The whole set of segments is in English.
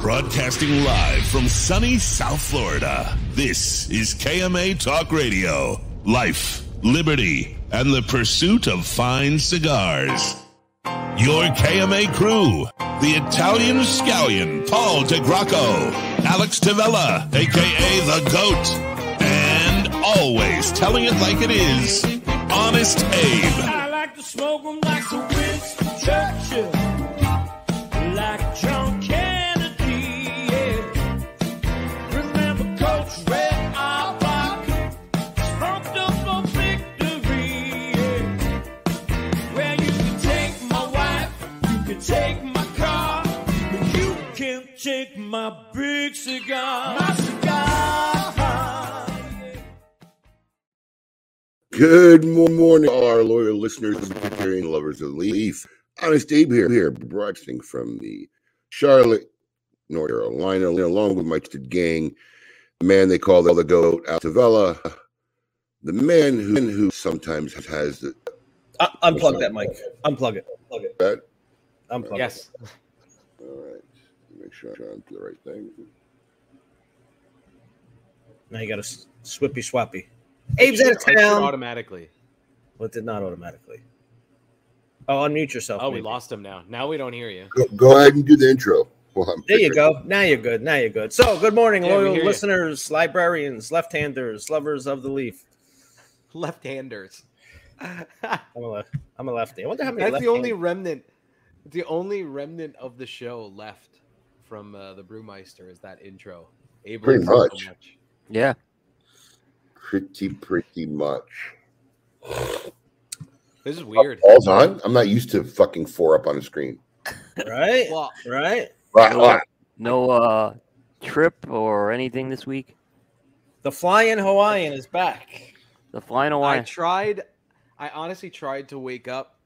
Broadcasting live from sunny South Florida, this is KMA Talk Radio. Life, liberty, and the pursuit of fine cigars. Your KMA crew, the Italian scallion, Paul DeGracco, Alex Tavella, aka The Goat, and always telling it like it is, Honest Abe. I like to smoke 'em like the my big cigar. My cigar. Good morning, all our loyal listeners and vegetarian lovers of Leaf. Honest Abe here, here, broadcasting from the Charlotte, North Carolina, along with my trusted gang, the man they call the goat, Altavella, the man who, who sometimes has the Uh, unplug that mic. Unplug it. Plug it. that. Unplug Yes. All right, make sure I'm trying to do the right thing. Now you got a swippy swappy. Abe's out of I town. automatically. Well, it did not automatically. Oh, unmute yourself. Oh, we lost him now. Now we don't hear you. Go, go ahead and do the intro. Well, There you go. Now you're good. Now you're good. So, good morning, Yeah, loyal hear you. listeners, librarians, left-handers, lovers of the leaf. Left-handers. I'm a left. I'm a lefty. I wonder how many. That's the only remnant. The only remnant of the show left from uh, the Brewmeister is that intro. Abel Pretty so much. Yeah. pretty, pretty much. This is weird. All's on. I'm not used to fucking four up on the screen. Right. Well, Right. Right, right. No uh trip or anything this week. The flying Hawaiian is back. The flying I Hawaiian. tried. I honestly tried to wake up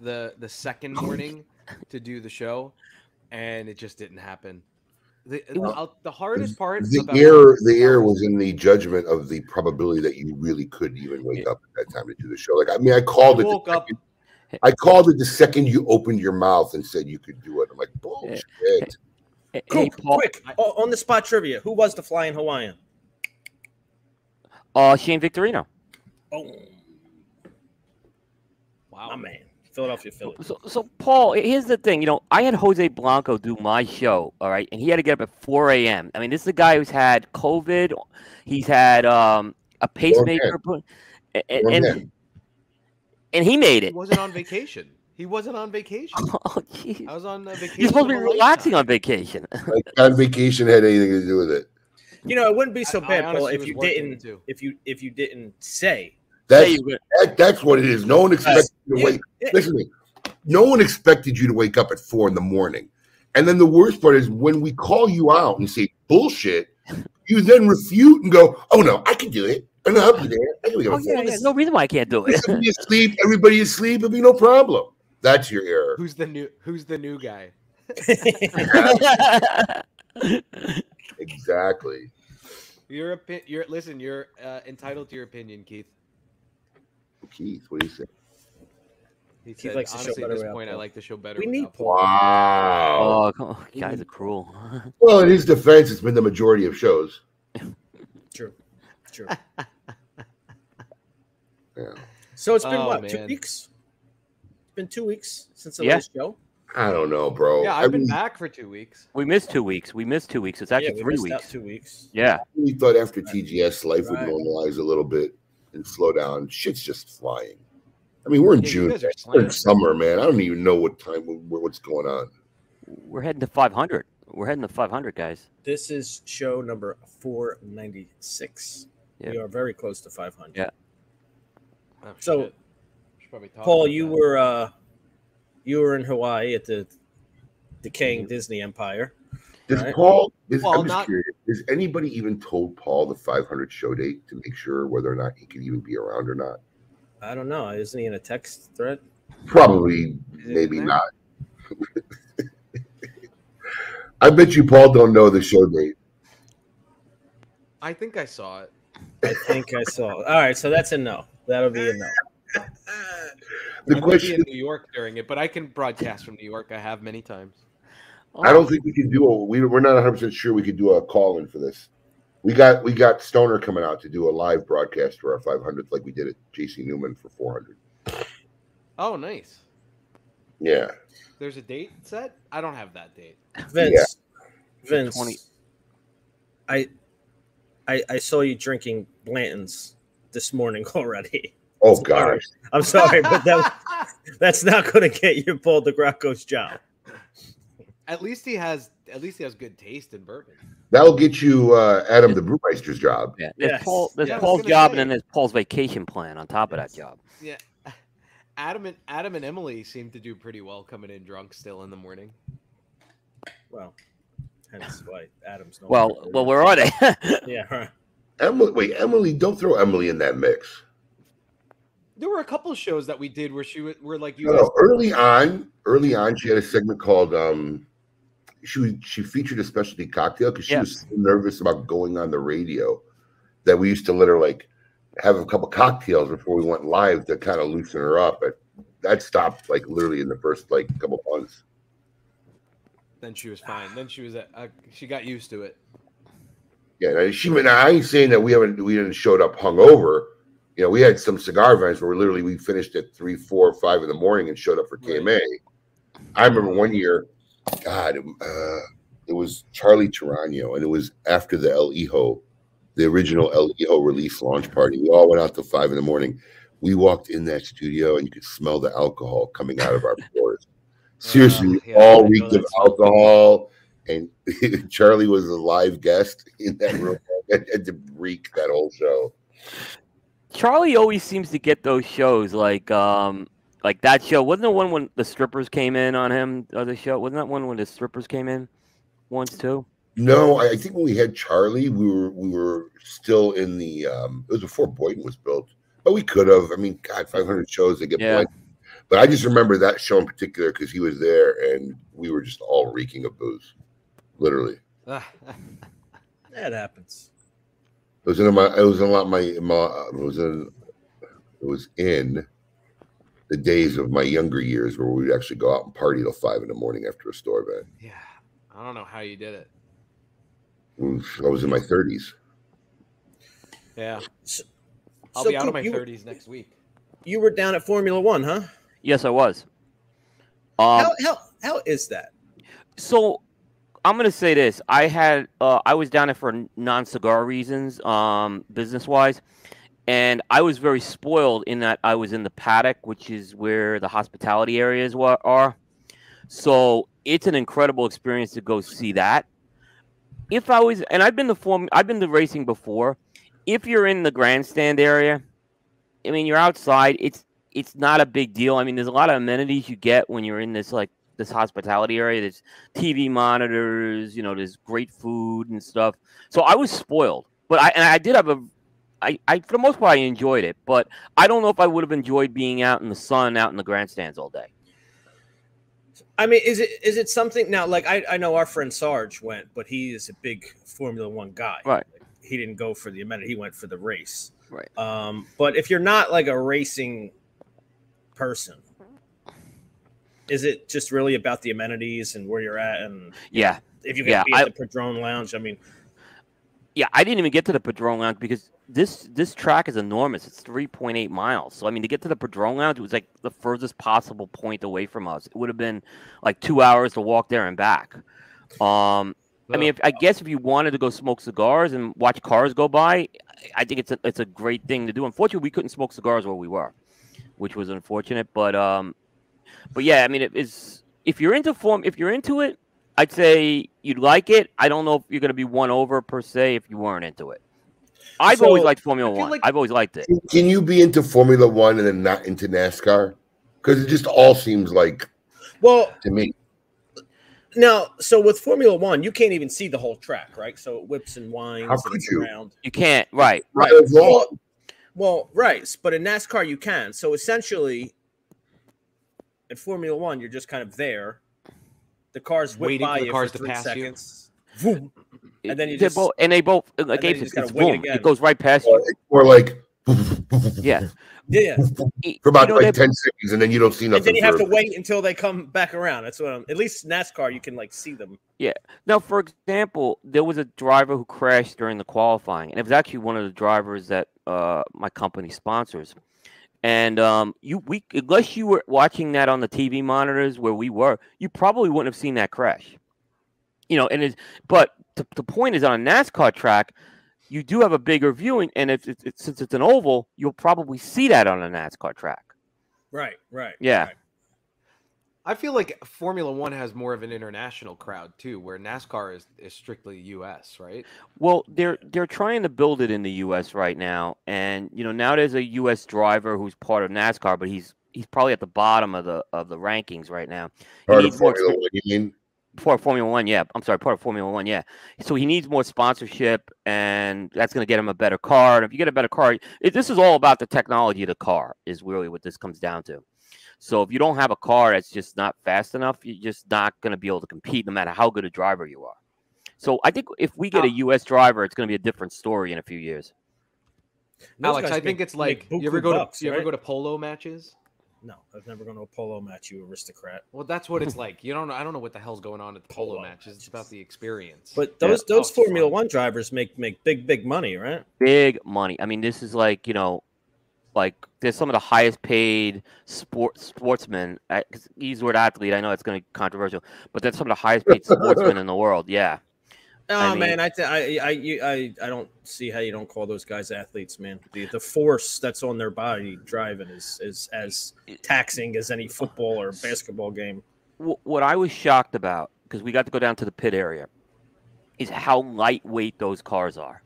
the the second morning to do the show, and it just didn't happen. The, was- uh, the hardest part. The about- error, the error was in the judgment of the probability that you really could even wake up at that time to do the show. Like, I mean, I called I it. the up- second- I called it the second you opened your mouth and said you could do it. I'm like, bullshit. Hey, Cool. hey, Paul, Quick. Oh, on the spot trivia. Who was the flying Hawaiian? uh Shane Victorino. Oh, Wow. my man. Philadelphia Phillies. So so Paul, here's the thing, you know, I had Jose Blanco do my show, all right, and he had to get up at 4 a.m. I mean, this is a guy who's had COVID, he's had um a pacemaker put and, and, man. and he made He it. wasn't on vacation. He wasn't on vacation. Oh, jeez. I was on vacation. You're supposed to be relaxing lifetime. on vacation. Like, on vacation had anything to do with it. You know, it wouldn't be so I- I bad, Paul, if you didn't. If you if you didn't say. That's Say you were- that, that's what it is. No one expected you to wake. yeah. Listen to me. No one expected you to wake up at four in the morning. And then the worst part is when we call you out and say bullshit, you then refute and go, "Oh no, I can do it. I know I'll be there. I can wake up Oh, at four." yeah, yeah, no reason why I can't do it. Everybody asleep. Everybody asleep. It'll be no problem. That's your error. Who's the new? Who's the new guy? Exactly. Your opi- Your listen. You're uh, entitled to your opinion, Keith. Keith, what do you say? He Keith said, likes the show honestly, at this point, I like the show better. We need without Paul. Wow. oh, come on. guys are cruel. Well, in his defense, it's been the majority of shows. True. True. Yeah. So it's been Oh, what? Two weeks? It's been two weeks since the Yeah. last show. I don't know, bro. Yeah, I I've been really- back for two weeks. We missed two weeks. We missed two weeks. It's actually yeah, we three missed out weeks. two weeks. Yeah. We thought after TGS life would normalize a little bit and slow down. Shit's just flying. I mean, we're in Yeah, June. We're in summer, man. I don't even know what time wh- what's going on. We're heading to 500. We're heading to 500, guys. This is show number 496. We are very close to 500. Yeah. Oh, So, shit. Should probably talk Paul, you that. were uh you were in Hawaii at the decaying Disney Empire. Does Right. Paul? Is, Well, I'm just not- curious. Has anybody even told Paul the 500 show date to make sure whether or not he can even be around or not? I don't know. Isn't he in a text thread? Probably, maybe there? not. I bet you Paul don't know the show date. I think I saw it. I think I saw. All right, so that's a no. That'll be a no. The I might be question in New York during it, but I can broadcast from New York. I have many times. I don't oh. think we can do a. We, we're not 100 percent sure we could do a call in for this. We got we got Stoner coming out to do a live broadcast for our 500th, like we did at JC Newman for 400. Oh, nice. Yeah, There's a date set. I don't have that date. Vince, Vince, 20 I, I, I saw you drinking Blanton's this morning already. Oh gosh, I'm sorry, but that that's not going to get you Paul DeGracco's job. At least he has. At least he has good taste in bourbon. that'll get you uh, Adam the Brewmeister's job. Yeah, there's Yes. Paul. There's Yeah, Paul's job, say. and then there's Paul's vacation plan on top of that job. Yeah. Adam and Adam and Emily seem to do pretty well coming in drunk still in the morning. Well, hence why Adam's no. Well, longer- well, where are they? yeah. Emily, wait, Emily, don't throw Emily in that mix. There were a couple of shows that we did where she was, were like you No, guys. no, early on, early on, she had a segment called um, she was she featured a specialty cocktail because she Yeah. was so nervous about going on the radio that we used to let her like have a couple cocktails before we went live to kind of loosen her up. But that stopped like literally in the first like couple months. Then she was fine. Then she was uh, uh, she got used to it. Yeah, she. Now I ain't saying that we haven't we didn't showed up hungover. You know, we had some cigar events where literally we finished at three, four, five in the morning and showed up for Right. KMA. I remember one year, God, it, uh, it was Charlie Torano, and it was after the El Hijo, the original El Hijo release launch party. We all went out till five in the morning. We walked in that studio, and you could smell the alcohol coming out of our pores. Seriously, Uh, yeah, all I reeked of alcohol, and Charlie was a live guest in that room. had to reek that whole show. Charlie always seems to get those shows like um like that show. Wasn't the one when the strippers came in on him? The other show wasn't that one when the strippers came in once too? No, I I think when we had Charlie, we were we were still in the. um It was before boyden was built, but we could have. I mean, God, five hundred shows they get. Yeah. blended. But I just remember that show in particular because he was there, and we were just all reeking of booze, literally. That happens. It was in my. It was in a lot. My, my it was in. It was in the days of my younger years where we'd actually go out and party till five in the morning after a store event. yeah, I don't know how you did it. It I was in my thirties. Yeah, So, I'll so be out of my you, thirties next week. You were down at Formula One, huh? Yes, I was. Um, how, how how is that? so I'm gonna say this. I had uh, I was down there for non-cigar reasons, um, business-wise, and I was very spoiled in that I was in the paddock, which is where the hospitality areas are. So it's an incredible experience to go see that. If I was, and I've been to form, I've been to racing before. If you're in the grandstand area, I mean, you're outside. It's it's not a big deal. I mean, there's a lot of amenities you get when you're in this like this hospitality area. There's TV monitors, you know, there's great food and stuff. So I was spoiled, but I and I did have a, I, I for the most part I enjoyed it, but I don't know if I would have enjoyed being out in the sun, out in the grandstands all day. I mean, is it is it something now? Like I, I know our friend Sarge went, but he is a big Formula One guy. Right. He didn't go for the amenity; he went for the race. Right. Um, but if you're not like a racing person, is it just really about the amenities and where you're at, and Yeah, if you can Yeah, be at I- the Padron Lounge? I mean, yeah. I didn't even get to the Padron Lounge because this this track is enormous. It's 3.8 miles. So I mean, to get to the Padron Lounge, it was like the furthest possible point away from us. It would have been like two hours to walk there and back. Um, I mean, if, I guess if you wanted to go smoke cigars and watch cars go by, I- I think it's a it's a great thing to do. Unfortunately, we couldn't smoke cigars where we were, which was unfortunate. But um, but yeah, I mean, it is if you're into form, if you're into it, I'd say you'd like it. I don't know if you're going to be won over per se if you weren't into it. I've always liked Formula One. like- I've always liked it. Can- Can you be into Formula One and then not into NASCAR? Because it just all seems like well, to me. now so with Formula One, you can't even see the whole track, right? So it whips and winds How could it's you? around. You can't. Right. Right. Well, well, right, but in NASCAR you can. So essentially, in Formula One, you're just kind of there. The cars whip Waiting for the you cars for to three pass you. Seconds. Vroom. And then you They just- both, and they both like then Gabe you just it's boom. again. It goes right past or you. it's more like Yeah. Yeah, for about you know, like 10 seconds, and then you don't see nothing. and then you have to wait until they come back around. That's what I'm. At least NASCAR, you can like see them. Yeah. Now, for example, there was a driver who crashed during the qualifying, and it was actually one of the drivers that uh, my company sponsors. And um, you, we, unless you were watching that on the TV monitors where we were, you probably wouldn't have seen that crash. You know, and it's but the, the point is on a NASCAR track, you do have a bigger viewing, and if it's, it's since it's an oval, you'll probably see that on a NASCAR track. Right, right. Yeah. right. I feel like Formula One has more of an international crowd too, where NASCAR is, is strictly U.S. Right? Well, they're they're trying to build it in the U.S. right now, and you know now there's a U.S. driver who's part of NASCAR, but he's he's probably at the bottom of the of the rankings right now. He part of Formula One, you mean? Part of Formula One, yeah. I'm sorry, part of Formula One, yeah. So he needs more sponsorship, and that's going to get him a better car. And if you get a better car, it, this is all about the technology of the car, is really what this comes down to. So if you don't have a car that's just not fast enough, you're just not going to be able to compete, no matter how good a driver you are. So I think if we get a ah. U.S. driver, it's going to be a different story in a few years. Those Alex, I think it's like you ever go bucks, to you ever go to polo matches. No, I've never gone to a polo match. You aristocrat. Well, that's what it's like. You don't know. I don't know what the hell's going on at the polo, Polo matches. It's about the experience. But Yeah. those Oh, those Formula fun. One drivers make make big big money, right? big money. I mean, this is like you know, like there's some of the highest paid sport sportsmen. uh, 'cause Use the word athlete. I know it's going to be controversial, but that's some of the highest paid sportsmen in the world. Yeah, Oh I mean- man, I, th- I I I I don't see how you don't call those guys athletes, man. The the force that's on their body driving is is as taxing as any football or basketball game. What I was shocked about because we got to go down to the pit area is how lightweight those cars are.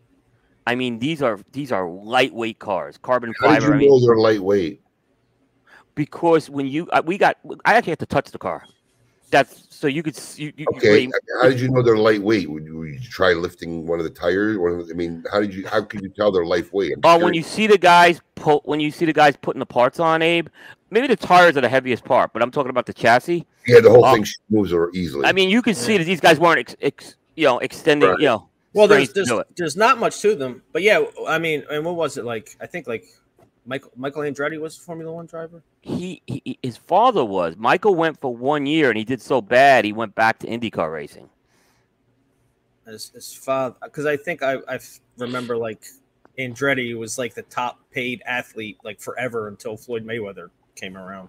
I mean, these are these are lightweight cars, carbon How did fiber. I you mean, know they're lightweight? because when you uh, we got, I actually had to touch the car. That's so you could s- you, you you Okay, really- how did you know they're lightweight? Would you, would you try lifting one of the tires? One of the, I mean, how did you? How could you tell they're lightweight? I'm Oh, when you see the guys pull, when you see the guys putting the parts on, Abe, maybe the tires are the heaviest part, but I'm talking about the chassis. yeah, the whole Oh. thing moves are easily. I mean, you can see that these guys weren't, ex, ex, you know, extending, Right. you know. Well, there's there's, there's not much to them, but yeah, I mean, and what was it like? I think like Michael Michael Andretti was a Formula One driver. He, he, his father was. Michael went for one year, and he did so bad, he went back to IndyCar racing. His, his father, because I think I, I remember like Andretti was like the top paid athlete like forever until Floyd Mayweather came around.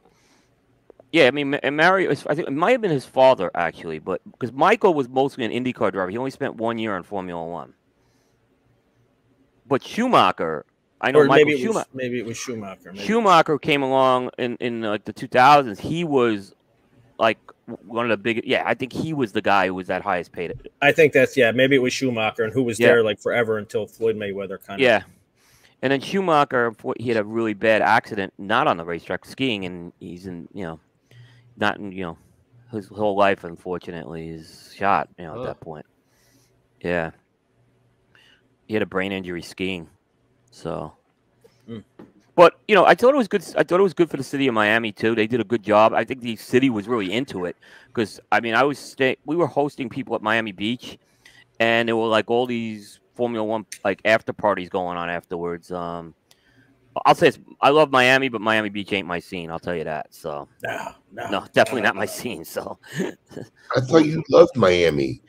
Yeah, I mean, and Mario, I think it might have been his father actually, but because Michael was mostly an IndyCar driver, he only spent one year in Formula One. But Schumacher, I know or Michael maybe it was, Schumacher. maybe it was Schumacher. Maybe. Schumacher came along in in like the 2000s. He was like one of the big. Yeah, I think he was the guy who was that highest paid. I think that's yeah. Maybe it was Schumacher, and who was Yeah. there like forever until Floyd Mayweather kind of. Yeah, and then Schumacher, he had a really bad accident, not on the racetrack skiing, and he's in you know, not in you know, his whole life unfortunately is shot. You know, at that point. Yeah, he had a brain injury skiing, so. Mm. But you know, I thought it was good. I thought it was good for the city of Miami too. They did a good job. I think the city was really into it because I mean, I was stay. We were hosting people at Miami Beach, and there were like all these Formula One like after parties going on afterwards. Um, I'll say it's, I love Miami, but Miami Beach ain't my scene. I'll tell you that. So No, no, no, definitely not my scene. So I thought you loved Miami.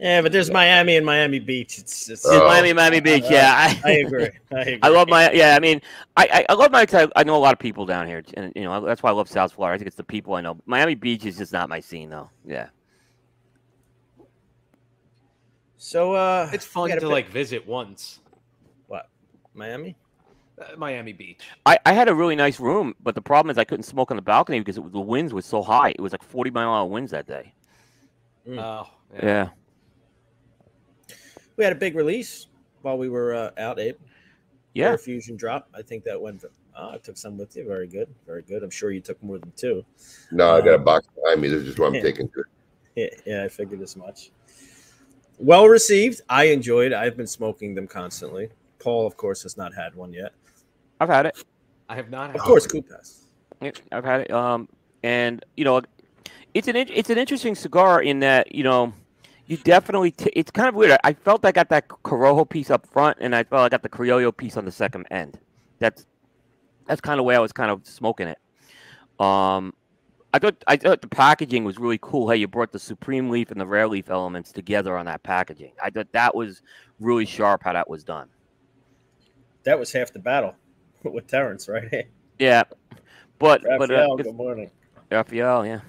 Yeah, but there's Miami and Miami Beach. It's, it's Oh. Miami, Miami Beach. Yeah, I, I agree. I agree. I love my yeah. I mean, I I, I love my. I, I know a lot of people down here, and you know that's why I love South Florida. I think it's the people I know. Miami Beach is just not my scene, though. Yeah. So uh, it's fun you to gotta pick- like visit once. What, Miami. Uh, Miami Beach. I, I had a really nice room, but the problem is I couldn't smoke on the balcony because it, the winds was so high. It was like 40 mile an hour winds that day. Mm. Oh, Yeah. We had a big release while we were uh, out, Abe. Yeah. Rare Fusion drop. I think that went. Oh, I took some with you. Very good. Very good. I'm sure you took more than two. No, I got a Um, box behind me. This is what I'm yeah. taking. Yeah, yeah, I figured as much. Well received. I enjoyed. I've been smoking them constantly. Paul, of course, has not had one yet. I've had it. I have not. Of course, one. Coop has. I've had it. Um, and you know, it's an it's an interesting cigar in that you know, you definitely. T- it's kind of weird. I, felt I got that Corojo piece up front, and I felt I got the Criollo piece on the second end. that's that's kind of way I was kind of smoking it. Um, I thought I thought the packaging was really cool. How you brought the supreme leaf and the rare leaf elements together on that packaging. I thought that was really sharp how that was done. That was half the battle with Terence, right? Yeah, but but uh, good morning. Raphael, yeah.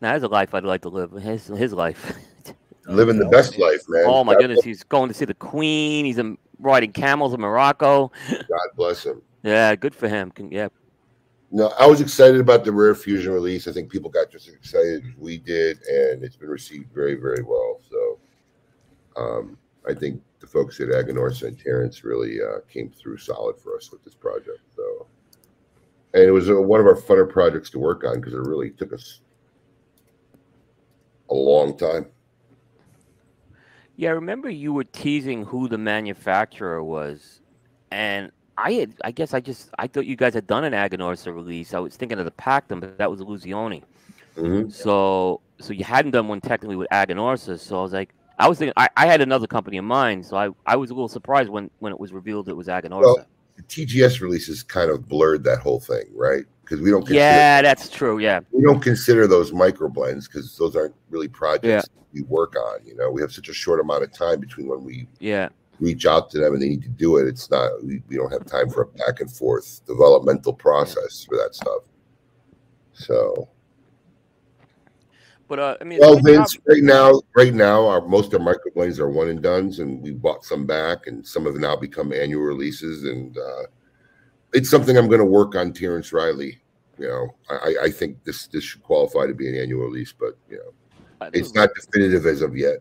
Now, that's a life I'd like to live. His his life. Living the best life, man. oh my God, goodness, he's going to see the Queen. He's riding camels in Morocco. God bless him. Yeah, good for him. Can- Yeah, No, I was excited about the Rare Fusion release. I think people got just as excited as we did, and it's been received very, very well. So, um, I think the folks at Aganorsa and Terence really uh, came through solid for us with this project. So, and it was uh, one of our funner projects to work on because it really took us a long time. yeah. I remember you were teasing who the manufacturer was, and I had. I guess I just I thought you guys had done an Aganorsa release. I was thinking of the Pactum, but that was Illusione. Mhm. So so you hadn't done one technically with Aganorsa. So I was like, I was thinking I, I had another company in mind. So I, I was a little surprised when when it was revealed it was Aganorsa. Well, The TGS releases kind of blurred that whole thing, right? Because we don't consider, yeah, that's true. Yeah, we don't consider those micro blends because those aren't really projects Yeah. we work on. You know, we have such a short amount of time between when we yeah. reach out to them and they need to do it. It's not we, we don't have time for a back and forth developmental process for that stuff. So But uh, I mean, well it's a good Vince, right now, right now our most of our micro blends are one and duns, and we bought some back and some have now become annual releases and uh it's something I'm gonna work on Terence Reilly. You know, I, I- think this this should qualify to be an annual release, but you know, it's not definitive as of yet.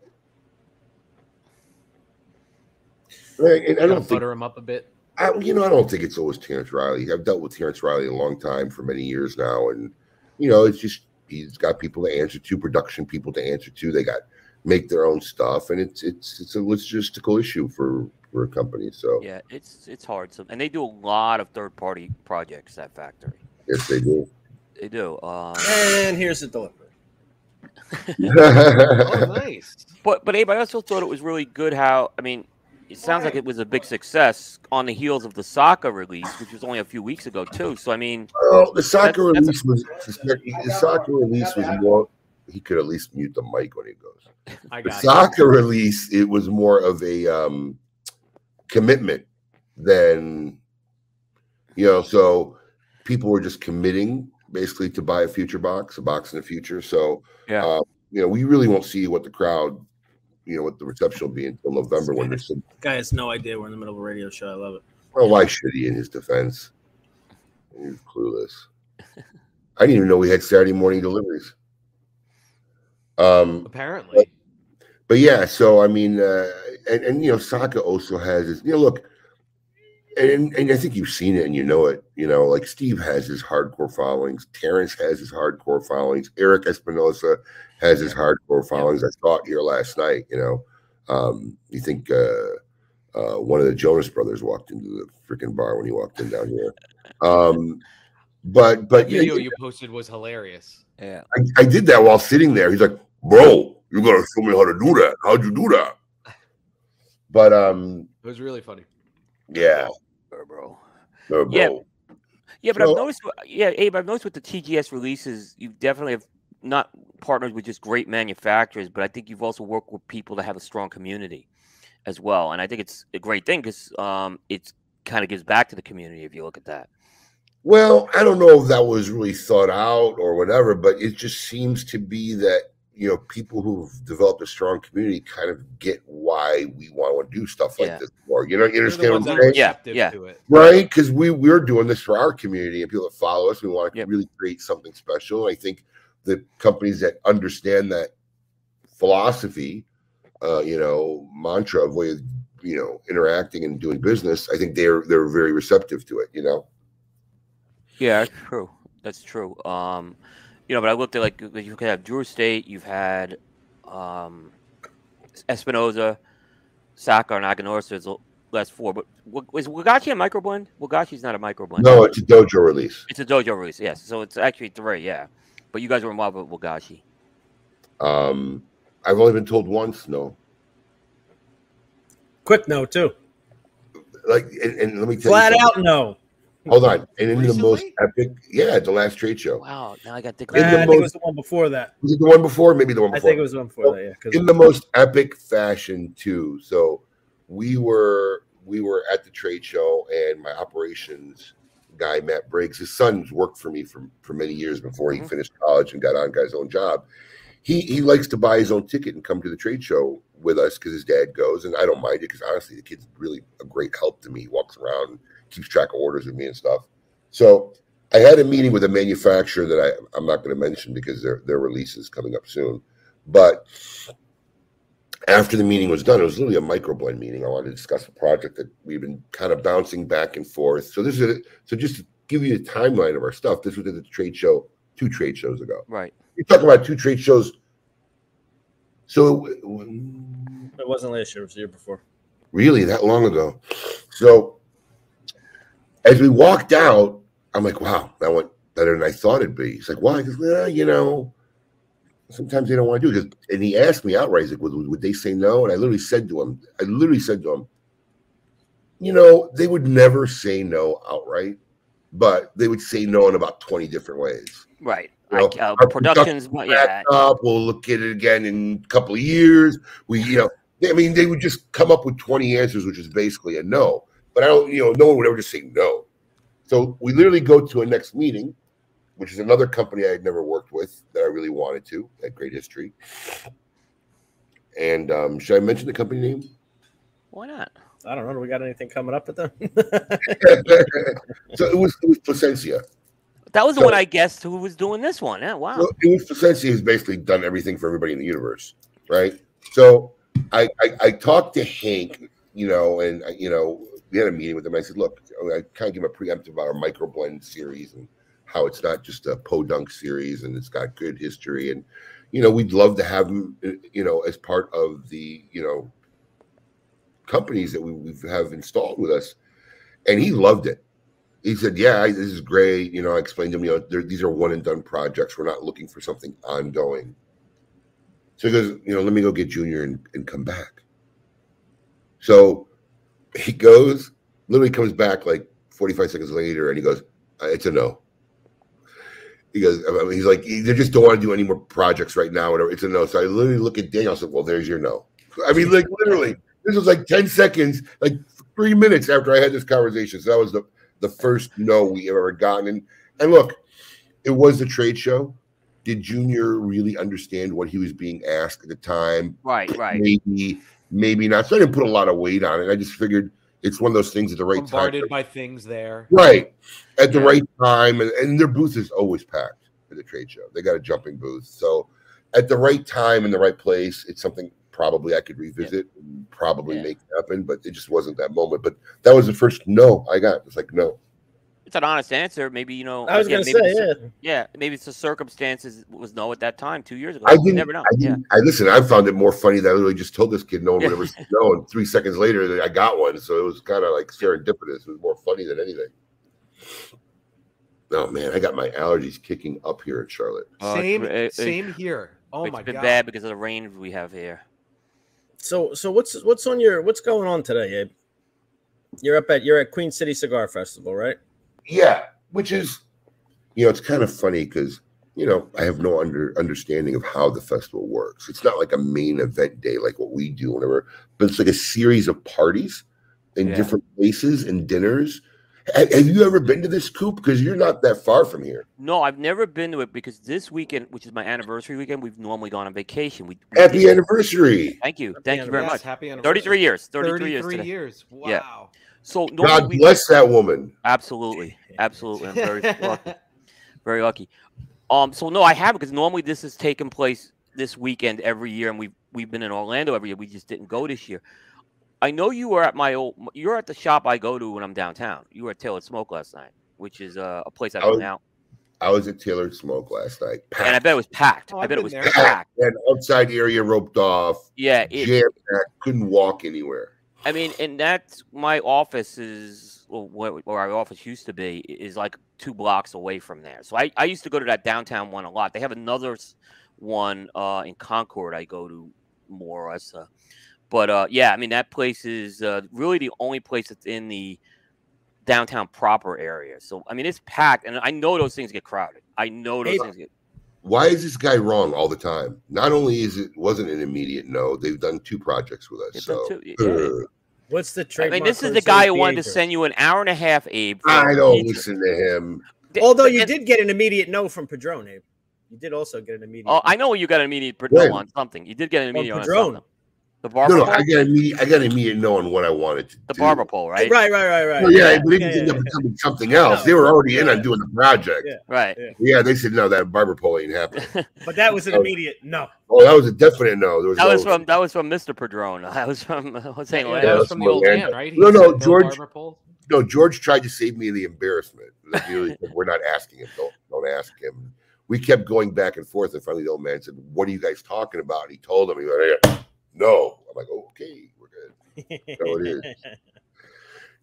And I don't think butter him up a bit. I, you know, I don't think it's always Terence Reilly. I've dealt with Terence Reilly a long time for many years now, and you know, it's just he's got people to answer to, production people to answer to. They got make their own stuff, and it's it's it's a logistical issue for for a company. So Yeah, it's it's hard. So, and they do a lot of third party projects. That factory, yes, they do. they do. Um, And here's the delivery. Oh, nice. but but Abe, I also thought it was really good how I mean, it sounds like it was a big success on the heels of the Saka release, which was only a few weeks ago too. So I mean, well, the Saka That's- release was the Saka release was more. He could at least mute the mic when he goes. I the got it. Saka release it was more of a um commitment than you know so people were just committing basically to buy a future box a box in the future so Yeah. uh, you know we really won't see what the crowd you know what the reception will be until november when there's some Guy has no idea we're in the middle of a radio show. I love it. well why should he in his defense he's clueless i didn't even know we had saturday morning deliveries um Apparently. but yeah, so I mean, uh, and and you know, Saka also has his. You know, look, and and I think you've seen it and you know it. You know, like Steve has his hardcore followings, Terence has his hardcore followings, Eric Espinosa has his hardcore followings. I saw it here last night. You know, um, you think uh, uh, one of the Jonas brothers walked into the freaking bar when he walked in down here. Um, but but The yeah, video you posted was hilarious. yeah, I, I did that while sitting there. He's like, bro, you gotta show me how to do that. How'd you do that? But um, It was really funny. yeah, sure, bro. Yeah. Yeah, but I've noticed. Yeah, Abe, I've noticed with the TGS releases, you definitely have not partnered with just great manufacturers, but I think you've also worked with people that have a strong community as well. And I think it's a great thing because um, it's kind of gives back to the community if you look at that. Well, I don't know if that was really thought out or whatever, but it just seems to be that you know people who've developed a strong community kind of get why we want to do stuff like Yeah. this more. You know, you They're the understand ones what that I'm saying? Yeah, yeah. it. right? Because we we're doing this for our community and people that follow us. We want to Yep. really create something special. I think the companies that understand that philosophy, uh, you know, mantra of way of you know interacting and doing business, I think they're they're very receptive to it. You know, Yeah, that's true. That's true. Um, you know, but I looked at like you could have Drew Estate, you've had um, Espinosa, Saka, and Aganorsa is the last four. But wa- is Wagashi a microblend? Wagashi's not a microblend. no, it's a dojo release. It's a dojo release, yes. So it's actually three, yeah. But you guys were involved with Wagashi. Um, I've only been told once. No, Quick no, too. like, and, and let me tell Flat you, out, no. Hold on, and in the most epic, yeah, the last trade show. Wow. Now I got to In the Nah, I think most- it was the one before that. Was it the one before? Maybe the one before. I think it was the one before that. Yeah. 'cause- in the most epic fashion too. So we were we were at the trade show, and my operations guy Matt Briggs, his son's worked for me for for many years before he Mhm. finished college and got on guy's own job. He he likes to buy his own ticket and come to the trade show with us because his dad goes, and I don't mind it because honestly, the kid's really a great help to me. He walks around, and keeps track of orders with me and stuff. So I had a meeting with a manufacturer that I, I'm not going to mention because their their release is coming up soon. But after the meeting was done, it was literally a microblend meeting. I wanted to discuss a project that we've been kind of bouncing back and forth. So this is a, so just to give you the timeline of our stuff. This was at the trade show two trade shows ago. Right. You're talking about two trade shows. So it- It wasn't last year. It was the year before. really that long ago. So as we walked out, I'm like, wow, that went better than I thought it'd be. He's like, why? Because well, you know, sometimes they don't want to do it. And he asked me outright, he's like, would, would they say no? And I literally said to him, I literally said to him, you know, they would never say no outright, but they would say no in about 20 different ways. Right. You know, Like, uh, our productions. production Yeah. up. We'll look at it again in a couple of years. We, you know, I mean, they would just come up with 20 answers, which is basically a no. But I don't, you know, no one would ever just say no. So we literally go to a next meeting, which is another company I had never worked with that I really wanted to, had great history. And um, should I mention the company name? Why not? I don't know. Do we got anything coming up with them? so it was it was Plasencia. That was the one I guessed who was doing this one. Yeah. Wow. Well, it was Plasencia has basically done everything for everybody in the universe, right? So I, I I talked to Hank, you know, and you know we had a meeting with him. I said, look, I kind of give a preemptive about our microblend series and how it's not just a podunk series and it's got good history and you know we'd love to have uh, you know, as part of the you know companies that we have installed with us, and he loved it he said, "Yeah, this is great." You know, I explained to him, you know, these are one and done projects. We're not looking for something ongoing. So he goes, you know, let me go get Junior and, and come back. So he goes, literally comes back like 45 seconds later, and he goes, "Uh, "It's a no." He goes, I mean, he's like, they just don't want to do any more projects right now. Whatever, it's a no. So I literally look at Daniel. I said, "Well, there's your no." I mean, like literally, this was like 10 seconds, like three minutes after I had this conversation. So that was the the first no we ever gotten. And, and look, it was a trade show. Did Junior really understand what he was being asked at the time? Right. Right. Maybe, maybe not. So I didn't put a lot of weight on it. I just figured it's one of those things at the right Bombarded time. by things there. Right. At the Yeah. right time. And, and their booth is always packed at the trade show. They got a jumping booth. So at the right time in the right place, it's something probably I could revisit and probably Yeah. make happen, but it just wasn't that moment. But that was the first no I got. It's like no. It's an honest answer. Maybe you know. I was again, gonna maybe say, yeah. Yeah. Maybe it's the circumstances was no at that time, two years ago. I didn't. never know. I, Yeah. didn't I listen. I found it more funny that I literally just told this kid no one Yeah. would ever say no, and three seconds later I got one. So it was kind of like serendipitous. It was more funny than anything. Oh man, I got my allergies kicking up here in Charlotte. Oh, it's same, it- same here. Oh it's my been god. bad because of the rain we have here. So so what's what's on your what's going on today, Abe? You're up at you're at Queen City Cigar Festival, right? Yeah, which is, you know, it's kind of funny because you know I have no under understanding of how the festival works. It's not like a main event day like what we do, whenever, but it's like a series of parties in Yeah. different places and dinners. Have, have you ever been to this coop? Because you're not that far from here. No, I've never been to it because this weekend, which is my anniversary weekend, we've normally gone on vacation. We, we Happy anniversary! Thank you, Happy thank you very much. Happy anniversary. Thirty-three years. Thirty-three, years. 33 Today. years. Yeah. Wow. So God we, bless that woman. absolutely, absolutely. I'm very lucky. Very lucky. Um, so no, I haven't because normally this is taking place this weekend every year, and we've we've been in Orlando every year. We just didn't go this year. I know you were at my old. You're at the shop I go to when I'm downtown. You were at Taylor Smoke last night, which is uh, a place I've I been was- out, I was at Taylor Smoke last night. and I bet it was packed. Oh, I bet it was there. packed. and outside area roped off, Yeah, it, jam packed, couldn't walk anywhere. I mean, and that's my office is where, our office used to be is like two blocks away from there. So I, I used to go to that downtown one a lot. They have another one uh, in Concord I go to more or less. Uh, But uh, yeah, I mean that place is uh, really the only place that's in the downtown proper area. So I mean it's packed, and I know those things get crowded. I know those Hey, things get. Why is this guy wrong all the time? Not only is it wasn't an immediate no, they've done two projects with us. They've So two- yeah. uh, What's the I mean, this is the guy who wanted to send you an hour and a half, Abe. I don't pizza. listen to him. Although you and- did get an immediate no from Padron, Abe. You did also get an immediate. Oh, I know you got an immediate pr- no on something. You did get an On immediate on Padron. something. The barber No, no, pole. I got immediate. I got immediate no on what I wanted to the do. barber pole, right? Right, right, right, right. Well, yeah, yeah, but it yeah, ended yeah, up becoming something else. They were already in on doing the project. Yeah. Right. Yeah. Yeah, they said no, that barber pole ain't happening. But that was an Oh. immediate no. Oh, that was a definite no. There was That no, was from that was from Mr. Padron. That was from uh, Jose Yeah, Orlando. that was that's from the old man, right? No, no, no George- barber pole. no. George tried to save me the embarrassment. Like, he really said, We're not asking him. Don't don't ask him. We kept going back and forth, and finally the old man said, "What are you guys talking about?" And he told him, "He went, "Yeah, no." I'm like, "Okay, we're good." So it is.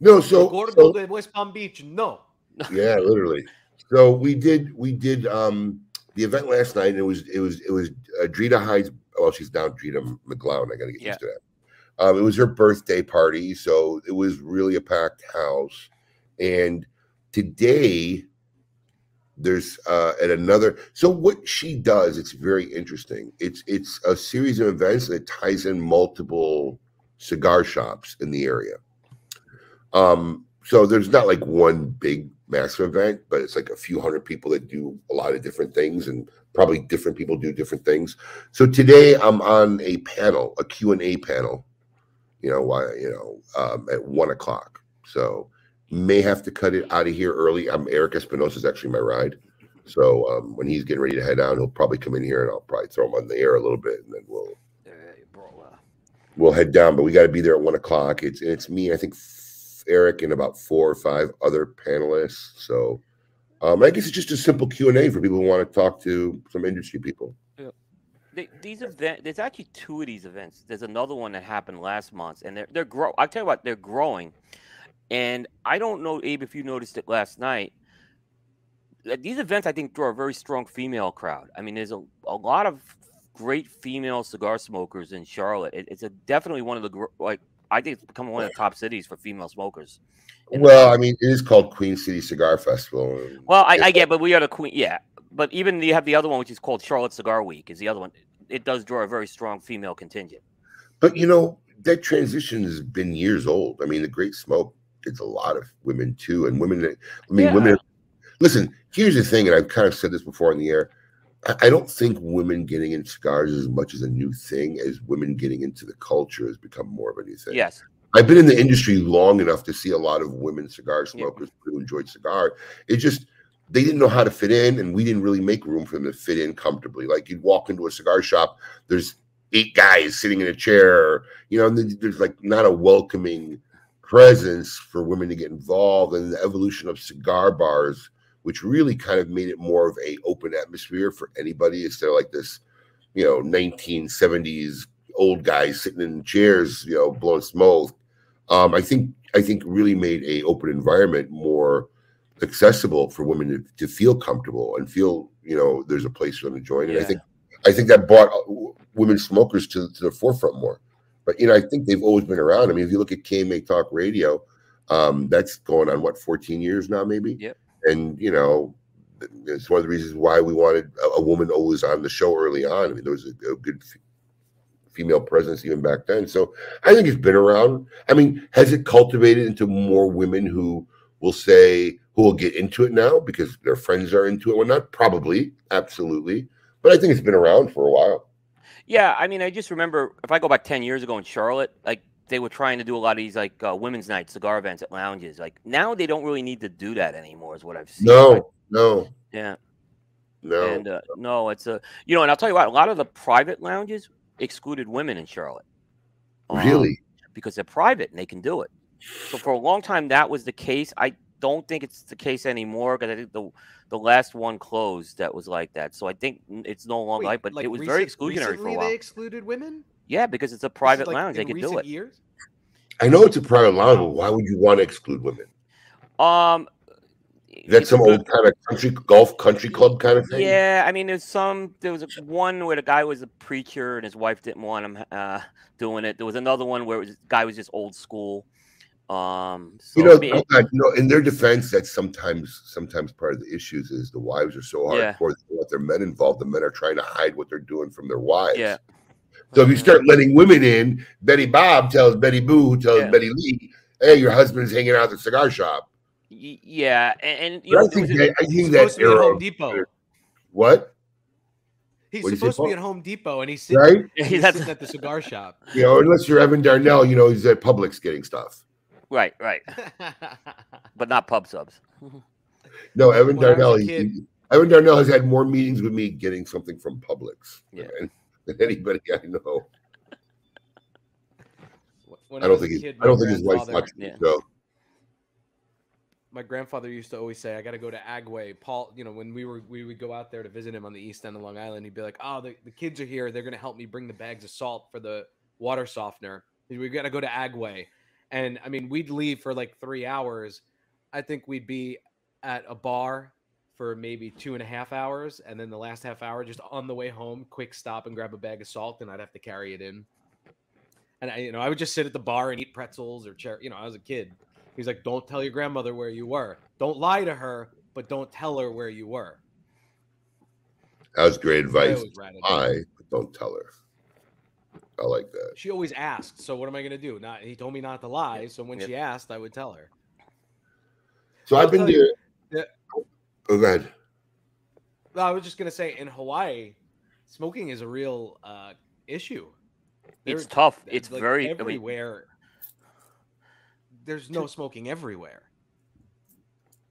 No, so, Gordo so de West Palm Beach, no. yeah, literally. So we did we did um the event last night, and it was it was it was uh, Drita Hyde's. Well, she's now Drita McGlowan. I got to get Yeah. used to that. Um, it was her birthday party, so it was really a packed house. And today, there's uh, at another. So what she does, it's very interesting. It's it's a series of events that ties in multiple cigar shops in the area. Um, so there's not like one big massive event, but it's like a few hundred people that do a lot of different things, and probably different people do different things. So today I'm on a panel, a Q and A panel. You know why? You know, um, at one o'clock. So may have to cut it out of here early. I'm Eric Espinosa is actually my ride. So um, when he's getting ready to head out, he'll probably come in here and I'll probably throw him on the air a little bit, and then we'll Hey, bro, uh, we'll head down, but we got to be there at one o'clock. It's it's me, I think f- Eric, and about four or five other panelists. So um, I guess it's just a simple Q and A for people who want to talk to some industry people. they, these event, there's actually two of these events. There's another one that happened last month, and they're they're grow. I tell you what, they're growing, and I don't know, Abe, if you noticed it last night. These events, I think, draw a very strong female crowd. I mean, there's a, a lot of great female cigar smokers in Charlotte. It, it's a, definitely one of the like I think it's become one of the top cities for female smokers. Well. I mean, it is called Queen City Cigar Festival. Well, I, I get, but we are the queen. Yeah, but even you have the other one, which is called Charlotte Cigar Week, is the other one. It does draw a very strong female contingent. But you know, that transition has been years old. I mean, the Great Smoke gets a lot of women too, and women. I mean, Yeah. women. Listen, here's the thing, and I've kind of said this before in the air. I, I don't think women getting in cigars is as much as a new thing as women getting into the culture has become more of a new thing. Yes, I've been in the industry long enough to see a lot of women cigar Yeah. smokers who enjoyed cigar. It just they didn't know how to fit in, and we didn't really make room for them to fit in comfortably. Like you'd walk into a cigar shop, there's eight guys sitting in a chair, you know, and there's like not a welcoming presence for women to get involved. And the evolution of cigar bars, which really kind of made it more of a open atmosphere for anybody instead of like this, you know, 1970s old guys sitting in chairs, you know, blowing smoke. Um, I think I think really made a open environment more accessible for women to, to feel comfortable and feel you know there's a place for them to join. And I think I think that brought uh, women smokers to, to the forefront more. But you know, I think they've always been around. I mean, if you look at KMA Talk Radio, um, that's going on what 14 years now, maybe. Yep. And you know, it's one of the reasons why we wanted a, a woman always on the show early on. I mean, there was a, a good f- female presence even back then. So I think it's been around. I mean, has it cultivated into more women who will say who will get into it now because their friends are into it? Well, not probably, absolutely, but I think it's been around for a while. Yeah. I mean, I just remember if I go back ten years ago in Charlotte, like they were trying to do a lot of these like uh, women's night cigar events at lounges. Like now, they don't really need to do that anymore. Is what I've seen. No, Like, no, yeah. no. And uh, no, it's a you know, and I'll tell you what, a lot of the private lounges excluded women in Charlotte. Um, really? because they're private and they can do it. So for a long time that was the case. I don't think it's the case anymore because I think the the last one closed that was like that. So I think it's no longer Wait, like, but like it was very exclusionary for a while. They excluded women. Yeah, because it's a private like, lounge. They in can do it. Years? I know it's a private lounge, but why would you want to exclude women? Um, Is that some old kind of country golf country club kind of thing? Yeah, I mean, there's some. There was one where the guy was a preacher and his wife didn't want him uh, doing it. There was another one where it was, the guy was just old school. Um, so, You know, mean, oh God, you know, in their defense, that's sometimes sometimes part of the issues is the wives are so Yeah. hardcore they don't want their men involved. The men are trying to hide what they're doing from their wives. yeah, So if you start letting women in, Betty Bob tells Betty Boo, who tells Yeah. Betty Lee, "Hey, your husband's hanging out at the cigar shop." y- yeah, and, and you know, I think that, I think that at era. Home Depot. What? He's What'd say, supposed to be at Home Depot, and he's sitting, Right? he's sitting at the cigar shop. You know, unless you're Evan Darnell, you know he's at Publix getting stuff. Right, right, but not pub subs. No, Evan When I was a Darnell. he- kid- Evan Darnell has had more meetings with me getting something from Publix Yeah. than, than anybody I know. When I don't think a he's, kid, I don't my think his wife's grandfather- watching Yeah. the show. my grandfather used to always say, "I got to go to Agway." Paul, you know, when we were we would go out there to visit him on the east end of Long Island, he'd be like, "Oh, the, the kids are here. They're gonna help me bring the bags of salt for the water softener. We got to go to Agway." And I mean, we'd leave for like three hours. I think we'd be at a bar for maybe two and a half hours, and then the last half hour, just on the way home, quick stop and grab a bag of salt, and I'd have to carry it in. And I, you know, I would just sit at the bar and eat pretzels or cherry. You know, I was a kid. He's like, "Don't tell your grandmother where you were. Don't lie to her, but don't tell her where you were." That was great advice. I but don't tell her. I like that. She always asked, so what am I gonna do? Not he told me not to lie, so when Yep. she asked, I would tell her. So I'll I've been tell you, there. the- Oh, go ahead. No, I was just gonna say in Hawaii, smoking is a real uh, issue. It's tough. It's like, very. I mean, everywhere. There's no smoking everywhere.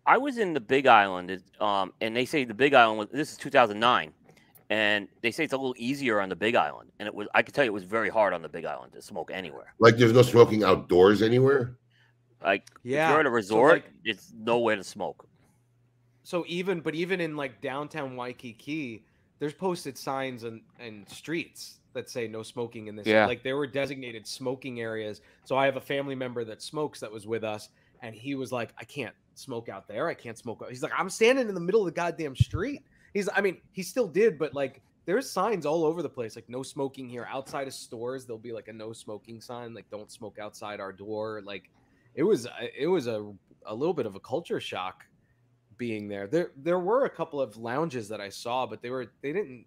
I was in the Big Island, um, and they say the Big Island was this is 2009, and they say it's a little easier on the Big Island, and it was. I can tell you, it was very hard on the Big Island to smoke anywhere. Like, there's no smoking outdoors anywhere. Like, Yeah, if you're at a so, resort, like- it's nowhere to smoke. So even, but even in like downtown Waikiki, there's posted signs and and streets that say no smoking in this. Yeah. Like there were designated smoking areas. So I have a family member that smokes that was with us, and he was like, I can't smoke out there. I can't smoke. out-" He's like, I'm standing in the middle of the goddamn street. He's, I mean, he still did, but like. There's signs all over the place, like no smoking here. Outside of stores, there'll be like a no smoking sign, like don't smoke outside our door. Like it was, it was a a little bit of a culture shock being there. There there were a couple of lounges that I saw, but they were they didn't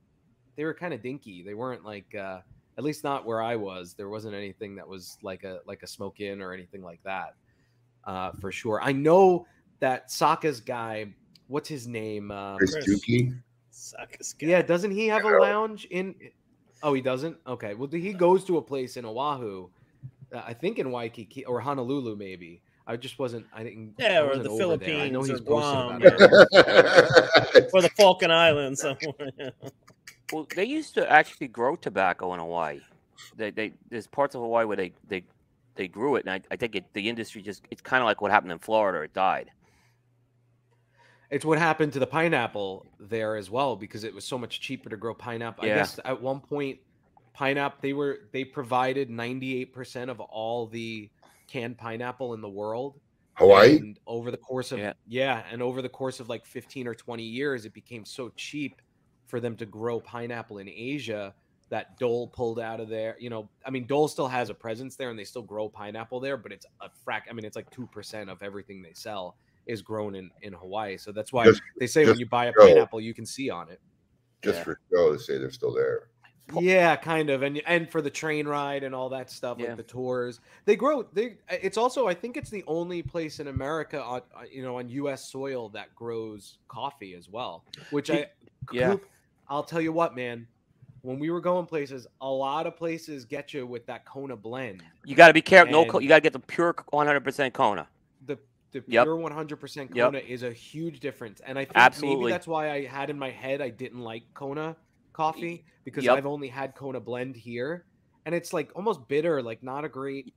they were kind of dinky. They weren't like uh at least not where I was. There wasn't anything that was like a like a smoke in or anything like that. Uh for sure. I know that Saka's guy, what's his name? Um, Chris Chris. Juki. Suck a scat. yeah, doesn't he have a lounge in Oh, he doesn't? Okay. Well, he goes to a place in Oahu. Uh, I think in Waikiki or Honolulu maybe. I just wasn't I didn't I Yeah, or wasn't the over there. I know Philippines he's or Guam. about or the Falkland Islands somewhere. Well, they used to actually grow tobacco in Hawaii. They, they there's parts of Hawaii where they they they grew it, and I, I think it, the industry just it's kind of like what happened in Florida. It died. It's what happened to the pineapple there as well because it was so much cheaper to grow pineapple. Yeah. I guess at one point, pineapple they were they provided ninety eight percent of all the canned pineapple in the world. Hawaii. And over the course of Yeah. yeah. and over the course of like fifteen or twenty years, it became so cheap for them to grow pineapple in Asia that Dole pulled out of there. You know, I mean, Dole still has a presence there and they still grow pineapple there, but it's a frac. I mean, it's like two percent of everything they sell is grown in in Hawaii. So that's why Just- they say when you buy a pineapple, you can see on it. Just Yeah. for show to say they're still there. Yeah, kind of, and and for the train ride and all that stuff, Yeah. like the tours, they grow. They it's also I think it's the only place in America on uh, you know on U.S. soil that grows coffee as well. Which I Yeah. Coop, I'll tell you what, man. When we were going places, a lot of places get you with that Kona blend. You got to be careful. No, co- you got to get the pure 100% Kona. The the Yep. pure 100% Yep. Kona is a huge difference, and I think Absolutely. maybe that's why I had in my head I didn't like Kona coffee because Yep. I've only had Kona blend here, and it's like almost bitter, like not a great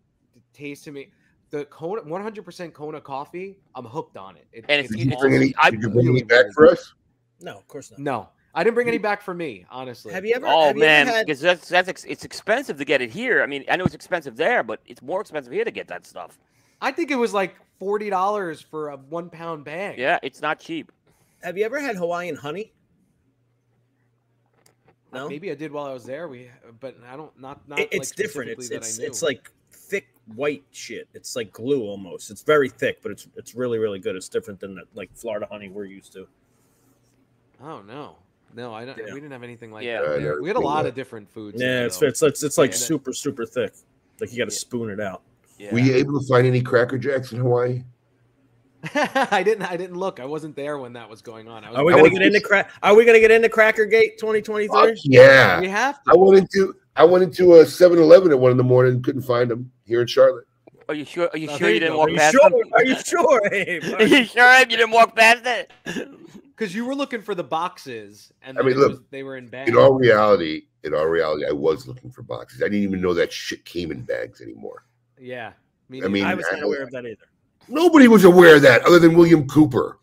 taste to me. The Kona 100% Kona coffee, I'm hooked on it. It- And it's- Did you bring any? I Did you bring really, any back for us? No, of course not. no, I didn't bring any back for me, honestly. Have you ever? Oh have you ever man, had- because that's that's ex- it's expensive to get it here. I mean, I know it's expensive there, but it's more expensive here to get that stuff. I think it was like forty dollars for a one pound bag. Yeah, it's not cheap. Have you ever had Hawaiian honey? Uh, No, Maybe I did while I was there. We, but I don't. Not not. It- like, it's different. It's specifically that I it's it's like thick white shit. It's like glue almost. It's very thick, but it's it's really really good. It's different than the, like Florida honey we're used to. Oh no, no, I don't. Yeah. We didn't have anything like Yeah. that. Yeah, We had a lot of different foods. Yeah, there, it's it's it's, it's like And super super thick. Like you got to Yeah. spoon it out. Yeah. Were you able to find any Cracker Jacks in Hawaii? I didn't. I didn't look. I wasn't there when that was going on. I was Are we gonna would get into just- crack? Are we gonna get into Crackergate 2023? Yeah. We have I went into I went into a 7-Eleven at one in the morning, couldn't find them here in Charlotte. Are you sure? Are you Oh, sure you you didn't walk Are you past sure? them? Are you sure, Abe? Are you sure you didn't walk past it? Because you were looking for the boxes, and I mean, look, was- they were in bags. In all reality, in all reality, I was looking for boxes. I didn't even know that shit came in bags anymore. Yeah. Me I mean, I was not aware of that either. Nobody was aware of that other than William Cooper.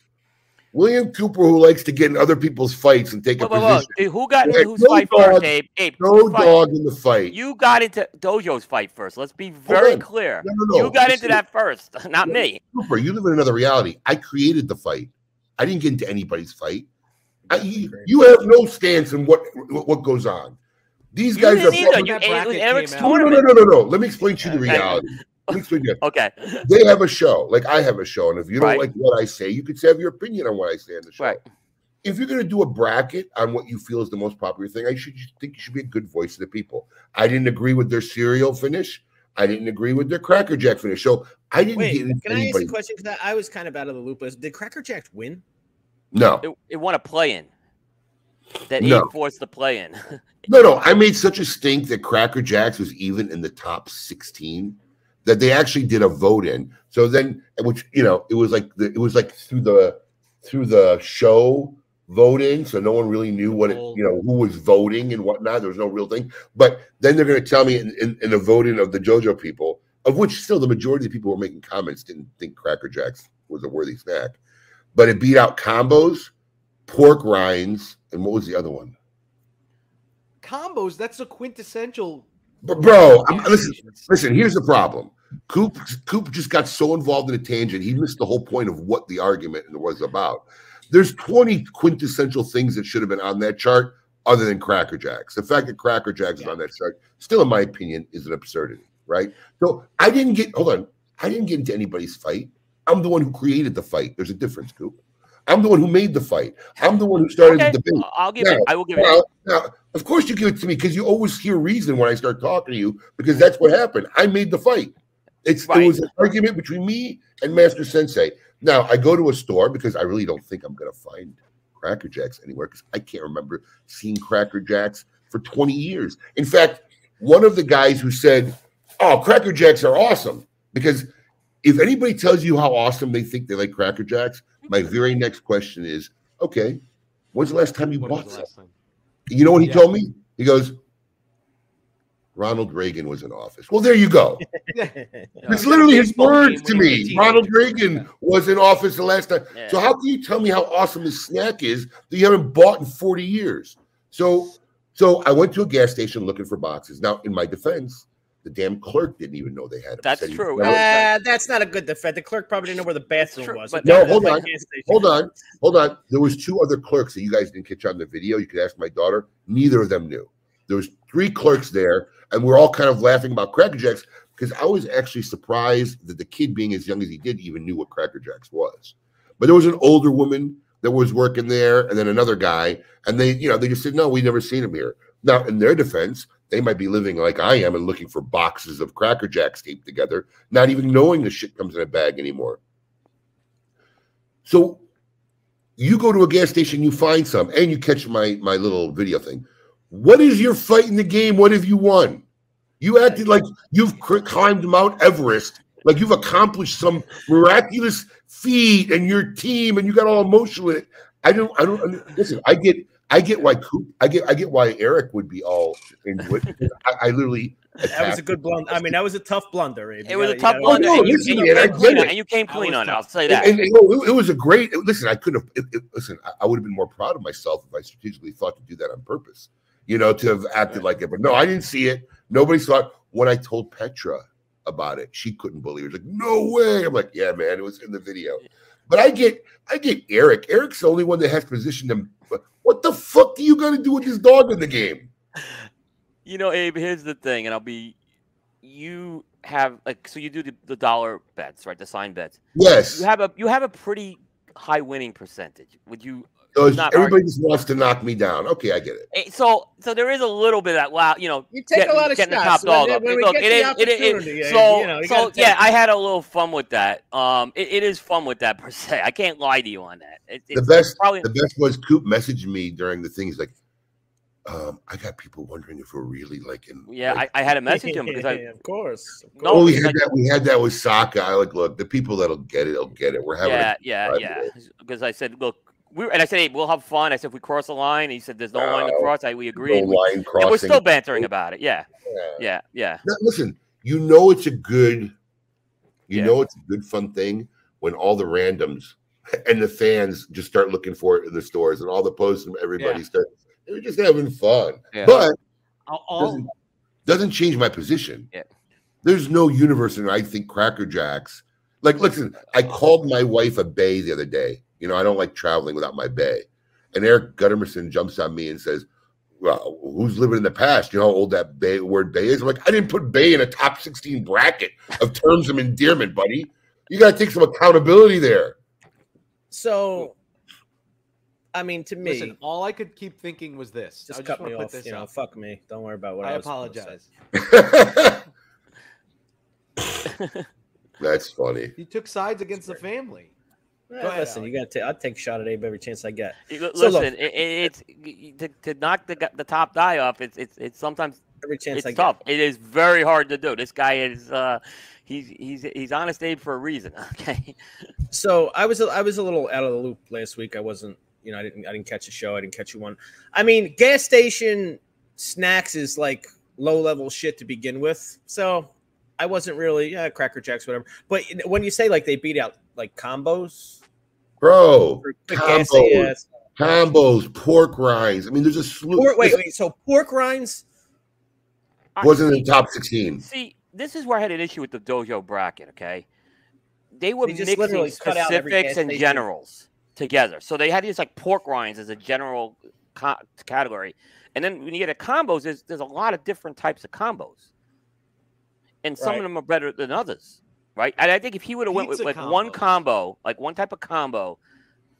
William Cooper, who likes to get in other people's fights and take Whoa, a whoa, whoa. position. Dude, who got Yeah, into whose no fight dog- first, Abe? Abe, No dog in the fight. You got into Dojo's fight first. Let's be very clear. No, no, no. You got into that first, not No. me. Cooper, you live in another reality. I created the fight. I didn't get into anybody's fight. I, you, you have no stance in what, what goes on. These You guys didn't are. either. fucking- You, That it was bracket Eric's came no, no, no, no, no, no. Let me explain to you the reality. Let me explain to you. Okay. They have a show, like I have a show, and if you don't Right. like what I say, you could have your opinion on what I say on the show. Right. If you're going to do a bracket on what you feel is the most popular thing, I should think you should be a good voice of the people. I didn't agree with their cereal finish. I didn't agree with their Cracker Jack finish. So I didn't Wait, get into can I ask a question? Because I, I was kind of out of the loop. Is- Did Cracker Jacks win? No, It, it won a play in. That No. Abe forced the play in. no, no. I made such a stink that Cracker Jacks was even in the top 16 that they actually did a vote in. So then, which you know, it was like the, it was like through the through the show voting, so no one really knew what it, you know who was voting and whatnot. There was no real thing. But then they're going to tell me in, in, in the voting of the Dojo people, of which still the majority of people who were making comments didn't think Cracker Jacks was a worthy snack, but it beat out combos, pork rinds, and what was the other one? Combos. That's a quintessential. But bro, I'm, listen, listen. Here's the problem. Coop, Coop just got so involved in a tangent, he missed the whole point of what the argument was about. There's 20 quintessential things that should have been on that chart, other than Cracker Jacks. The fact that Cracker Jacks is on that chart, still, in my opinion, is an absurdity. Right? So I didn't get. Hold on. I didn't get into anybody's fight. I'm the one who created the fight. There's a difference, Coop. I'm the one who made the fight. I'm the one who started Okay, the debate. I'll give Now, it. I will give it. Now, of course you give it to me because you always hear reason when I start talking to you because that's what happened. I made the fight. It's Right. it was an argument between me and Master Sensei. Now I go to a store because I really don't think I'm gonna find Cracker Jacks anywhere because I can't remember seeing Cracker Jacks for 20 years. In fact, one of the guys who said, "Oh, Cracker Jacks are awesome," because if anybody tells you how awesome they think they like Cracker Jacks, my very next question is, "Okay, when's the last time you When bought was the some?" Last time? You know what he Yeah. told me? He goes, Ronald Reagan was in office. Well, there you go. It's literally his words to when he was a me. Ronald Reagan was in office the last time. Yeah. So how can you tell me how awesome this snack is that you haven't bought in 40 years? So so I went to a gas station looking for boxes. Now, in my defense, the damn clerk didn't even know they had them. That's true. never- Uh, that's not a good defense. The clerk probably didn't know where the bathroom True, was. but- No, hold on. Hold on, hold on. There was two other clerks that you guys didn't catch on the video. You could ask my daughter. Neither of them knew. There was three clerks there, and we're all kind of laughing about Cracker Jacks because I was actually surprised that the kid, being as young as he did, even knew what Cracker Jacks was. But there was an older woman that was working there, and then another guy, and they, you know, they just said, "No, we never seen him here." Now, in their defense, they might be living like I am and looking for boxes of Cracker Jacks taped together, not even knowing the shit comes in a bag anymore. So you go to a gas station, you find some, and you catch my my little video thing. What is your fight in the game? What have you won? You acted like you've climbed Mount Everest, like you've accomplished some miraculous feat, and your team, and you got all emotional. I don't. I don't listen. I get. I get why Coop. I get. I get why Eric would be all into it. I, I literally. That was a good blunder. I mean, that was a tough blunder. Abe. It was a gotta- tough you one, gotta- no, and you, listen, and you man, came clean on it. it. And you came I clean was on it. tough. I'll say And, that. and, you know, it, it was a great. Listen, I couldn't have. It, it- listen, I, I would have been more proud of myself if I strategically thought to do that on purpose. You know, to have acted like it. But no, I didn't see it. Nobody saw it. When I told Petra about it. She couldn't believe it. Like, no way. I'm like, yeah, man, it was in the video. But I get, I get Eric. Eric's the only one that has positioned him. What the fuck are you gonna do with this dog in the game? You know, Abe, here's the thing, and I'll be you have like so you do the, the dollar bets, right? The sign bets. Yes. You have a you have a pretty high winning percentage. Would you So not everybody argue. just wants to knock me down. Okay, I get it. Eh, So so there is a little bit of that wow, you know, You take getting, a lot of getting the shots top dog when, when we Look, get it the is- it is- it- opportunity. so you know, you so yeah, I had a little fun with that. Um, it, it is fun with that per se. I can't lie to you on that. It, The best, probably the best was Coop messaged me during the thing. He's like, um, I got people wondering if we're really like in. yeah. like, I, I had a message him because I of course. of No, oh, we had I- that. We had that with Saka. I like, look, the people that'll get it, will get it. We're having. yeah a, yeah yeah because I said look. We and I said, hey, we'll have fun. I said, if we cross the line, he said, there's no line to cross. I we no agreed. We- line and crossing. we're still bantering about it. Yeah, Yeah. yeah, yeah. Now, listen, you know it's a good, you Yeah. know it's a good fun thing when all the randoms and the fans just start looking for it in the stores and all the posts and everybody Yeah. start. They're just having fun, Yeah. but All, all doesn't, doesn't change my position. Yeah. There's no universe in I think Cracker Jacks. Like, listen, I called my wife a bay the other day. You know, I don't like traveling without my bay. And Eric Guttermerson jumps on me and says, Well, who's living in the past? You know how old that bay word bay is? I'm like, I didn't put bay in a top 16 bracket of terms of endearment, buddy. You gotta take some accountability there. So, I mean, to me, listen, all I could keep thinking was this. just I cut wanna me put off. this You know, out. fuck me. Don't worry about what I, I was apologize. That's funny. You took sides against the family. Go ahead, listen, you got to. I'll take a shot at Abe every chance I get. You So, look- Listen, it, it, it's to, to knock the the top guy off. It's it's it's sometimes Every chance it's I tough. It is very hard to do. This guy is uh, he's he's he's honest Abe for a reason. Okay. So I was a- I was a little out of the loop last week. I wasn't. You know, I didn't. I didn't catch a show. I didn't catch you one. I mean, gas station snacks is like low level shit to begin with. So I wasn't really yeah, Cracker Jacks, whatever. But when you say like they beat out like combos, Bro, for quick gas, combos, combos, pork rinds. I mean, there's a slew. Pork, wait, wait. So pork rinds. Wasn't in the top 16. See, this is where I had an issue with the dojo bracket. Okay, they were They mixing literally cut out every specifics and station. generals together. So they had these like pork rinds as a general co- category, and then when you get a combos, there's there's a lot of different types of combos, and some Right. of them are better than others, right? And I think if he would have went with Pizza like one combo, like one type of combo.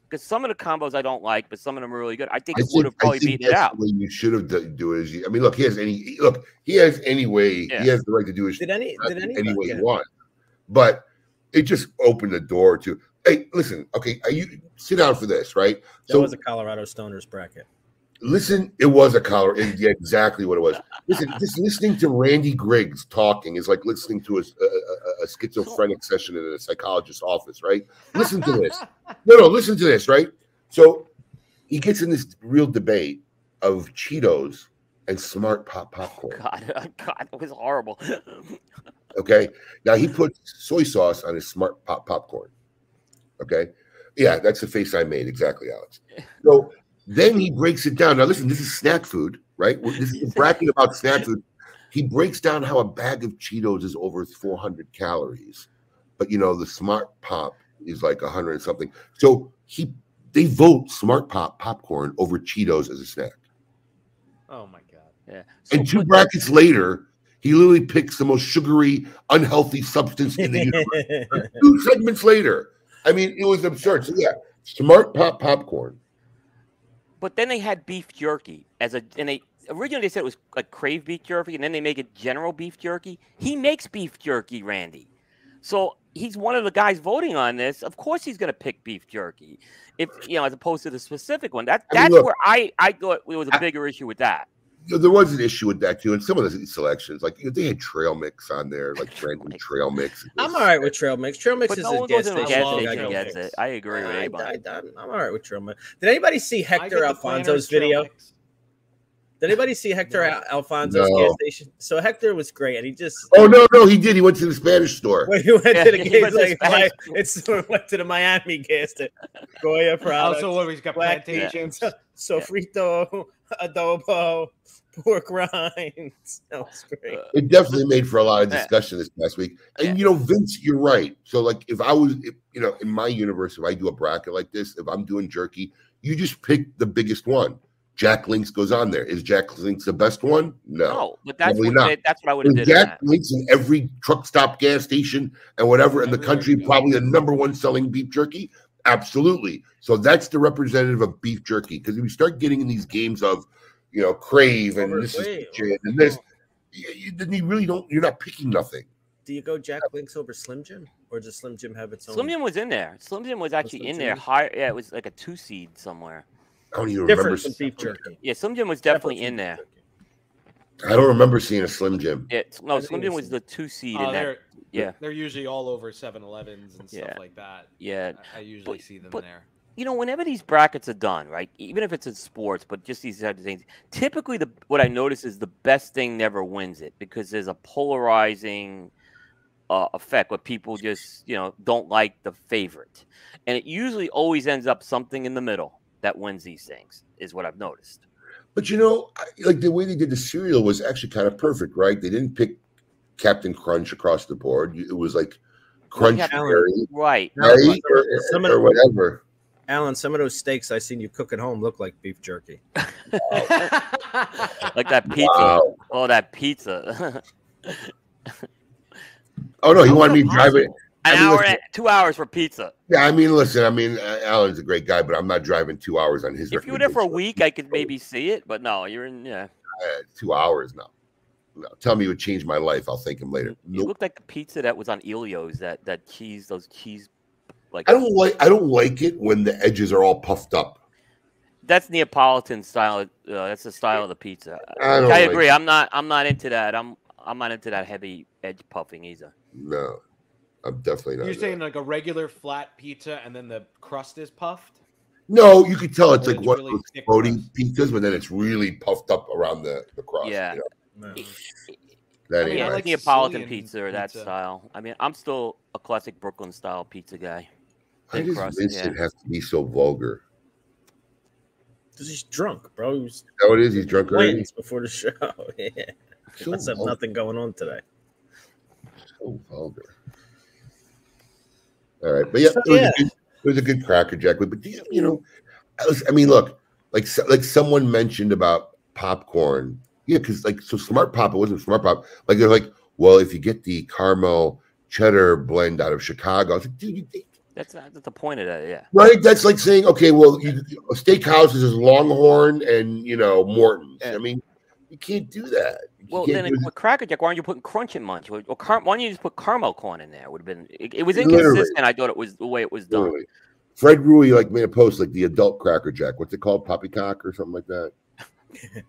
Because some of the combos I don't like, but some of them are really good. I think I it would have think, I probably beat beaten it out. the way you should have do, do it. Is you, I mean, look, he has any look. He has any way. Yeah. He has the right to do his Did any? Did any? any way yeah. you want. But it just opened the door to. Hey, listen. Okay, are you sit down for this, right? That So was a Colorado Stoners bracket. Listen. It was a collar. it- yeah, exactly what it was. Listen, just listening to Randy Griggs talking is like listening to a, a, a- a schizophrenic session in a psychologist's office, right? Listen to this. No, no, listen to this, right? So he gets in this real debate of Cheetos and smart pop popcorn. God, uh, God, it was horrible. Okay. Now he puts soy sauce on his smart pop popcorn. Okay. Yeah, that's the face I made. Exactly, Alex. So then he breaks it down. Now, listen, this is snack food, right? Well, This is a bracket about snack food. He breaks down how a bag of Cheetos is over 400 calories, but you know, the smart pop is like 100 and something. So he they vote smart pop popcorn over Cheetos as a snack. Oh my god. Yeah. So, And two but- brackets later, he literally picks the most sugary, unhealthy substance in the universe. two segments later. I mean, it was absurd. So yeah, smart pop popcorn. But then they had beef jerky as a, and they originally they said it was like crave beef jerky, and then they make it general beef jerky. He makes beef jerky, Randy. So he's one of the guys voting on this. Of course, he's going to pick beef jerky, if you know, as opposed to the specific one. That I mean, that's look, where I I thought it was a bigger issue with that. You know, there was an issue with that too, and some of the selections, like you know, they had trail mix on there, like random trail mix. I'm all right with trail mix. Trail mix But is no a one gas goes in station. gas station gets it. I agree with I, Abe. on I, that. am all right with trail mix. Did anybody see Hector Alfonso's video? mix. Did anybody see Hector No. Al- Alfonso's No. gas station? So Hector was great, and he just Oh no, no, he did. He went to the Spanish store. when he went Yeah, to the he gas, went to like, Spanish my- it's went to the Miami gas station. Goya products, so what? He's got black plantations. so, sofrito, adobo, Pork rinds. That was great. It definitely made for a lot of discussion this past week. And Yeah. you know, Vince, you're right. So, like, if I was, if, you know, in my universe, if I do a bracket like this, if I'm doing jerky, you just pick the biggest one. Jack Links goes on there. Is Jack Links the best one? No. No, but that's Probably what not. they, that's what I would have There's did. Jack that. Links in every truck stop, gas station, and whatever in the country, probably the number one selling beef jerky. Absolutely. So that's the representative of beef jerky. Because if you start getting in these games of, you know, crave and this is Wait, oh, and this, oh. you, you, then you really don't. You're not picking nothing. Do you go Jack Links over Slim Jim, or does Slim Jim have its own? Slim Jim was in there. Slim Jim was oh, actually Slim in Jim there. was? High, yeah, it was like a two seed somewhere. I don't even remember. different from beef jerky. Yeah, Slim Jim was definitely Separate in there. I don't remember seeing a Slim Jim. Yeah, no, Slim Jim was the two seed Oh, in there. Yeah, they're usually all over 7-Elevens and stuff Yeah. like that. yeah. I, I usually But- see them but- there. you know, whenever these brackets are done, right? Even if it's in sports, but just these types of things, typically the what I notice is the best thing never wins it because there's a polarizing uh, effect where people just you know don't like the favorite, and it usually always ends up something in the middle that wins these things. Is what I've noticed. But you know, like the way they did the cereal was actually kind of perfect, right? They didn't pick Captain Crunch across the board. It was like Crunch Berry, Right. right? Some- Or, some or whatever. Alan, some of those steaks I seen you cook at home look like beef jerky. like that pizza. Wow. Oh, that pizza. Oh no, he How is wanted that me driving. Possible? I mean, hour, listen- two hours for pizza. Yeah, I mean, listen, I mean, uh, Alan's a great guy, but I'm not driving two hours on his. If you were there for a week, I could maybe see it, but no, you're in. Yeah, Uh, two hours, now. No, tell me it would change my life. I'll thank him later. you Nope. looked like the pizza that was on Elio's. That that cheese, those cheese, like I don't like. I don't like it when the edges are all puffed up. that's Neapolitan style. Uh, that's the style of the pizza. I I, don't I like agree. I'm not. I'm not into that. I'm. I'm not into that heavy edge puffing either. No, I'm definitely not. You're there. saying like a regular flat pizza and then the crust is puffed? No, you could tell it's Or like it's one really of those floating crust. pizzas, but then it's really puffed up around the the crust. Yeah. you know? No. that I mean, ain't I like like Neapolitan Sicilian pizza or that pizza. style. I mean, I'm still a classic Brooklyn style pizza guy. Why thin does crust, Vincent yeah. have to be so vulgar? Because he's drunk, bro. He was that what it is? He's drunk already. before the show. yeah. So Must have nothing going on today. So vulgar. All right, but yeah, So, it was, yeah. A good, it was a good cracker jack. But do you, you know, I, was, I mean, look, like so- like someone mentioned about popcorn. Yeah, because like so, smart pop. It wasn't smart pop. Like they're like, well, if you get the caramel cheddar blend out of Chicago, I was like, dude, you think That's not that's the point of that. Yeah. right? That's like saying, okay, well, you, steakhouses is Longhorn and you know Morton. I mean, you can't do that. You Well, then do it, with Cracker Jack, why aren't you putting Crunch 'n Munch? Or, or car, why don't you just put caramel corn in there? Would have been. It, it was Literally. inconsistent. I thought it was the way it was done. Literally. Fred Rewey like made a post like the adult Cracker Jack. What's it called? Poppycock or something like that.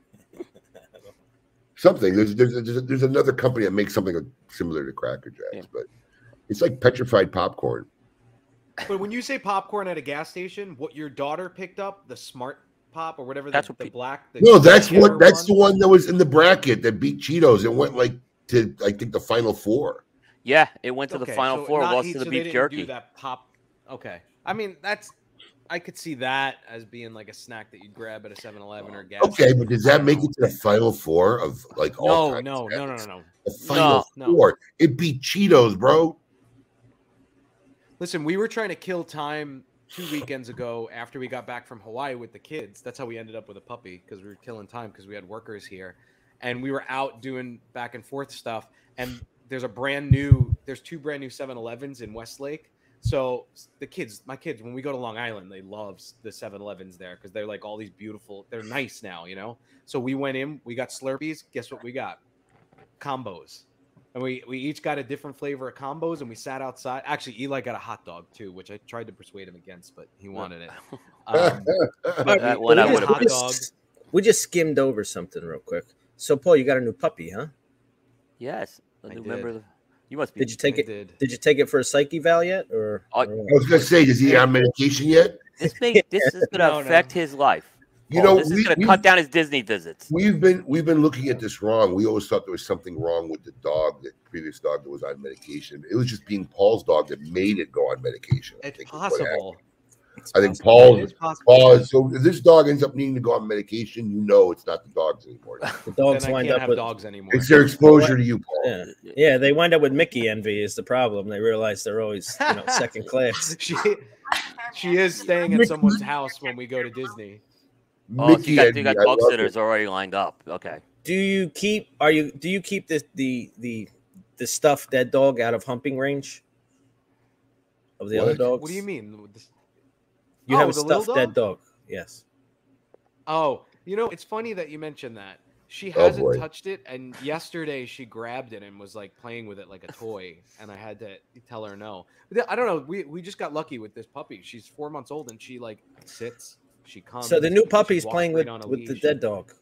something. There's there's there's, there's another company that makes something similar to Cracker Jacks, Yeah. but it's like petrified popcorn. But when you say popcorn at a gas station, what your daughter picked up, the smart pop or whatever That's the, what the pe- black the No, that's what that's the one? one that was in the bracket that beat Cheetos. It went like to I think the final four. Yeah, it went to the final so four, not lost eat- to the so they beef didn't jerky. Do that pop. Okay, I mean that's. I could see that as being like a snack that you'd grab at a 7-Eleven or gas. Okay, but does that make it to the final four of like all No, time no, no, no, no, no. The final No, no. four. It beat Cheetos, bro. Listen, we were trying to kill time two weekends ago after we got back from Hawaii with the kids. That's how we ended up with a puppy because we were killing time because we had workers here, and we were out doing back and forth stuff. And there's a brand new, there's two brand new 7-Elevens in Westlake. So the kids, my kids, when we go to Long Island, they love the 7-Elevens there because they're like all these beautiful. They're nice now, you know. So we went in, we got Slurpees. Guess what we got? Combos and we we each got a different flavor of combos and we sat outside actually eli got a hot dog too which i tried to persuade him against but he wanted it um, That one I we would have. hot dog We just skimmed over something real quick. So, Paul, you got a new puppy, huh? Yes, a I new member. did. Of the, you must be. Did you take I it? did Did you take it for a psyche val yet, or? Or? I was gonna say, is he on medication yet? This may, This is going to No, no. affect his life. You Oh, know, this is going to cut down his Disney visits. We've been we've been looking at this wrong. We always thought there was something wrong with the dog, the previous dog that was on medication. It was just being Paul's dog that made it go on medication. I it's think is what happened. possible I think It Paul, is possible. Paul. is- So if this dog ends up needing to go on medication, you know it's not the dogs anymore. The dogs wind up with dogs anymore. It's their exposure to you, Paul. yeah, yeah. They wind up with Mickey envy is the problem. They realize they're always you know second class. she she is staying at someone's house when we go to Disney. Oh, so you got, and you got me, I dog sitters it. already lined up. Okay. Do you keep? Are you? Do you keep the the the the stuffed dead dog out of humping range of the other What? dogs? What do you mean? You Oh, have a the little stuffed dead dog? dog. Yes. Oh, you know, it's funny that you mentioned that. She Oh, hasn't boy. touched it, and yesterday she grabbed it and was like playing with it like a toy, and I had to tell her no. But I don't know. We we just got lucky with this puppy. She's four months old, and she like sits. She comes. So the new she puppy's walks playing with on with the dead dog.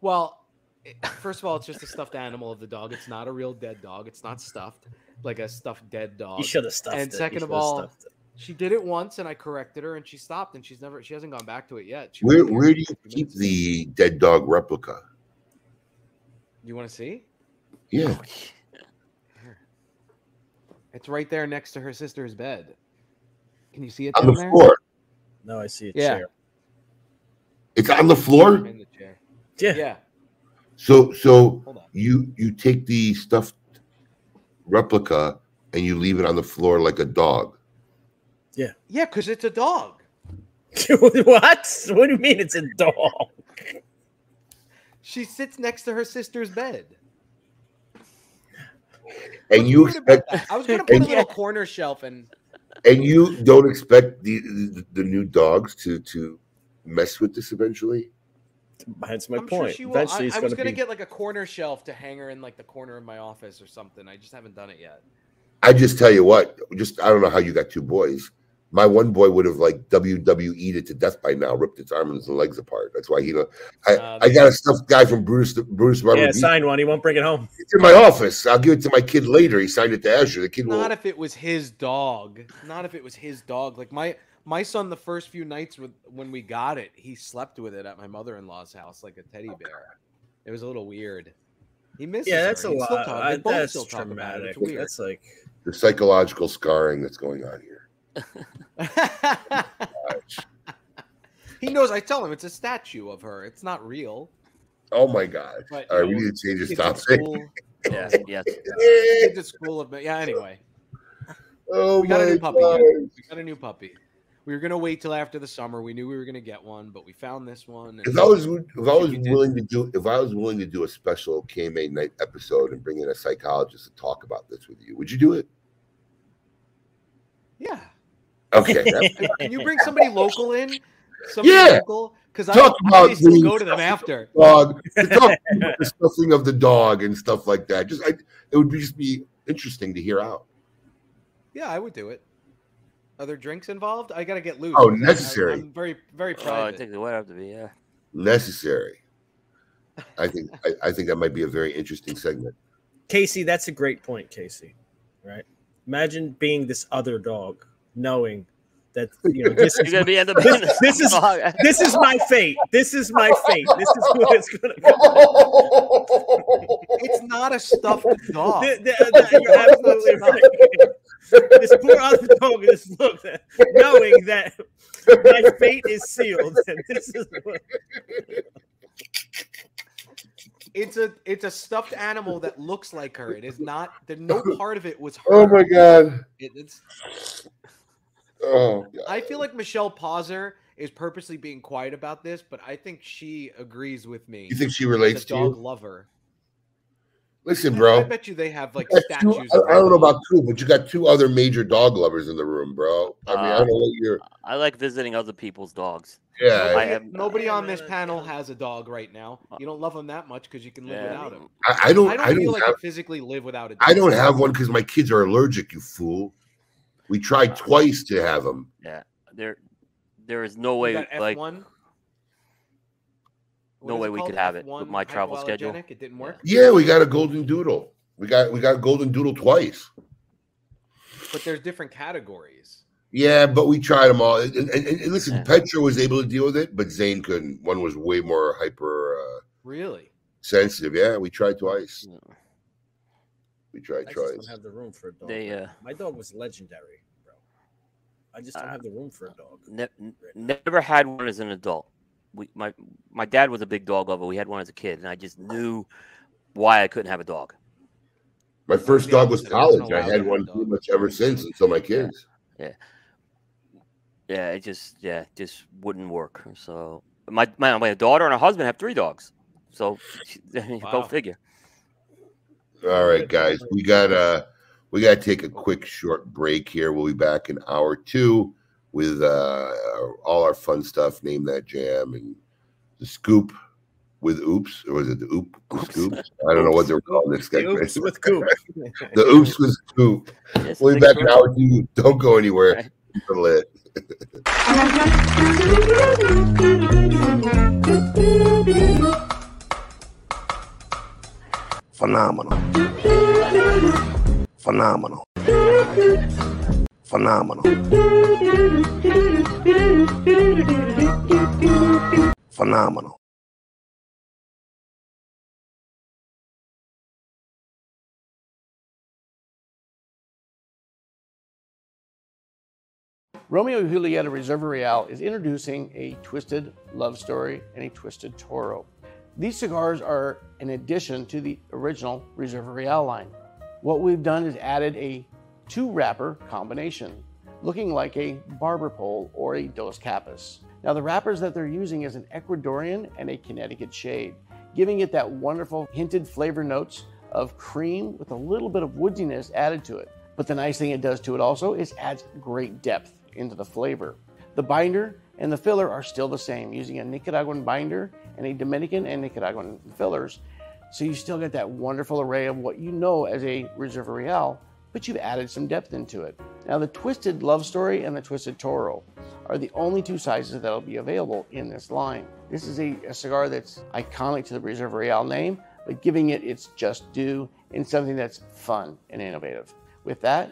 Well, first of all, it's just a stuffed animal of the dog. It's not a real dead dog. It's not stuffed like a stuffed dead dog. You should have stuffed and it. You second of all. She did it once, and I corrected her, and she stopped, and she's never, she hasn't gone back to it yet. She Where where do you 50 keep the dead dog replica? You want to see? Yeah. Oh, it's right there next to her sister's bed. Can you see it On the there? floor. No, I see a Yeah. chair. It's on the floor. In the chair. Yeah. Yeah. So so you you take the stuffed replica and you leave it on the floor like a dog. Yeah, Yeah, because it's a dog. what? What do you mean it's a dog? She sits next to her sister's bed. And you What's weird about expect? I was gonna put a and- little corner shelf and and you don't expect the, the the new dogs to to mess with this eventually. That's my I'm point. she will. I, Eventually, it's I going was to gonna be. get like a corner shelf to hang her in like the corner of my office or something. I just haven't done it yet. I just tell you what, just I don't know how you got two boys. My one boy would have like WWE'd it to death by now, ripped its arms and legs apart. That's why he. don't- I, Uh, I got a stuffed guy from Bruce Bruce Barber Yeah, Beach. sign one. He won't bring it home. It's in my office. I'll give it to my kid later. He signed it to Azure. The kid will. Not if it was his dog. Not if it was his dog. Like my my son, the first few nights with when we got it, he slept with it at my mother in law's house like a teddy bear. It was a little weird. He misses Yeah, her. that's a He still lot. talk- I- that's still talk about it. traumatic. It's weird. That's like the psychological scarring that's going on here. He knows. I tell him it's a statue of her. It's not real. Oh my god! But, All right, you we need to change this Kids at topic. school, Yeah. Yes. kids at school of been, yeah. Anyway, Oh we got a my new puppy. god! We got a new puppy. We were gonna wait till after the summer. We knew we were gonna get one, but we found this one. If I was if I was You did. willing to do if I was willing to do a special KMA night episode and bring in a psychologist to talk about this with you, would you do it? yeah. Okay. Can you bring somebody local in? Somebody Yeah. local? Because I, Talk I about may the- go to them after. dog. Talk about the stuffing of the dog and stuff like that. Just I, it would be just be interesting to hear out. Yeah, I would do it. Are there drinks involved? I gotta get loose. Oh, necessary. I, am very, very Oh, I private. think it would have to be. Yeah. Necessary. I think I, I think that might be a very interesting segment. Casey. That's a great point, Casey. Right? Imagine being this other dog, knowing that you know this is gonna be end up This- this is- this is my fate. This is my fate. This is what it's gonna be. it's not a stuffed dog. Th- th- th- You're absolutely right. This poor other dog just looked, knowing that my fate is sealed. And this is what, It's a it's a stuffed animal that looks like her. It is not. There no part of it was her. oh my god. It- it's. Oh god. I feel like Michelle Pauser is purposely being quiet about this, but I think she agrees with me. You think she relates a to dog you? lover. Listen, bro. I bet you they have like You got two- statues. I, I don't know about two, but you got two other major dog lovers in the room, bro. I mean, I uh, don't know what you're. I like visiting other people's dogs. Yeah, Nobody, I have- nobody on this panel has a dog right now. You don't love them that much because you can live Yeah. without them. I, I don't. I don't I don't feel like have. I physically live without a dog. I don't have one because my kids are allergic. You fool. We tried twice to have them. Yeah. There, there is no way. Like, F1? No way we could have it F1 with my travel schedule. It didn't work. Yeah, we got a golden doodle. We got we got a golden doodle twice. But there's different categories. Yeah, but we tried them all. And, and, and- and listen, Yeah. Petra was able to deal with it, but Zane couldn't. One was way more hyper uh, Really? sensitive. Yeah, we tried twice. We tried I just don't have the room for a dog. They, uh, My dog was legendary, bro. I just don't Uh, have the room for a dog. Ne- n- never had one as an adult. We, my my dad was a big dog lover. We had one as a kid, and I just knew why I couldn't have a dog. My first dog was opposite. I wasn't college. I had one pretty much ever since until my kids. Yeah, Yeah, it just yeah, just wouldn't work. So my my my daughter and her husband have three dogs. So Wow. go figure. All right, guys, we got uh we got to take a quick short break here. We'll be back in hour two with uh all our fun stuff. Name that jam and the scoop with oops or was it the oop Oops. scoop? I don't know what they're calling this. The segment. oops with Coop. the oops with scoop. Just We'll be make back in sure- hour two. Don't go anywhere. Okay. Keep it lit. Phenomenal. Phenomenal. Phenomenal. Phenomenal. Romeo and Reserva Real is introducing a twisted love story and a twisted Toro. These cigars are an addition to the original Reserva Real line. What we've done is added a two wrapper combination, looking like a barber pole or a Dos Capas. Now, the wrappers that they're using is an Ecuadorian and a Connecticut shade, giving it that wonderful hinted flavor notes of cream with a little bit of woodiness added to it. But the nice thing it does to it also is adds great depth into the flavor. The binder and the filler are still the same, using a Nicaraguan binder and a Dominican and Nicaraguan fillers. So you still get that wonderful array of what you know as a Reserva Real, but you've added some depth into it. Now, the Twisted Love Story and the Twisted Toro are the only two sizes that'll be available in this line. This is a, a cigar that's iconic to the Reserva Real name, but giving it its just due in something that's fun and innovative. With that,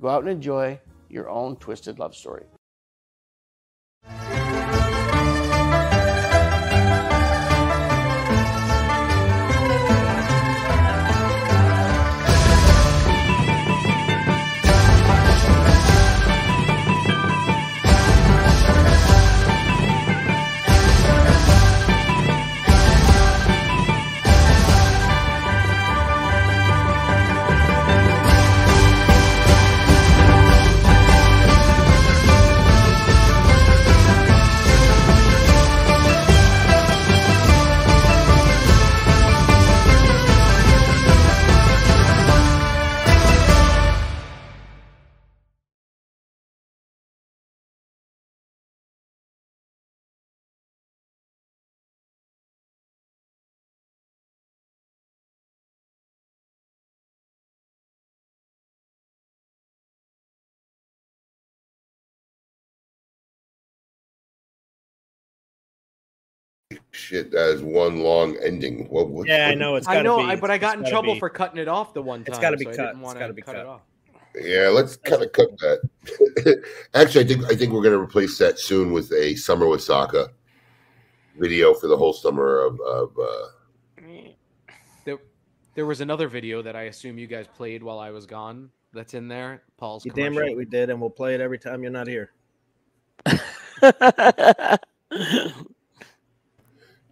go out and enjoy your own Twisted Love Story. Shit, that is one long ending. What? what Yeah, I know it's. I know, be- I, but I it's got in trouble be- for cutting it off the one time. It's gotta be so cut. didn't gotta be cut cut. it off. Yeah, let's kind of cut that. Actually, I think I think we're going to replace that soon with a summer with Saka video for the whole summer of, of uh, There, there was another video that I assume you guys played while I was gone. That's in there. Paul's. You damn right we did, and we'll play it every time you're not here.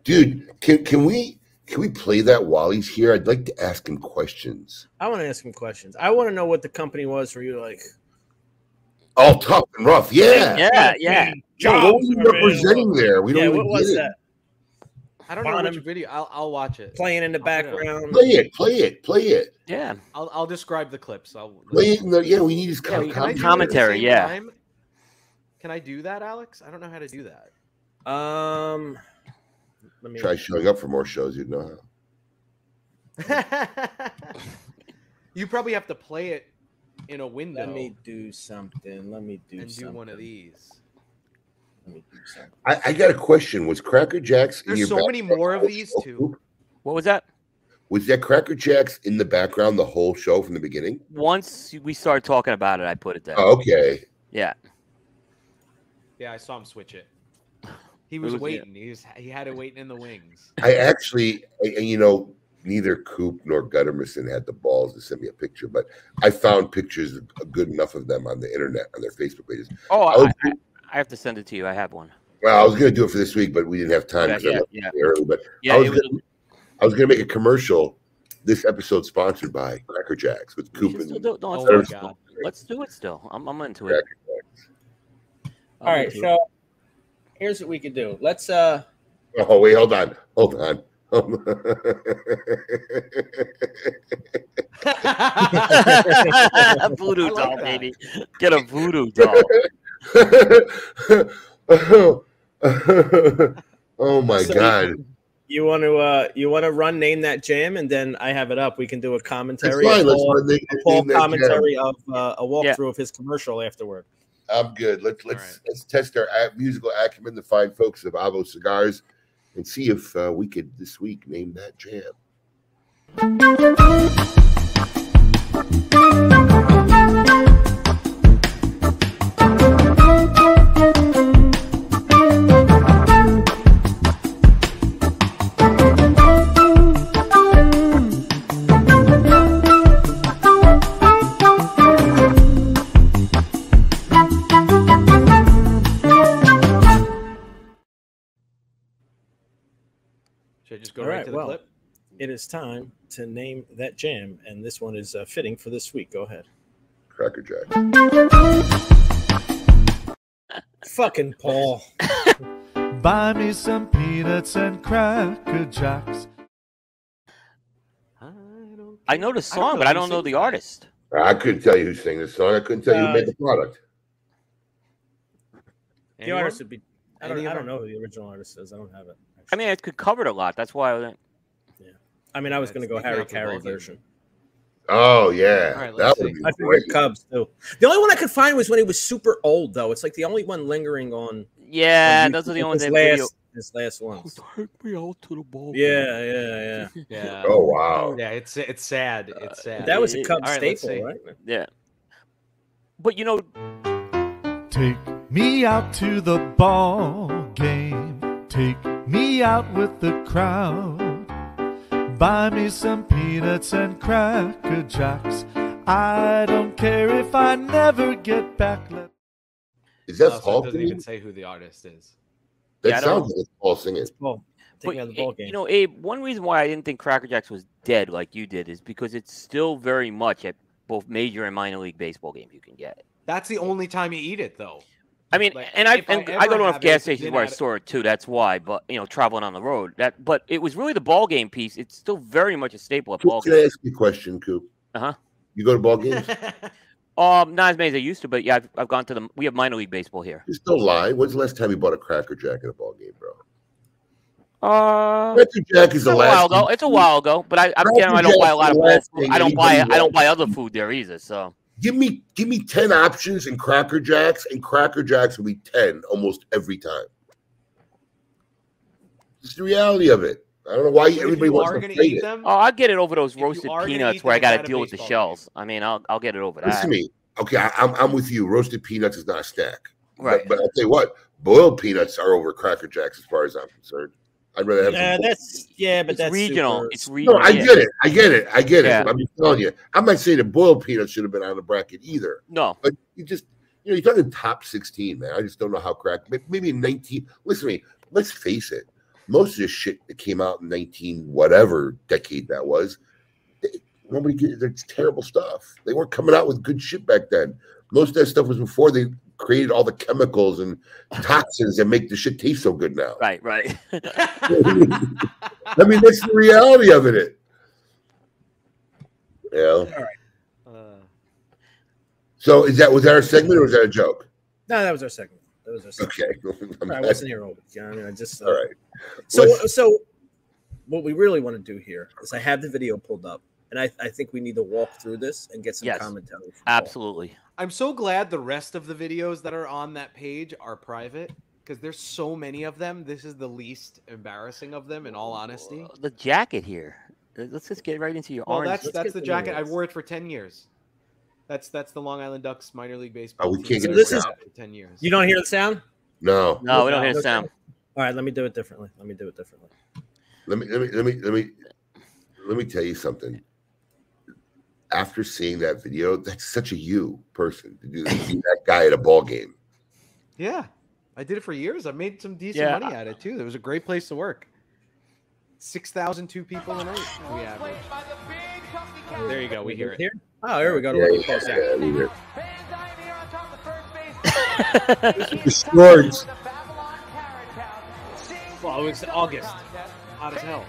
dude. Can can we can we play that while he's here? I'd like to ask him questions. I want to ask him questions. I want to know what the company was for you. Like, All tough and rough. Yeah. yeah, yeah. Joe, what were you Jobs are representing there? We don't yeah, even what was get it. that? I don't know Bonham. which video. I'll, I'll watch it. Playing in the I'll put it up. background. Play it. Play it. Play it. Yeah. I'll, I'll describe the clips. I'll Play it. In the, yeah, we need his Yeah, com- we- Can I do it at the Commentary, yeah. time? Can I do that, Alex? I don't know how to do that. Um, let me. Try showing up for more shows. You'd know how. you probably have to play it in a window Let me do something. Let me do and do one of these. Let me do something. I, I got a question. Was Cracker Jacks in There's your so many more of the whole these, show? too. What was that? Was that Cracker Jacks in the background the whole show from the beginning? Once we started talking about it, I put it there. Oh, okay. Yeah. Yeah, I saw him switch it. He was was- yeah. waiting. He was he had it waiting in the wings. I actually, and, you know, neither Coop nor Guttermison had the balls to send me a picture, but I found pictures good enough of them on the internet on their Facebook pages. Oh, I I, was- I, I have to send it to you. I have one. Well, I was going to do it for this week, but we didn't have time Yeah, 'cause I yeah, yeah. early. But Yeah, I was was, gonna, I was going to make a commercial. This episode sponsored by Cracker Jacks with Coop and still do, no, let's, Oh do my it God. still. let's do it still. I'm, I'm into it. Cracker Jacks. I'm All right, into it. so here's what we could do. Let's uh Oh wait, hold on, hold on. A voodoo I like doll, that. baby. Get a voodoo doll. oh my So- god! you want to uh you want to run name that jam and then I have it up. We can do a That's commentary, fine. a Let's full, run the, a full name that jam. commentary of uh, a walkthrough Yeah. of his commercial afterward. I'm good. Let's let's right. let's test our musical acumen, the fine folks of Avo Cigars, and see if uh, we could this week name that jam. Go All right, right, to the well. clip? It is time to name that jam, and this one is uh, fitting for this week. Go ahead. Cracker Jack. Fucking Paul. Buy me some peanuts and cracker jacks. I know the I song, know but I don't know the artist. I couldn't tell you who sang this song. I couldn't tell you who Uh, made the product. The Anyone? artist would be. I don't, I don't know who the original artist is. I don't have it. I mean, it could cover it a lot. That's why I was. Yeah. I mean, I was going to go Harry out Caray version. Oh yeah, All right, that would see. be I great. figured Cubs too. The only one I could find was when he was super old, though. It's like the only one lingering on. Yeah, on those are the YouTube. only his that last, his last oh, ones. Take me out to the ball. Yeah, yeah, yeah. Yeah. Oh wow. Yeah, it's it's sad. Uh, it's sad. That was a it- Cubs all right, staple, right? Yeah. But you know, Take me out to the ball game. Take me out with the crowd. Buy me some peanuts and cracker jacks. I don't care if I never get back. Let Is that Oh, so Paul it doesn't even say who the artist is. That Yeah, sounds like it's Paul singing. It's Paul. Take but, me of the ball game. you know, Abe. One reason why I didn't think Cracker Jacks was dead like you did is because it's still very much at both major and minor league baseball games you can get. That's the only time you eat it, though. I mean, Like, and I if I and I, go to enough gas stations where I store it too. That's why. But you know, traveling on the road, that. But it was really the ball game piece. It's still very much a staple of ball Coop, can I ask you a question, Coop? Uh-huh. You go to ball games? Um, not as many as I used to, but yeah, I've, I've gone to the. We have minor league baseball here. Just don't lie. When's the last time you bought a Cracker Jack at a ball game, bro? Uh, Cracker Jack is it's the a last. while ago. It's a while ago, but I, I'm Cracker. I don't buy a lot of Jack's the ball last food. I don't buy. I don't buy other food there either. So Give me give me 10 options in Cracker Jacks, and Cracker Jacks will be 10 almost every time. It's the reality of it. I don't know why But if everybody you wants to eat it. them, oh, I'll get it over those If roasted peanuts where I got to deal with the baseball shells. I mean, I'll I'll get it over Listen to that. me. Okay, I, I'm I'm with you. Roasted peanuts is not a snack. Right. But, but I'll tell you what, boiled peanuts are over Cracker Jacks as far as I'm concerned. I'd rather have some Yeah, that's yeah, but it's that's regional. super- It's No. I get it. I get it. I get Yeah. it. I'm just telling you. I'm not saying that boiled peanuts should have been on the bracket either. No, But you just, you know, you're talking top 16, man. I just don't know how crack. Maybe 19. Listen to me. Let's face it. Most of this shit that came out in 19, whatever decade that was, they- nobody get It's terrible stuff. They weren't coming out with good shit back then. Most of that stuff was before they created all the chemicals and toxins that make the shit taste so good now. right, right. I mean, that's the reality of it. Yeah. Uh, So is that was that our segment or was that a joke? No, that was our segment. That was our segment. Okay. I'm I wasn't here all week. You know, what I mean, I just uh, All right. So, Let's- so what we really want to do here is I have the video pulled up, and I, I think we need to walk through this and get some Yes. commentary. Absolutely. Paul. Absolutely. I'm so glad the rest of the videos that are on that page are private because there's so many of them. This is the least embarrassing of them, in all honesty. The jacket here. Uh, Let's just get right into your Well, orange. that's let's that's the jacket. I videos. wore it for ten years. That's that's the Long Island Ducks minor league baseball. Oh, we can't get this wore is- for ten years. You don't hear the sound? No. no, we don't hear No, the sound. All right, let me do it differently. Let me do it differently. Let me let me let me let me let me tell you something. After seeing that video, that's such a you person to do to be that guy at a ball game. Yeah, I did it for years. I made some decent Yeah, money at it too. It was a great place to work. Six thousand two people a night. We average. There you go. We hear it. Here? Oh, here we go. Yeah, Look yeah, yeah, we hear it. The Swords. Well, it was August. Hot as hell.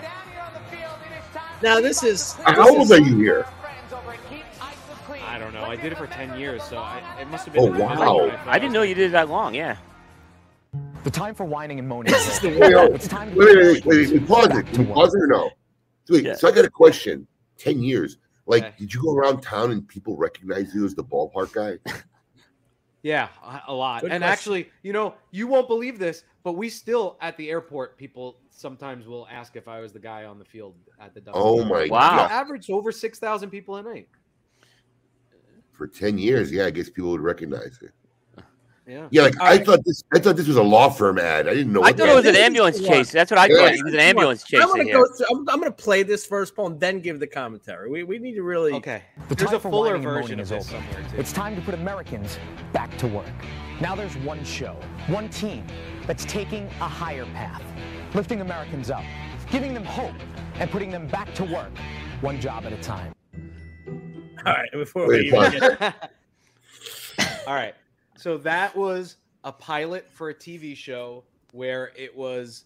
Now this is How this old is- are you here? I don't know. I did it for ten years, so I, it must have been. Oh, in wow. when thought I didn't know you did it that long. Yeah. The time for whining and moaning. This is the. Wait, wait, It's time to wait, put wait, wait, wait, Americans Pause it. Can pause it or no? Wait, Yeah. so I got a question. 10 years. Like, Okay. did you go around town and people recognize you as the ballpark guy? Yeah, a- a lot. Good and question. actually, you know, you won't believe this, but we still at the airport, people sometimes will ask if I was the guy on the field at the. Dodgers. Oh my Wow. We god. averaged over six thousand people a night. For 10 years, yeah, I guess people would recognize it. Yeah. Yeah, like All I right. thought this I thought this was a law firm ad. I didn't know I thought it was an ambulance chase. That's what I Yeah. thought. He was an ambulance chase. I chaser want to go. Through, I'm, I'm going to play this first poem, then give the commentary. We, we need to really. Okay. The There's a fuller version of this somewhere too. It's time to put Americans back to work. Now there's one show, one team that's taking a higher path, lifting Americans up, giving them hope, and putting them back to work, one job at a time. All right. Before we even get, All right. So that was a pilot for a TV show where it was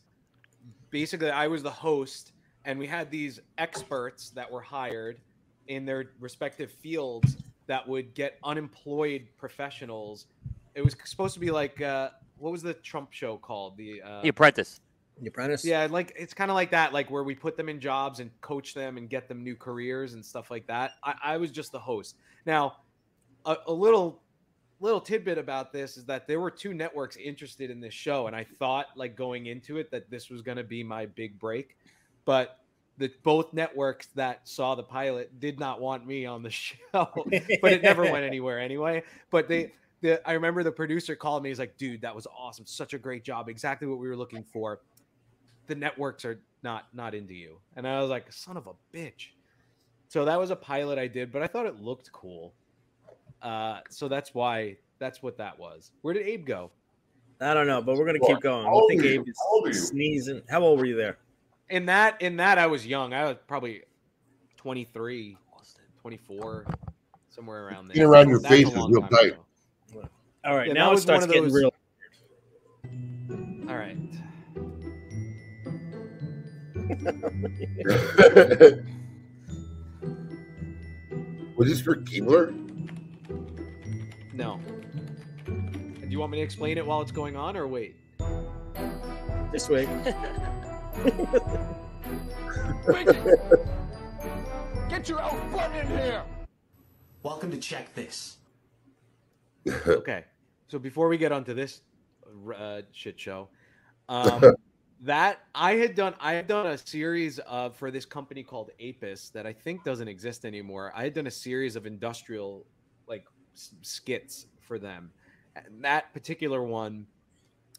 basically I was the host and we had these experts that were hired in their respective fields that would get unemployed professionals. It was supposed to be like uh, what was the Trump show called? The uh, The Apprentice. The apprentice. yeah, like it's kind of like that, like where we put them in jobs and coach them and get them new careers and stuff like that. I, I was just the host. Now, a, a little little tidbit about this is that there were two networks interested in this show, and I thought like going into it that this was going to be my big break, but the both networks that saw the pilot did not want me on the show, but it never went anywhere anyway. But they. The, I remember the producer called me. He's like, "Dude, that was awesome! Such a great job! Exactly what we were looking for." The networks are not not into you and i was like son of a bitch so that was a pilot i did but i thought it looked cool uh so that's why that's what that was where did abe go I don't know, but we're going to Well, keep going. I think are? Abe How old are you? is sneezing. How old were you there? in that in that i was young i was probably 23 24 somewhere around there Being around your That's face is real tight. ago. All right. Yeah, now it starts getting those- real. all right Was this for Keebler? no do you want me to explain it while it's going on or wait This way. Get your own butt in here! Welcome to Check This. okay. So before we get onto this uh, shit show, um, that I had done, I had done a series of for this company called Apis that I think doesn't exist anymore. I had done a series of industrial like skits for them, and that particular one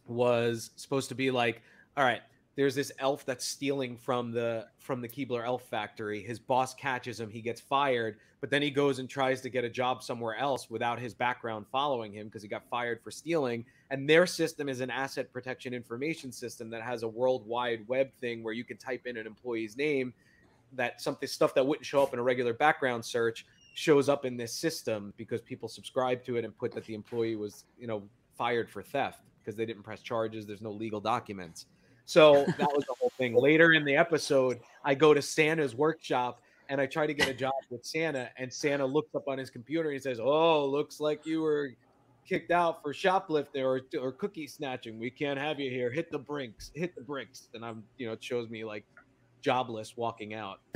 was supposed to be like, all right, there's this elf that's stealing from the from the Keebler Elf Factory. His boss catches him, he gets fired, but then he goes and tries to get a job somewhere else without his background following him because he got fired for stealing. And their system is an asset protection information system that has a worldwide web thing where you can type in an employee's name that something stuff that wouldn't show up in a regular background search shows up in this system because people subscribe to it and put that the employee was, you know, fired for theft because they didn't press charges. There's no legal documents. So that was the whole thing. Later in the episode, I go to Santa's workshop and I try to get a job with Santa, and Santa looks up on his computer and he says, "Oh, looks like you were kicked out for shoplifting or or cookie snatching. We can't have you here. Hit the brinks. Hit the bricks." And I'm, you know, it shows me like jobless walking out.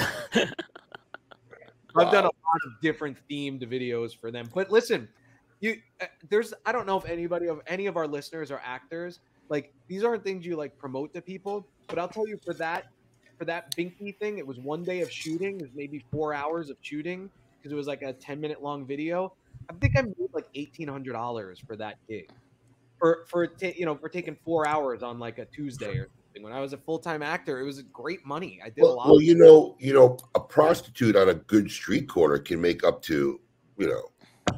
I've done a lot of different themed videos for them. But listen, you uh, there's I don't know if anybody of any of our listeners are actors. Like these aren't things you like promote to people, but I'll tell you for that for that Binky thing, it was one day of shooting. It was maybe four hours of shooting because it was like a 10 minute long video. I think I made like eighteen hundred dollars for that gig. For for ta- you know for taking four hours on like a Tuesday or something. When I was a full time actor, it was great money. I did a lot. well, of you know, you know, a prostitute on a good street corner can make up to, you know,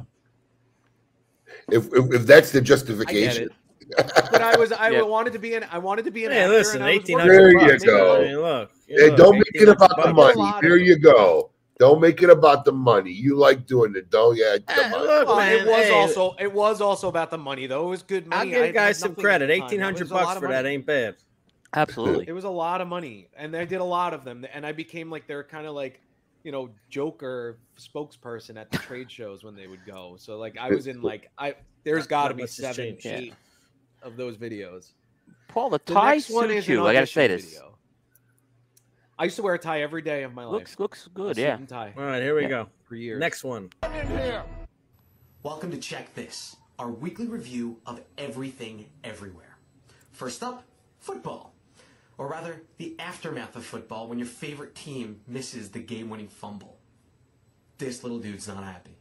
if if, if that's the I get justification. it. But I was I Yeah. wanted to be an I wanted to be an Hey, actor. listen, and I was There you bucks. go. I mean, look, Hey, look, don't make it 1800 about the money. lot There you go. Don't make it about the money. You like doing it, don't you? The Eh, look, Well, man, it was hey, also it was also about the money though. It was good money. I'll give I you guys some credit. at the time. Eighteen It hundred was a lot bucks of for that ain't bad. Absolutely. It was a lot of money, and I did a lot of them, and I became like their kind of like, you know, Joker spokesperson at the trade shows when they would go. So like I was in like I there's got to be seven, changed. eight of those videos. Paul, the The tie next one is you. I gotta say this. video. I used to wear a tie every day of my life. Looks looks good. suit Yeah. tie All right, here we Yeah. go. for years. Next one. Welcome to Check This, our weekly review of everything everywhere. First up, football. Or rather, the aftermath of football when your favorite team misses the game winning fumble. This little dude's not happy.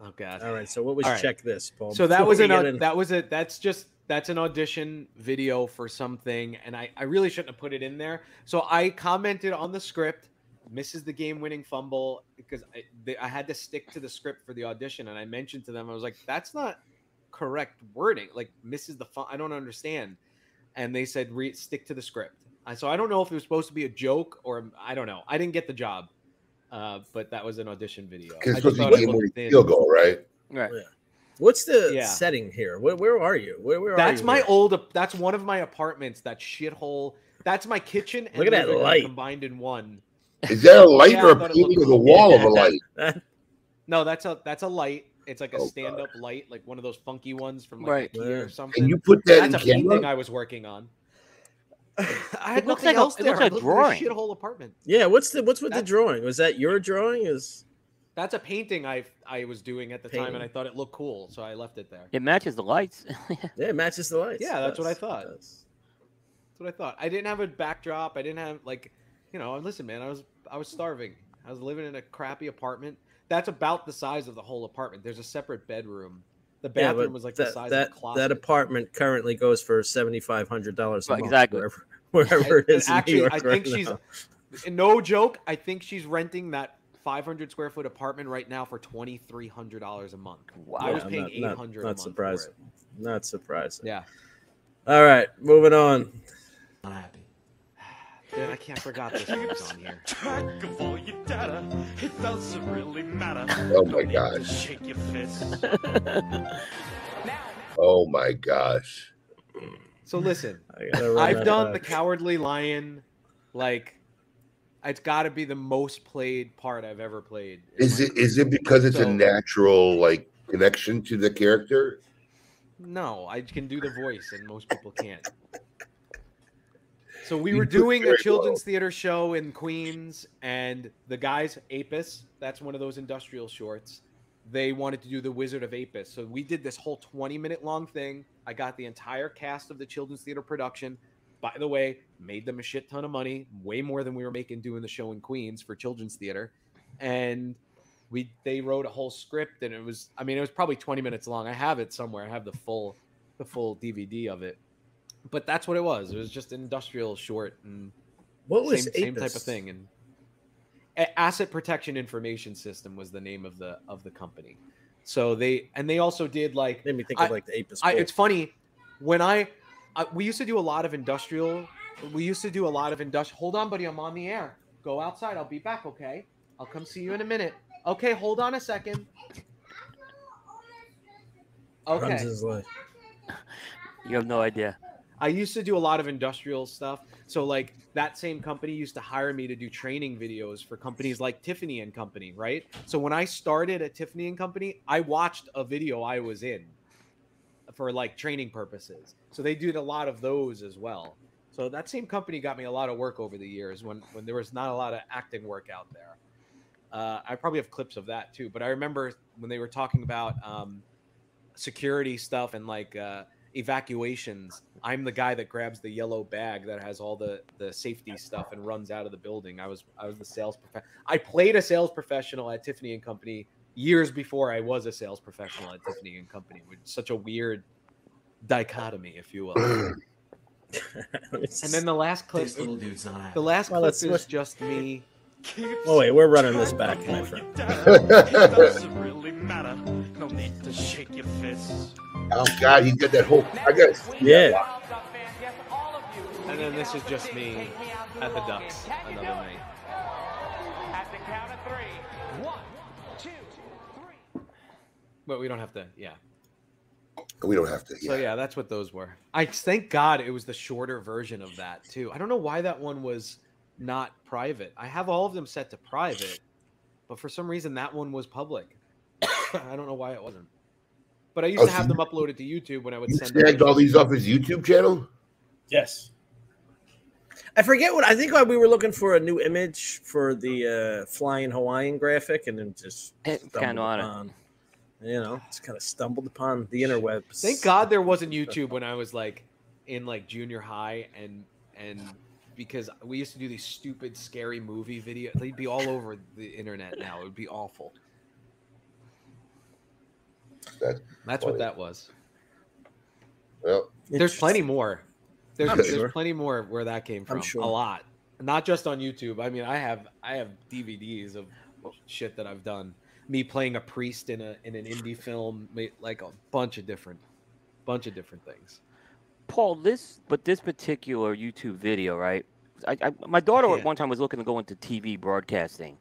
Oh god. All right, so what was All right. check this, Paul? So that before was we an get that was a that's just that's an audition video for something, and I I really shouldn't have put it in there. So I commented on the script, misses the game winning fumble because I they, I had to stick to the script for the audition, and I mentioned to them I was like that's not correct wording, like misses the fun. I don't understand, and they said re- stick to the script. I, so I don't know if it was supposed to be a joke or I don't know. I didn't get the job. Uh, but that was an audition video. It's supposed to be game winning field goal, right? Right. What's the Yeah. setting here? Where, where are you? Where, where are That's you my here? old. That's one of my apartments. That shithole. That's my kitchen. And Look at that light. combined in one. Is that a light Yeah, or a thought painting of the cool. wall of a light? No, that's a that's a light. It's like a Oh, stand-up light, like one of those funky ones from like Right. IKEA Yeah. or something. Can you put that that's in painting camera? I was working on. I had It looks nothing like a- else it looks like lived drawing. shithole apartment. yeah, what's the what's with the drawing? Was that your drawing? Is That's a painting I I was doing at the time, and I thought it looked cool, so I left it there. It matches the lights. yeah, it matches the lights. Yeah, that's what I thought. That's what I thought. I didn't have a backdrop. I didn't have like, you know, listen, man, I was I was starving. I was living in a crappy apartment. That's about the size of the whole apartment. There's a separate bedroom. The bathroom but was like that, the size that, of a closet. That apartment currently goes for seventy five hundred dollars a Right, month. exactly. Wherever, wherever it And is. in New actually, York I right think she's now. no joke. I think she's renting that 500 square foot apartment right now for twenty three hundred dollars a month. I was paying not- eight not- Not, a month surprising. For Not surprising. Yeah, All right, moving on. Not happy. Dude, I can't forgot this one was on here. Track of all your data, it doesn't really matter. Oh my Don't need to gosh. Shake your fist. Oh my gosh. So listen, I gotta run I've that done the. Cowardly Lion, like it's got to be the most played part I've ever played. Is it is it because it's a natural like connection to the character? No, I can do the voice, and most people can't. So we were doing a children's well. theater show in Queens, and the guys, Apis, that's one of those industrial shorts. They wanted to do the Wizard of Apis, so we did this whole twenty-minute long thing. I got the entire cast of the children's theater production. By the way, made them a shit ton of money, way more than we were making doing the show in Queens for children's theater, and we they wrote a whole script and it was i mean it was probably 20 minutes long. I have it somewhere. I have the full the full dvd of it. But that's what it was. It was just an industrial short and What was same, same type of thing. And asset protection information system was the name of the of the company. So they and they also did like Made me think I- of like the Apis. I, it's funny. When I, I we used to do a lot of industrial. We used to do a lot of industrial. Hold on, buddy. I'm on the air. Go outside. I'll be back. Okay. I'll come see you in a minute. Okay. Hold on a second. Runs Okay. his you have no idea. I used to do a lot of industrial stuff. So like that same company used to hire me to do training videos for companies like Tiffany and Company, right? So when I started at Tiffany and Company, I watched a video I was in for like training purposes. So they did a lot of those as well. So that same company got me a lot of work over the years when when there was not a lot of acting work out there. Uh, I probably have clips of that too. But I remember when they were talking about um, security stuff and like uh, evacuations. I'm the guy that grabs the yellow bag that has all the the safety stuff and runs out of the building. I was I was the sales prof- I played a sales professional at Tiffany and Company years before I was a sales professional at Tiffany and Company. Which is such a weird dichotomy, if you will. and then the last clip, This little dude's not the last Well, clip let's- is let's- just me. Oh wait, we're running this back, my friend. Really. No need to shake your fists. Oh God, he's got that whole. I guess. Yeah. And then this is just me at the Ducks another night. But we don't have to, yeah. We don't have to. So Yeah. yeah, that's what those were. I thank God it was the shorter version of that too. I don't know why that one was not private. I have all of them set to private, but for some reason that one was public. I don't know why it wasn't. But I used Oh, to have so them uploaded to YouTube when I would You send them. snagged all these off his YouTube channel. Yes. I forget what I think. uh, We were looking for a new image for the uh, flying Hawaiian graphic, and then just It stumbled kinda on it. Upon, you know, just kind of stumbled upon the interwebs. Thank God there wasn't YouTube when I was like in like junior high and and because we used to do these stupid scary movie videos. They'd be all over the internet now. It would be awful. That's That's what that was. Well, There's plenty more. There's, I'm there's plenty more where that came from. sure. A lot. Not just on YouTube. I mean, I have I have DVDs of shit that I've done. Me playing a priest in a in an indie film, like a bunch of different bunch of different things. Paul, this but this particular YouTube video, right? I, I my daughter Yeah. at one time was looking to go into TV broadcasting,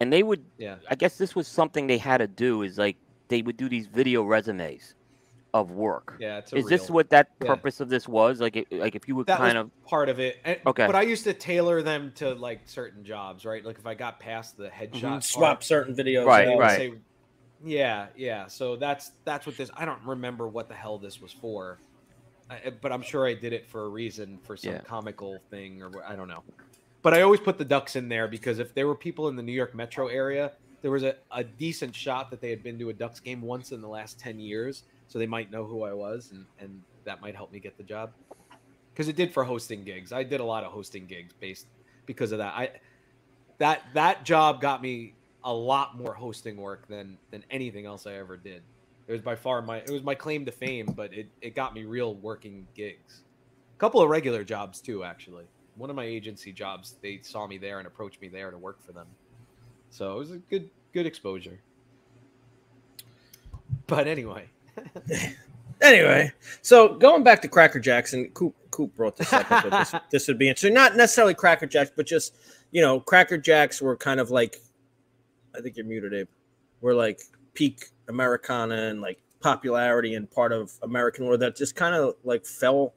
and they would. Yeah. I guess this was something they had to do. Is like they would do these video resumes of work. Yeah, it's a Is this what that Yeah. purpose of this was? Like, it, like if you would that kind was of part of it. And- Okay. But I used to tailor them to like certain jobs, right? Like if I got past the headshot, mm-hmm. part, swap certain videos. Right, I right. say- yeah, yeah. So that's that's what this. I don't remember what the hell this was for, I, but I'm sure I did it for a reason, for some Yeah. comical thing, or I don't know. But I always put the ducks in there because if there were people in the New York metro area, there was a, a decent shot that they had been to a Ducks game once in the last ten years, so they might know who I was, and and that might help me get the job. Because it did for hosting gigs. I did a lot of hosting gigs based because of that. I that that job got me a lot more hosting work than than anything else I ever did. It was by far my it was my claim to fame, but it, it got me real working gigs. A couple of regular jobs too, actually. One of my agency jobs, they saw me there and approached me there to work for them. So it was a good good exposure. But anyway, Anyway, so going back to Cracker Jackson, Coop, Coop brought this up. This, this would be interesting. Not necessarily Cracker Jacks, but just you know, Cracker Jacks were kind of like, I think you're muted, Abe. We're like peak Americana and like popularity and part of American world that just kind of like fell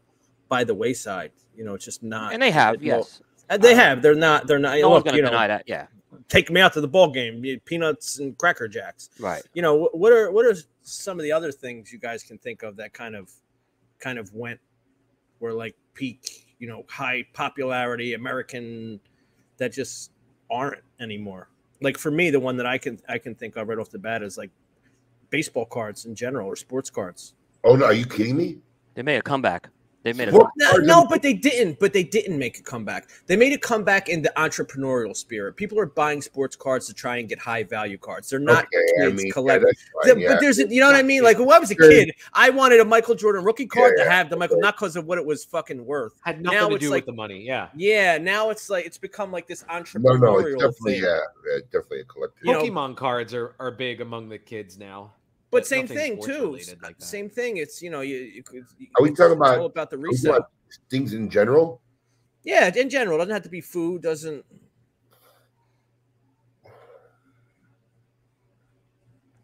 by the wayside. You know, it's just not. and they have it- yes. uh, they have. They're not. They're not. No one's look, gonna you know, deny that. Yeah, take me out to the ball game. Peanuts and Cracker Jacks right. you know what are what are some of the other things you guys can think of that kind of kind of went were like peak you know high popularity american that just aren't anymore like for me the one that i can i can think of right off the bat is like baseball cards in general or sports cards oh no, are you kidding me? They made a comeback. They made a. What? no, no but they didn't but they didn't make a comeback they made a comeback in the entrepreneurial spirit people are buying sports cards to try and get high value cards they're not Okay, I kids mean, yeah, collecting that's The- yeah. But there's, a, you know what I mean? Like when I was a kid, I wanted a Michael Jordan rookie card Yeah, to have the Michael, not because of what it was fucking worth. had nothing Now to it's do like- with the money. Yeah. Yeah, now it's like it's become like this no, entrepreneurial no, it's definitely thing. yeah, yeah, definitely a collector. You know- Pokemon cards are, are big among the kids now. But same thing too. like. Same thing. It's you know you. you, you Are we it's talking about- all about the Are we resale? talking about things in general? Yeah, in general, it doesn't have to be food. Doesn't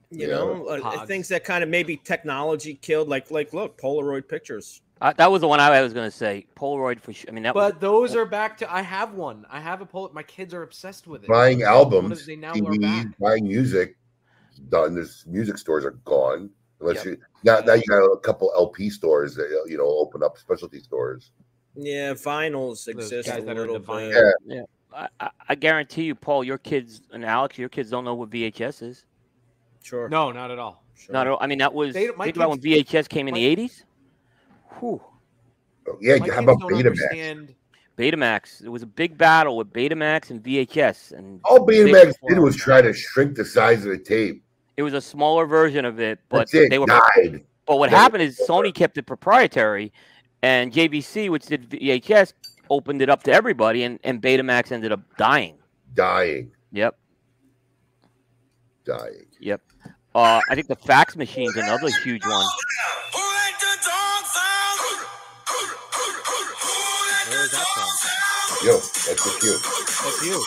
you Yeah. know uh, Pods. things that kind of maybe technology killed? Like like look, Polaroid pictures. Uh, that was the one I was going to say. Polaroid for sure. I mean, that was But those are back to. I have one. I have a pol. My kids are obsessed with it. Buying albums, they now are back. buying music. Done. There's music stores are gone. Unless Yep. you now, now you got a couple LP stores that you know open up specialty stores. Yeah, vinyls exist guys a little bit. vinyl. I, I, I guarantee you, Paul, your kids and Alex, your kids don't know what VHS is. Sure. No, not at all. sure. Not at all. I mean, that was They- my think about when VHS came in my- the eighties. Whew. Oh, yeah, My how about Betamax? understand. Betamax. It was a big battle with Betamax and VHS, and All Betamax did was try to shrink the size of the tape. It was a smaller version of it, but it. they were died. But what Never- happened is Sony kept it proprietary, and JVC, which did VHS, opened it up to everybody, and, and Betamax ended up dying. Dying, Yep, dying. yep. Uh, I think the fax machine's another huge one. Where is that from? Yo, that's a cue. That's you.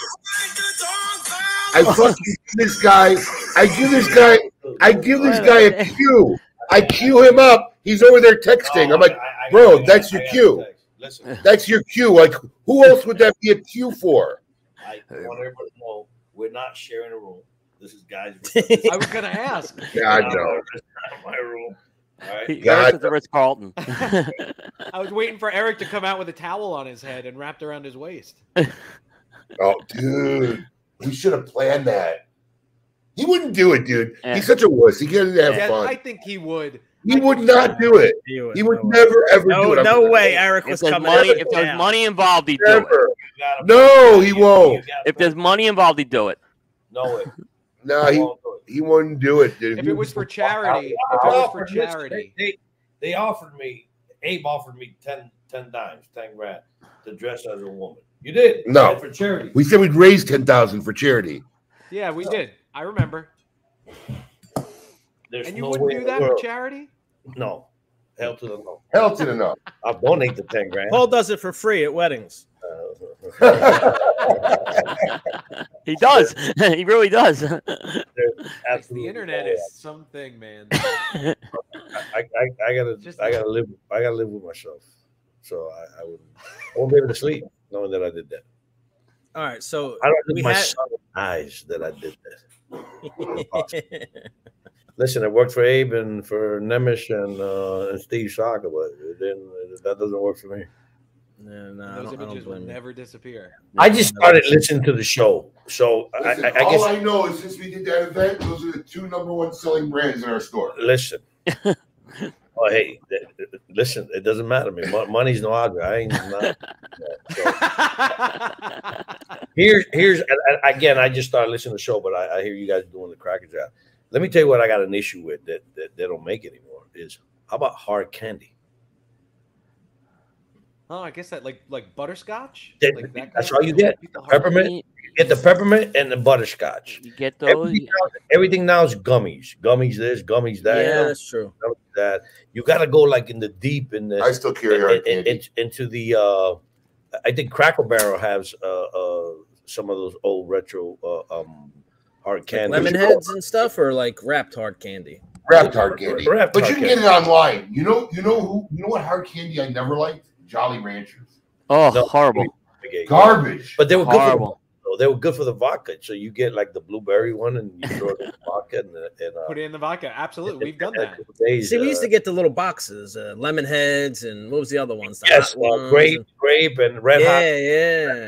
I fucking give this guy. I give this guy. I give this guy a cue. I cue him up. He's over there texting. I'm like, bro, that's your cue. Listen, That's your cue. Like, who else would that be a cue for? I want everybody to know we're not sharing a room. This is guys. I was gonna ask. God no. This is not my room. All right. He- Eric's at the Ritz Carlton. I was waiting for Eric to come out with a towel on his head and wrapped around his waist. Oh, dude, he should have planned that. He wouldn't do it, dude. Yeah. He's such a wuss. He can't have Yeah, fun. I think he would. He would not do it. He would, He would no way. never ever No, do it. I'm no like, way. Eric was there's coming. money, if of there's money involved, he'd do it. Never. You gotta- No, he won't. If there's money involved, he'd do it. no way. No, he won't do it. he wouldn't do it, dude. If He it was for charity, if it was for charity, They, they, they offered me. Abe offered me 10, 10 dimes, ten grand to dress as a woman. You did. No. And for charity. We said we'd raise ten thousand for charity. yeah, we did. I remember. There's And you no wouldn't do that for charity? No. Hell to the no. Hell to the no. I'll donate the ten grand. Paul does it for free at weddings. He does. he really does. There's The internet no way. is something, man. I, I, I gotta Just- I gotta live I gotta live with myself. So I, I wouldn't I won't be able to sleep knowing that I did that. All right, so I don't think my had- son eyes that I did that. Listen, it worked for Abe and for Nimish and uh, and Steve Saka, but it didn't, that doesn't work for me. no, no, Those I don't images will never disappear. I just started listening to the show, so I, Listen, I, I all guess I know is since we did that event, those are the two number one selling brands in our store. listen. oh, hey, th- th- listen, it doesn't matter to me. Mo- Money's no object. I ain't not. So, here's here's again. I just started listening to the show, but I, I hear you guys doing the cracker job. Let me tell you what I got an issue with that, that they don't make anymore is how about hard candy? Oh, I guess that like like butterscotch. That- Like that that's kind all of you get. The Peppermint. You get the peppermint and the butterscotch. You get those. Everything now, everything now is gummies. Gummies this, gummies that. Yeah, that's true. that. You got to go like in the deep in the I still carry in- hard in- candy. in- into the. uh I think Cracker Barrel has uh, uh some of those old retro uh, um hard candy. Lemon heads and stuff, or like wrapped hard candy. Wrapped hard candy. Wrapped but hard you can get it online. You know, you know who you know what hard candy I never liked? Jolly Ranchers. Oh, No. horrible. Garbage. But they were good for the, Horrible. though. they were good for the vodka. So you get like the blueberry one and you throw it in the vodka and, the- and uh, Put it in the vodka. Absolutely, we've done that. Days, See, we used uh, to get the little boxes, uh, lemon heads, and what was the other ones? The yes, hot uh, ones grape, and- grape, and red yeah,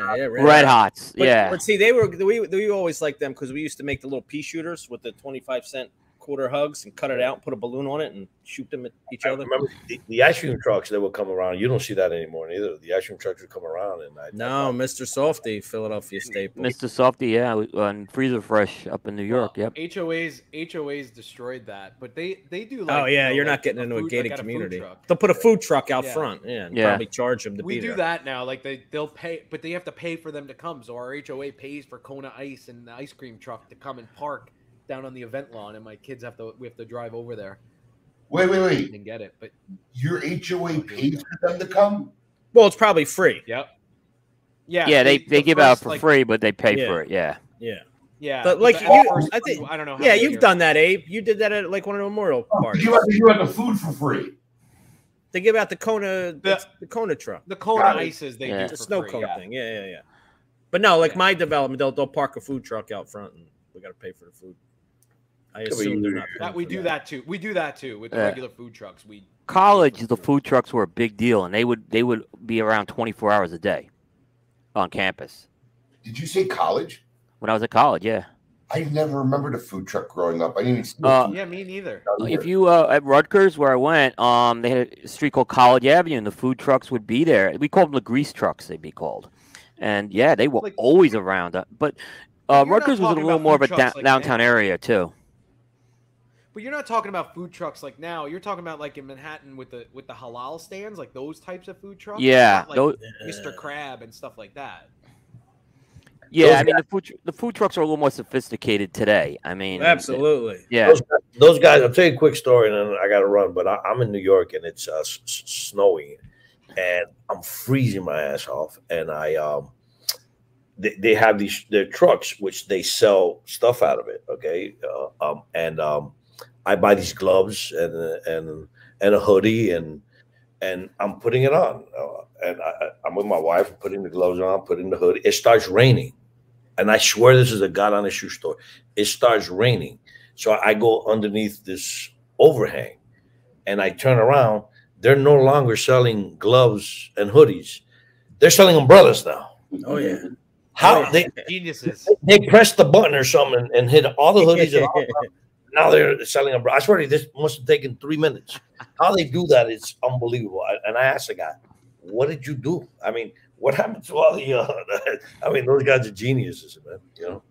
hot. yeah, yeah, Red Hots. But, yeah. but see, they were we we always liked them because we used to make the little pea shooters with the twenty five cent quarter hugs and cut it out, put a balloon on it, and shoot them at each I other. remember the, the ice cream trucks that would come around. You don't see that anymore either. The ice cream trucks would come around and I, No, Mr. Softee, Philadelphia staple. Mr. Softee, yeah, we- uh, on Freezer Fresh up in New York. Yep. HOAs HOAs destroyed that, but they they do oh, like oh yeah, you know, you're like not getting into a food- gated like community. truck. They'll put a food truck out Yeah. front, yeah, and Yeah. probably charge them to We be do there. that now. Like they they'll pay, but they have to pay for them to come. So our HOA pays for Kona Ice and the ice cream truck to come and park down on the event lawn, and my kids have to we have to drive over there Wait, wait, wait. and get it. But Your HOA pays for them to come? Well, it's probably free. yep, yeah, Yeah, they, the- they the give out for like- free, but they pay Yeah. for it. Yeah. Yeah, Yeah, But, like, you- first I think- I don't know. How yeah, you've years. done that, Abe. You did that at like one of the memorial Oh, parties. you have you have the food for free. They give out the Kona, the, the Kona truck, the Kona Got it. ices. They Yeah. do the for snow free, cone yeah. thing. Yeah, yeah, yeah. But no, like Yeah. my development, they'll they'll park a food truck out front, and we got to pay for the food. I assume they're not. That we do that too. We do that too with the Yeah. regular food trucks. We College, the food trucks were a big deal, and they would they would be around 24 hours a day on campus. Did you say college? When I was at college, yeah. I never remembered a food truck growing up. I didn't even see Uh, Yeah, me neither. If you uh, at Rutgers, where I went, um, they had a street called College Avenue, and the food trucks would be there. We called them the grease trucks. They'd be called, and yeah, they were Like- always around. uh, But uh, But you're not Rutgers was a little more of a food trucks down, like downtown that. area too. But you're not talking about food trucks like now. You're talking about like in Manhattan with the with the halal stands, like those types of food trucks. Yeah, like those- Mr. Crab and stuff like that. Yeah, Those I mean the food tr- the food trucks are a little more sophisticated today. I mean, Absolutely. Yeah. Those, those guys, I'll tell you a quick story and then I got to run. But I, I'm in New York and it's uh, s- s- snowing and I'm freezing my ass off. And I, um, they, they have these their trucks which they sell stuff out of it. Okay. Uh, um, and um, I buy these gloves and and and a hoodie and and I'm putting it on. Uh, and I, I- I'm with my wife, putting the gloves on, putting the hoodie. It starts raining. And I swear this is a God on a shoe store. It starts raining. So I go underneath this overhang and I turn around. They're no longer selling gloves and hoodies. They're selling umbrellas now. Oh yeah. How they Geniuses. they pressed the button or something and, and hit all the hoodies and all that. now they're selling umbrellas. I swear to you, this must have taken three minutes. How they do that is unbelievable. I- And I asked the guy, "What did you do? I mean, what happened to all the? Uh, I mean, those guys are geniuses, man. You know."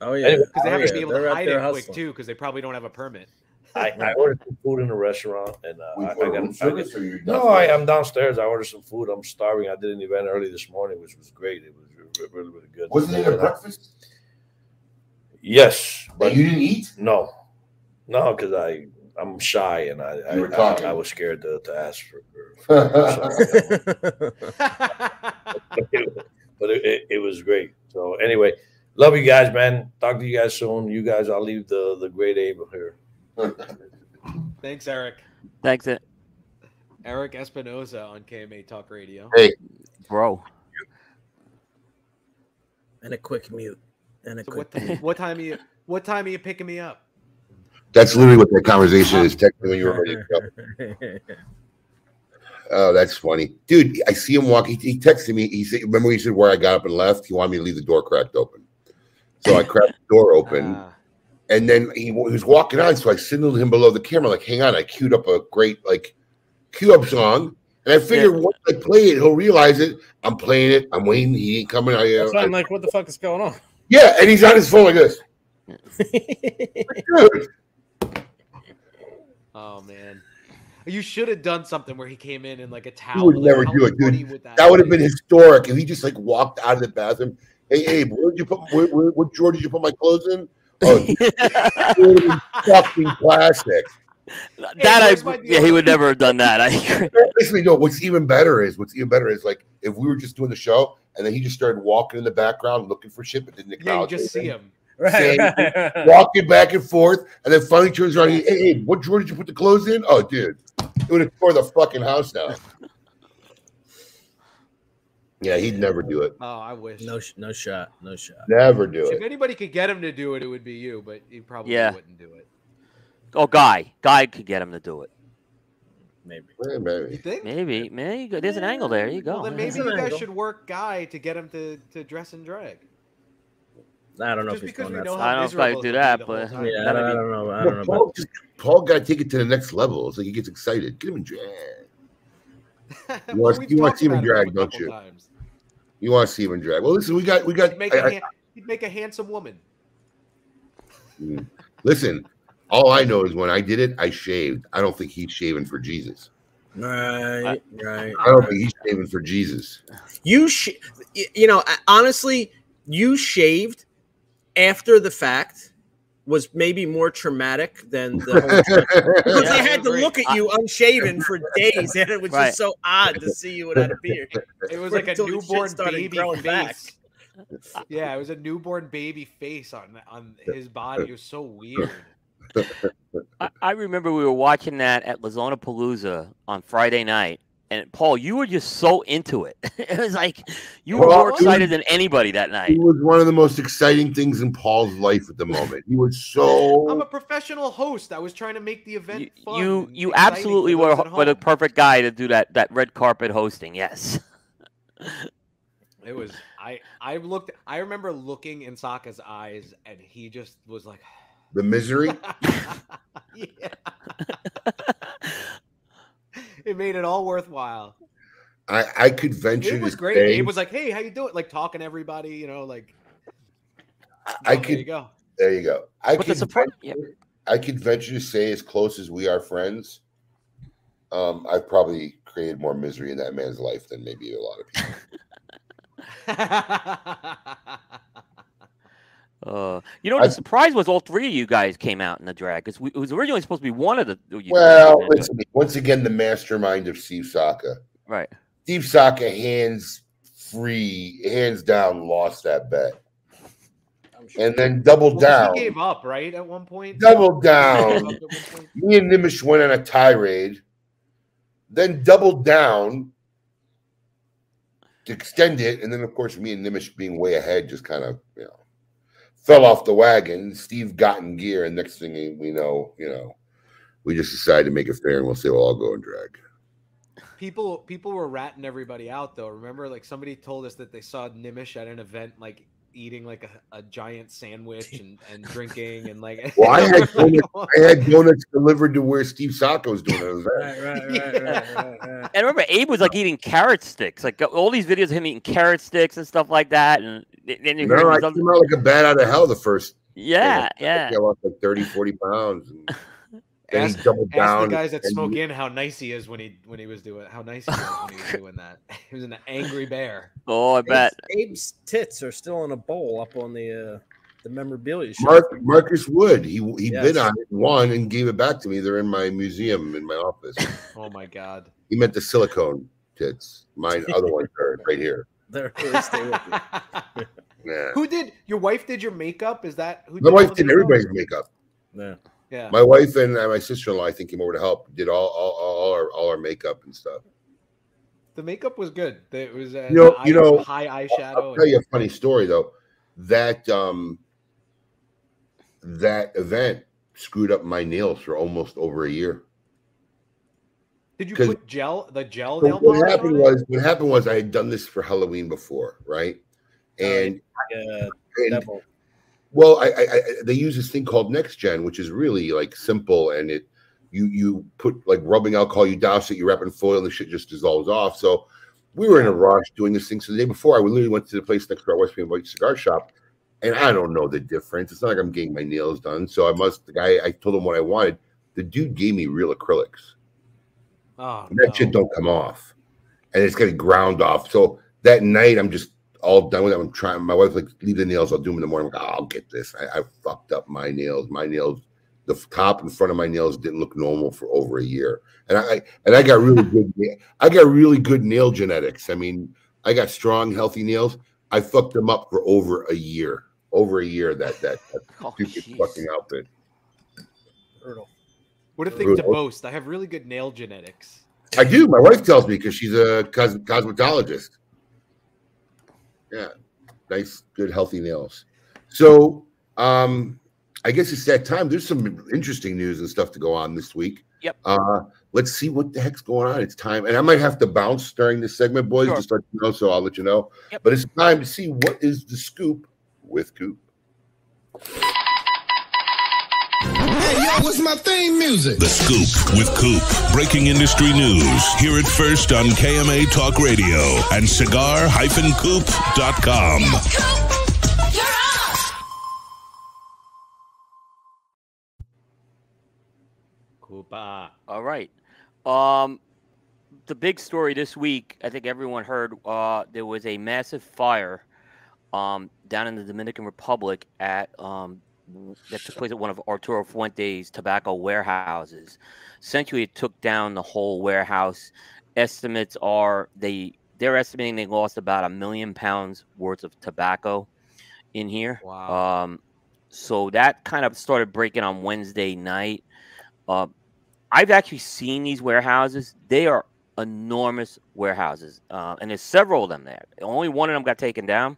Oh yeah. Anyway, Because they Oh, have yeah. to be able They're to out hide there it quick too, because they probably don't have a permit. I, I ordered some food in a restaurant, and uh, I, I got, room I service you're no, I downstairs? am downstairs. I ordered some food. I'm starving. I did an event early this morning, which was great. It was really, really, really good. Wasn't it a breakfast? Yes, But but you didn't eat? no, no, because I I'm shy and I I, I. I was scared to, to ask for. for, but it, it, it was great. So anyway, love you guys, man. Talk to you guys soon. You guys, I'll leave the the great Abe here. Thanks, Eric. Thanks, it, Eric Espinosa on KMA Talk Radio. Hey, bro. and a quick mute. And a So quick. what, what time are you? What time are you picking me up? That's literally what that conversation is. Technically, when you were ready to go. Oh, that's funny, dude. I see him walk. He, he texted me. He said, "Remember, he said where I got up and left. He wanted me to leave the door cracked open, so I cracked the door open." Ah, And then he, he was walking on, so I signaled him below the camera, like, hang on. I queued up a great, like, queue up song. And I figured once I play it, he'll realize it. I'm playing it. I'm waiting. He ain't coming. I, That's uh, I'm like, what the fuck is going on? yeah, and he's on his phone like this. Dude, oh man, you should have done something where he came in in like a he towel. would never how do it, dude. would that, That would have been historic if he just like walked out of the bathroom. Hey, Abe, where did you put? Where, where, what drawer did you put my clothes in? Oh, it fucking plastic. that where's I yeah, he would never have done that. I. Basically, no. What's even better is what's even better is like if we were just doing the show and then he just started walking in the background looking for shit, but didn't acknowledge. Yeah, you acknowledge. just see him. Right. Saying- right, right. walking back and forth, and then finally turns around. Hey, hey, what drawer did you put the clothes in? Oh, dude, it would have tore the fucking house down. Yeah, he'd never do it. Oh, I wish. No, no shot. No shot. Never do If it. If anybody could get him to do it, it would be you, but he probably Yeah. wouldn't do it. Oh, guy, guy could get him to do it. Maybe. You maybe. think? Maybe, maybe there's an angle there. You go. Well, then There's maybe an you guys angle. should work Guy to get him to, to dress and drag. I don't know Just if he's because going we that know far. I how don't know if I miserable do it would be that, but- Yeah, I don't, I don't know. I don't know. Paul, About just, Paul got to take it to the next level. It's like he gets excited. Get him in drag. You want- we've you want talked Steven about Drag, don't you? times. You want to see him in drag? Well, listen, we got, we got. He'd make, I- a I- han- he'd make a handsome woman. Hmm. listen, all I know is when I did it, I shaved. I don't think he's shaving for Jesus. Right, right. I don't think he's shaving for Jesus. You, sh- you know, honestly, you shaved after the fact was maybe more traumatic than the whole because Yeah, they I had to look at you unshaven for days, and it was Right. just so odd to see you without a beard. It was like a Until the shit newborn baby face. back. Yeah, it was a newborn baby face on on his body. It was so weird. I, I remember we were watching that at Lazona Palooza on Friday night, and Paul, you were just so into it. it was like you were Well, more it was- excited than anybody that night. It was one of the most exciting things in Paul's life at the moment. He was so. I'm a professional host. I was trying to make the event You fun. you, you absolutely were, were the perfect guy to do that that red carpet hosting. Yes. It was I I looked I remember looking in Saka's eyes and he just was like the misery. yeah. it made it all worthwhile. I, I could venture It was to great. say Abe was like, "Hey, how you doing?" Like talking to everybody, you know, like I "Oh, there you could. go. There you go. I But the could. surprise, yeah. I could venture to say, as close as we are friends, um, I've probably created more misery in that man's life than maybe a lot of people. Uh, you know, I- the surprise was all three of you guys came out in the drag because it was originally supposed to be one of the. you Well, came into it. listen, once again, the mastermind of Steve Saka. right. Steve Saka, hands free, hands down, lost that bet, sure. and then doubled Well, 'cause down. He gave up, right? At one point. Doubled down. up at one point? Me and Nimish went on a tirade, then doubled down to extend it, and then of course me and Nimish being way ahead just kind of you know fell off the wagon. Steve got in gear, and next thing we know, you know, we just decided to make it fair, and we'll say we'll go and drag. People people were ratting everybody out though. Remember, like somebody told us that they saw Nimish at an event, like eating like a, a giant sandwich and, and drinking and like. Well, I had donuts, I had donuts delivered to where Steve Saka was doing it. Right, right, right, right, right, right. And remember, Abe was like eating carrot sticks, like all these videos of him eating carrot sticks and stuff like that. And then you hear No, I these other- came out like a bat out of hell the first. yeah, I yeah. think I lost like 30, 40 pounds. And then Ask, he doubled ask down. the guys that and- smoke in how nice he is when he when he was doing how nice he was when he was doing that. He was an angry bear. Oh, I bet. Abe's, Abe's tits are still in a bowl up on the uh, the memorabilia shelf. Mark, Marcus Wood, he he Yes. bid on it, won, and gave it back to me. They're in my museum in my office. Oh my god. He meant the silicone tits. Mine, other ones are right here. They're really stay with you. Yeah. Who did your wife did your makeup? Is that who did? My wife did everybody's makeup. Yeah. Yeah. My wife and uh, my sister in law, I think, came over to help. Did all all, all our all our makeup and stuff. The makeup was good. It was uh, You know- the you know, high I'll eyeshadow. tell you a funny story though. That um that event screwed up my nails for almost over a year. Did you put gel the gel nail what happened on was what happened was I had done this for Halloween before, right? And, Yeah, and. Well, I, I, I they use this thing called Next Gen, which is really like simple, and it you you put like rubbing alcohol, you douse it, you wrap it in foil, and the shit just dissolves off. So we were in a rush doing this thing. So the day before, I literally went to the place next to our West Point White cigar shop, and I don't know the difference. It's not like I'm getting my nails done. So I must the guy I told him what I wanted. The dude gave me real acrylics. Oh, And that no. shit don't come off, and it's getting ground off. So that night, I'm just all done with it. I'm trying. My wife's like, "Leave the nails. I'll do them in the morning." I'm like, oh, "I'll get this." I, I fucked up my nails. My nails, the top and front of my nails didn't look normal for over a year, and I and I got really good. I got really good nail genetics. I mean, I got strong, healthy nails. I fucked them up for over a year. Over a year. That that, that Oh, stupid jeez. fucking outfit. Brutal. What a thing to boast. I have really good nail genetics. I do. My wife tells me because she's a cos- cosmetologist. Yeah, nice, good, healthy nails. So, um, I guess it's that time. There's some interesting news and stuff to go on this week. Yep. Uh, let's see what the heck's going on. It's time, and I might have to bounce during this segment, boys, Sure. just let you know. So I'll let you know. Yep. But it's time to see what is the scoop with Coop. Hey, yo, what's my theme music? The Scoop with Coop. Breaking industry news. Hear it first on KMA Talk Radio and cigar-coop.com. Koopa. All right. Um, the big story this week, I think everyone heard. Uh, there was a massive fire, um, down in the Dominican Republic at um, w- that took place at one of Arturo Fuente's tobacco warehouses. Essentially, it took down the whole warehouse. Estimates are they they're estimating they lost about a million pounds worth of tobacco in here. Wow. Um, so that kind of started breaking on Wednesday night. Uh, I've actually seen these warehouses. They are enormous warehouses, uh, and there's several of them there. Only one of them got taken down,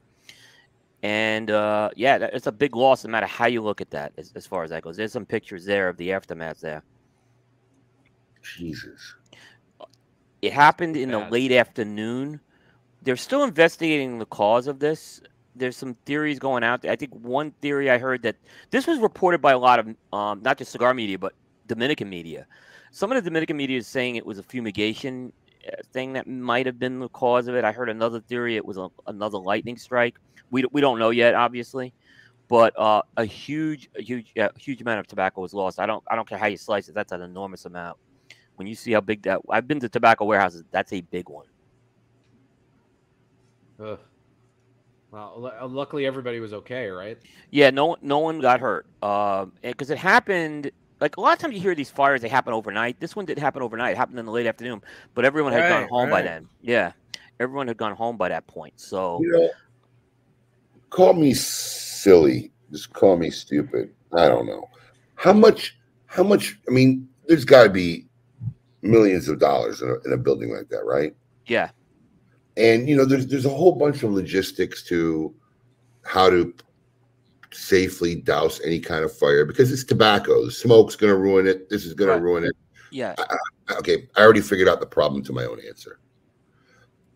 and uh, yeah, that, it's a big loss no matter how you look at that. As, as far as that goes, there's some pictures there of the aftermath there. Jesus. It happened in the late afternoon. They're still investigating the cause of this. There's some theories going out. there. I think one theory I heard that this was reported by a lot of um, not just cigar media, but Dominican media. Some of the Dominican media is saying it was a fumigation thing that might have been the cause of it. I heard another theory it was a, another lightning strike. We, we don't know yet, obviously, but uh, a huge, a huge, huge amount of tobacco was lost. I don't, I don't care how you slice it. That's an enormous amount. When you see how big that, I've been to tobacco warehouses. That's a big one. Ugh. Well, uh, luckily everybody was okay, right? Yeah, no, one- no one got hurt. Um, because it happened. Like a lot of times you hear these fires, they happen overnight. This one didn't happen overnight. It happened in the late afternoon, but everyone had gone Right, home by then. Yeah, everyone had gone home by that point. So You know, call me silly. Just call me stupid. I don't know. How much? How much? I mean, there's got to be millions of dollars in a, in a building like that, right? yeah, And you know, there's there's a whole bunch of logistics to how to safely douse any kind of fire because it's tobacco. The smoke's going to ruin it. This is going Right. to ruin it. yeah. I- okay, I already figured out the problem to my own answer.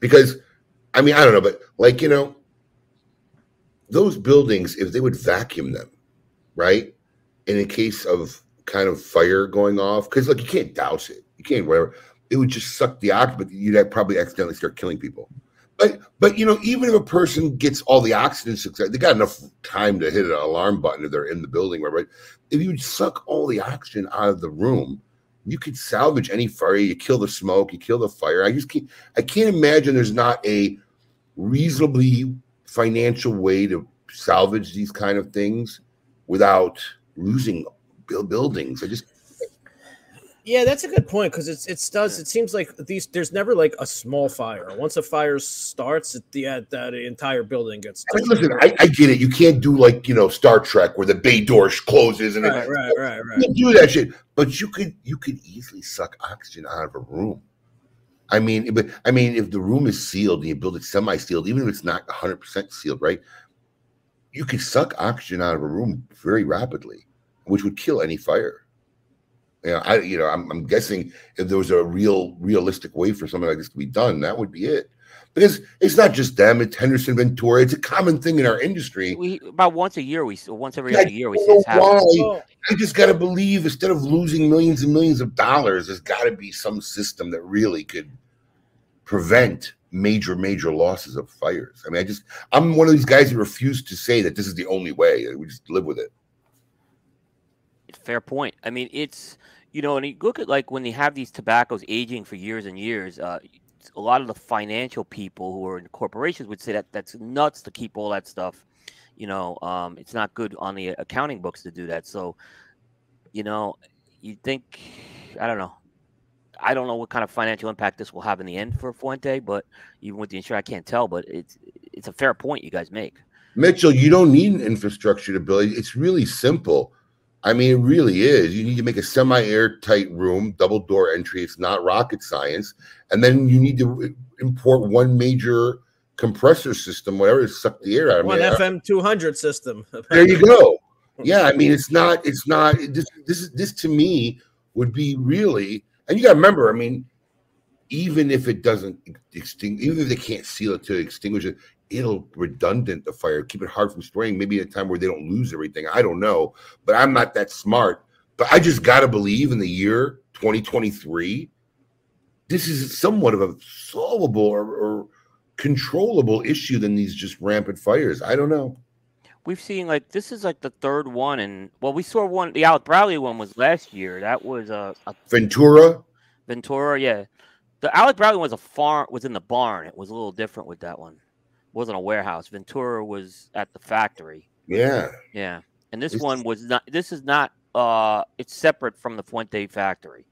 Because, I mean, I don't know, but like, you know, those buildings, if they would vacuum them, right? In a case of kind of fire going off, because like you can't douse it, you can't whatever. It would just suck the oxygen, but you'd probably accidentally start killing people. But but you know, even if a person gets all the oxygen success, they got enough time to hit an alarm button if they're in the building, right? If you suck all the oxygen out of the room, you could salvage any fire. You kill the smoke, you kill the fire. I just can't. I can't imagine there's not a reasonably financial way to salvage these kind of things without losing buildings. I just Yeah, that's a good point because it's it does. It seems like these there's never like a small fire. Once a fire starts, it, the uh, that entire building gets. I mean, listen. I, I get it. You can't do like you know Star Trek where the bay door closes and it- Right, right, right, right. You can do that shit, but you could you could easily suck oxygen out of a room. I mean, but I mean, if the room is sealed and you build it semi-sealed, even if it's not 100 percent sealed, right? You could suck oxygen out of a room very rapidly, which would kill any fire. You know, I you know, I'm, I'm guessing if there was a real realistic way for something like this to be done, that would be it. Because it's not just them; it's Henderson Ventura. It's a common thing in our industry. We about once a year we once every other year we see this happen. why. I just got to believe instead of losing millions and millions of dollars, there's got to be some system that really could prevent major, major losses of fires. I mean, I just, I'm one of these guys who refuse to say that this is the only way. We just live with it. Fair point. I mean, it's you know, and you look at like when they have these tobaccos aging for years and years. Uh, a lot of the financial people who are in corporations would say that that's nuts to keep all that stuff. You know, um, it's not good on the accounting books to do that. So, you know, you think I don't know. I don't know what kind of financial impact this will have in the end for Fuente, but even with the insurance, I can't tell. But it's it's a fair point you guys make. Mitchell, you don't need an infrastructure to build it. It's really simple. I mean, it really is. You need to make a semi airtight room, double door entry. It's not rocket science. And then you need to import one major compressor system, whatever, to suck the air out of One it. FM two hundred system. There you go. Yeah, I mean, it's not. It's not. This. This is. This to me would be really. And you got to remember. I mean, even if it doesn't extinguish, even if they can't seal it to extinguish it, it'll redundant the fire, keep it hard from spraying. Maybe at a time where they don't lose everything. I don't know, but I'm not that smart. But I just got to believe in the year 2023, this is somewhat of a solvable or, or controllable issue than these just rampant fires. I don't know. We've seen like this is like the third one, and well, we saw one. The Alec Bradley one was last year. That was a, a Ventura. Ventura, yeah. The Alec Bradley was a farm, was in the barn. It was a little different with that one. It wasn't a warehouse. Ventura was at the factory. Yeah. Yeah, and this It's- one was not. This is not. Uh, it's separate from the Fuente factory,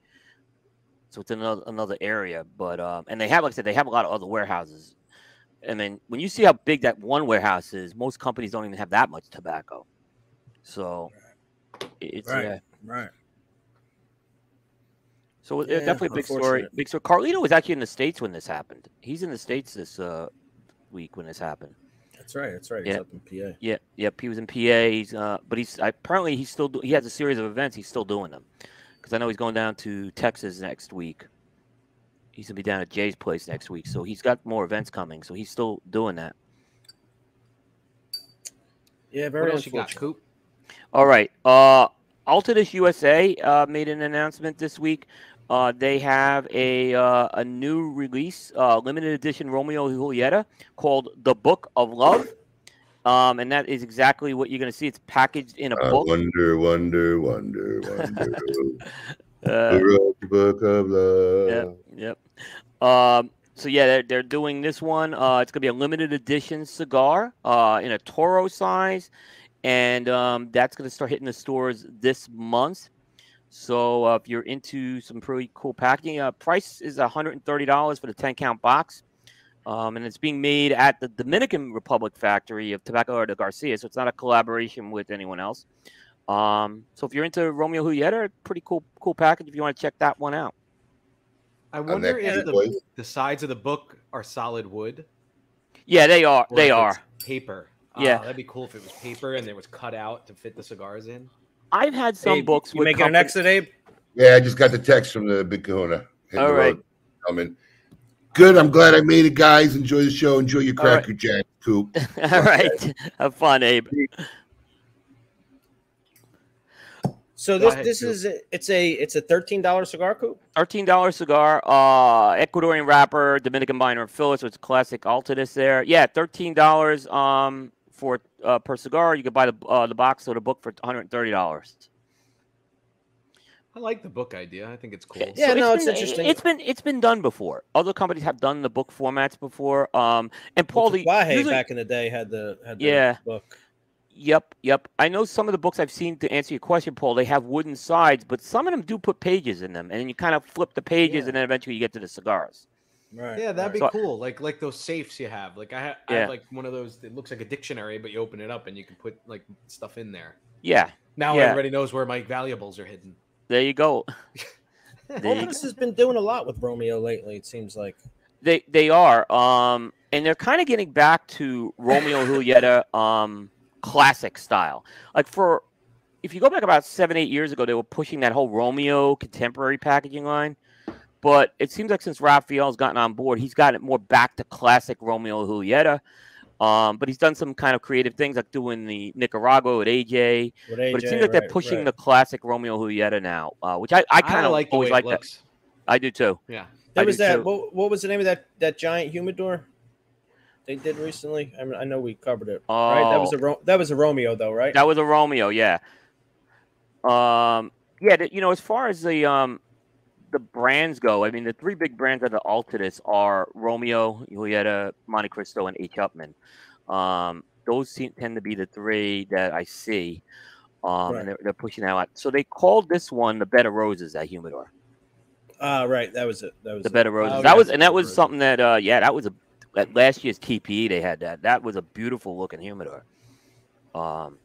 so it's another another area. But um, and they have, like I said, they have a lot of other warehouses. And then when you see how big that one warehouse is, most companies don't even have that much tobacco. So it's Right, yeah. right. So it- Yeah, definitely a big story. Big story. Carlito was actually in the states when this happened. He's in the states this uh, week when this happened. That's right. That's right. He's Yeah. up in PA. Yeah, yep. He was in PA. He's uh, but he's apparently he's still do- he has a series of events. He's still doing them because I know he's going down to Texas next week. He's gonna be down at Jay's place next week, so he's got more events coming. So he's still doing that. Yeah, very What else you got. Coop? All right. Uh, Altadis USA uh, made an announcement this week. Uh, they have a uh, a new release, uh, limited edition Romeo and Julieta called "The Book of Love." Um, and that is exactly what you're going to see. It's packaged in a I book. wonder, wonder, wonder, wonder. Uh, the book of love. Yep. Yep. Um, so yeah, they're, they're doing this one. Uh, it's gonna be a limited edition cigar uh, in a Toro size, and um, that's gonna start hitting the stores this month. So uh, if you're into some pretty cool packaging, uh, price is $130 for the 10 count box. Um, and it's being made at the Dominican Republic factory of Tobacco de Garcia, so it's not a collaboration with anyone else. Um, so if you're into Romeo Julieta, pretty cool, cool package. If you want to check that one out. I wonder if the, the sides of the book are solid wood. Yeah, they are. or They are. paper. Yeah. Ah, that'd be cool if it was paper and it was cut out to fit the cigars in. I've had some Abe, books you with making an company- exit, Abe? Yeah, I just got the text from the Big Kahuna. Hit All the right. road. Coming. Good. I'm glad I made it, guys. Enjoy the show. Enjoy your All right. Cracker Jack, Coop. All right. Have fun, Abe. So this ahead, this Coop. is a, it's a it's a thirteen dollar cigar coop. Thirteen dollar cigar, uh, Ecuadorian wrapper, Dominican binder filler, so it's classic Altadis there. Yeah, thirteen dollars um for uh, per cigar. You could buy the uh, the box or the book for one hundred and thirty dollars. I like the book idea. I think it's cool. Yeah, no, it's been, interesting. It's been it's been done before. Other companies have done the book formats before. Um, and Paul, the, Tatuaje usually- back in the day had the had the Yeah. book. Yep, yep. I know some of the books I've seen to answer your question, Paul. They have wooden sides, but some of them do put pages in them, and then you kind of flip the pages, Yeah. and then eventually you get to the cigars. Right. Yeah, that'd be So- cool. Like like those safes you have. Like I, ha- I have like one of those that looks like a dictionary, but you open it up and you can put like stuff in there. Yeah, Now Yeah. everybody knows where my valuables are hidden. there you go. There you Altadis has been doing a lot with Romeo lately. It seems like. They they are, um, and they're kind of getting back to Romeo Julieta um, classic style. Like for, if you go back about seven eight years ago, they were pushing that whole Romeo contemporary packaging line. But it seems like since Rafael's gotten on board, he's gotten it more back to classic Romeo Julieta. Um, but he's done some kind of creative things, like doing the Nicaragua with AJ. With but it seems like they're pushing right. the classic Romeo Julieta now, uh, which I, I kind of like always like it that. I do too. Yeah. There I was that. What, what was the name of that that giant humidor? They did recently. I mean, I know we covered it. Right. That was Oh. a Ro- that was a Romeo though, right? That was a Romeo, yeah. Um, yeah, you know, as far as the um the brands go, I mean, the three big brands that are Altadis are Romeo, Julieta, Montecristo, and H. Upmann. Um, those seem, tend to be the three that I see. Um, Right. and they're, they're pushing that out. So they called this one the Bed of Roses, at humidor. Ah, right. That was it. That was The it. Bed of Roses. Oh, that yeah, was, and that was something that, uh, yeah, that was a at last year's TPE. They had that. That was a beautiful looking humidor. Um,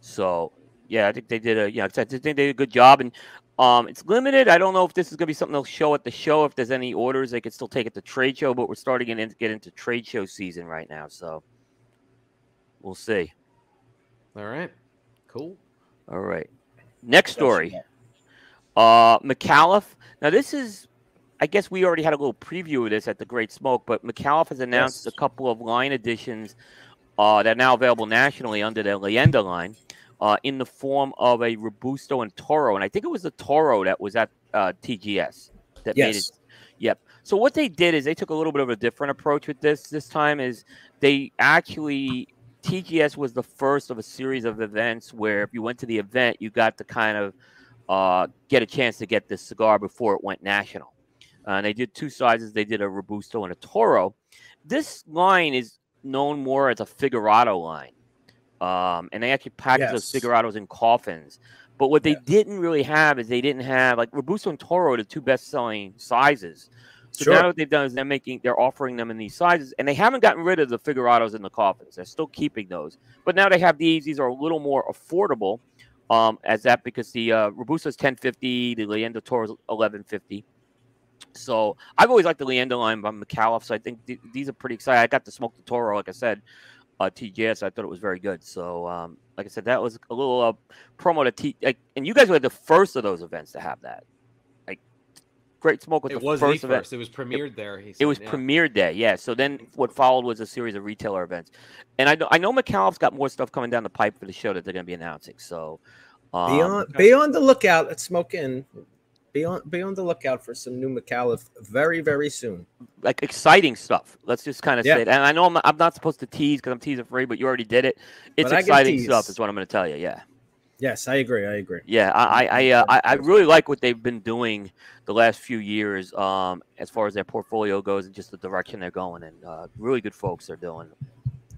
so yeah, I think they did a yeah, I think they did a good job, and um, it's limited. I don't know if this is gonna be something they'll show at the show. If there's any orders, they could still take it to trade show, but we're starting to get, into trade show season right now, so we'll see. All right. Cool. All right, next story. Uh, McAuliffe. Now this is, I guess we already had a little preview of this at the Great Smoke, but McAuliffe has announced Yes. a couple of line additions uh, that are now available nationally under the Leyenda line, uh, in the form of a Robusto and Toro, and I think it was the Toro that was at uh, TGS that made it. Yes. Yep. So what they did is they took a little bit of a different approach with this. This time is they actually TGS was the first of a series of events where if you went to the event, you got to kind of uh, get a chance to get this cigar before it went national. Uh, and they did two sizes. They did a Robusto and a Toro. This line is known more as a Figurado line. Um, and they actually package those Yes. In coffins. But what they didn't really have is they didn't have like Robusto and Toro, the two best-selling sizes. So Sure. now what they've done is they're making they're offering them in these sizes, and they haven't gotten rid of the Figurados in the coffins. They're still keeping those, but now they have these. These are a little more affordable, um, as that because the uh, Robusto is ten fifty, the Leyenda Toro is eleven fifty. So I've always liked the Leyenda line by McAuliffe, so I think th- these are pretty exciting. I got to smoke the Toro, like I said, uh, TGS. I thought it was very good. So, um, like I said, that was a little uh, promo to T. Like, and you guys were the first of those events to have that. Like, Great Smoke was It the was first the event. first. It was premiered there. He It was yeah. premiered there. yeah. So then what followed was a series of retailer events, and I know I know McAuliffe's got more stuff coming down the pipe for the show that they're going to be announcing. So, um, Be on be on the lookout at Smoke Inn. Be on be on the lookout for some new McAuliffe very very soon. like exciting stuff. Let's just kind of Yeah. say it. And I know I'm, I'm not supposed to tease because I'm teasing free, but you already did it. It's But exciting stuff. Is what I'm going to tell you. Yeah, Yes, I agree. I agree. yeah. I I I, uh, I I really like what they've been doing the last few years, um, as far as their portfolio goes and just the direction they're going. And uh, really good folks they're doing.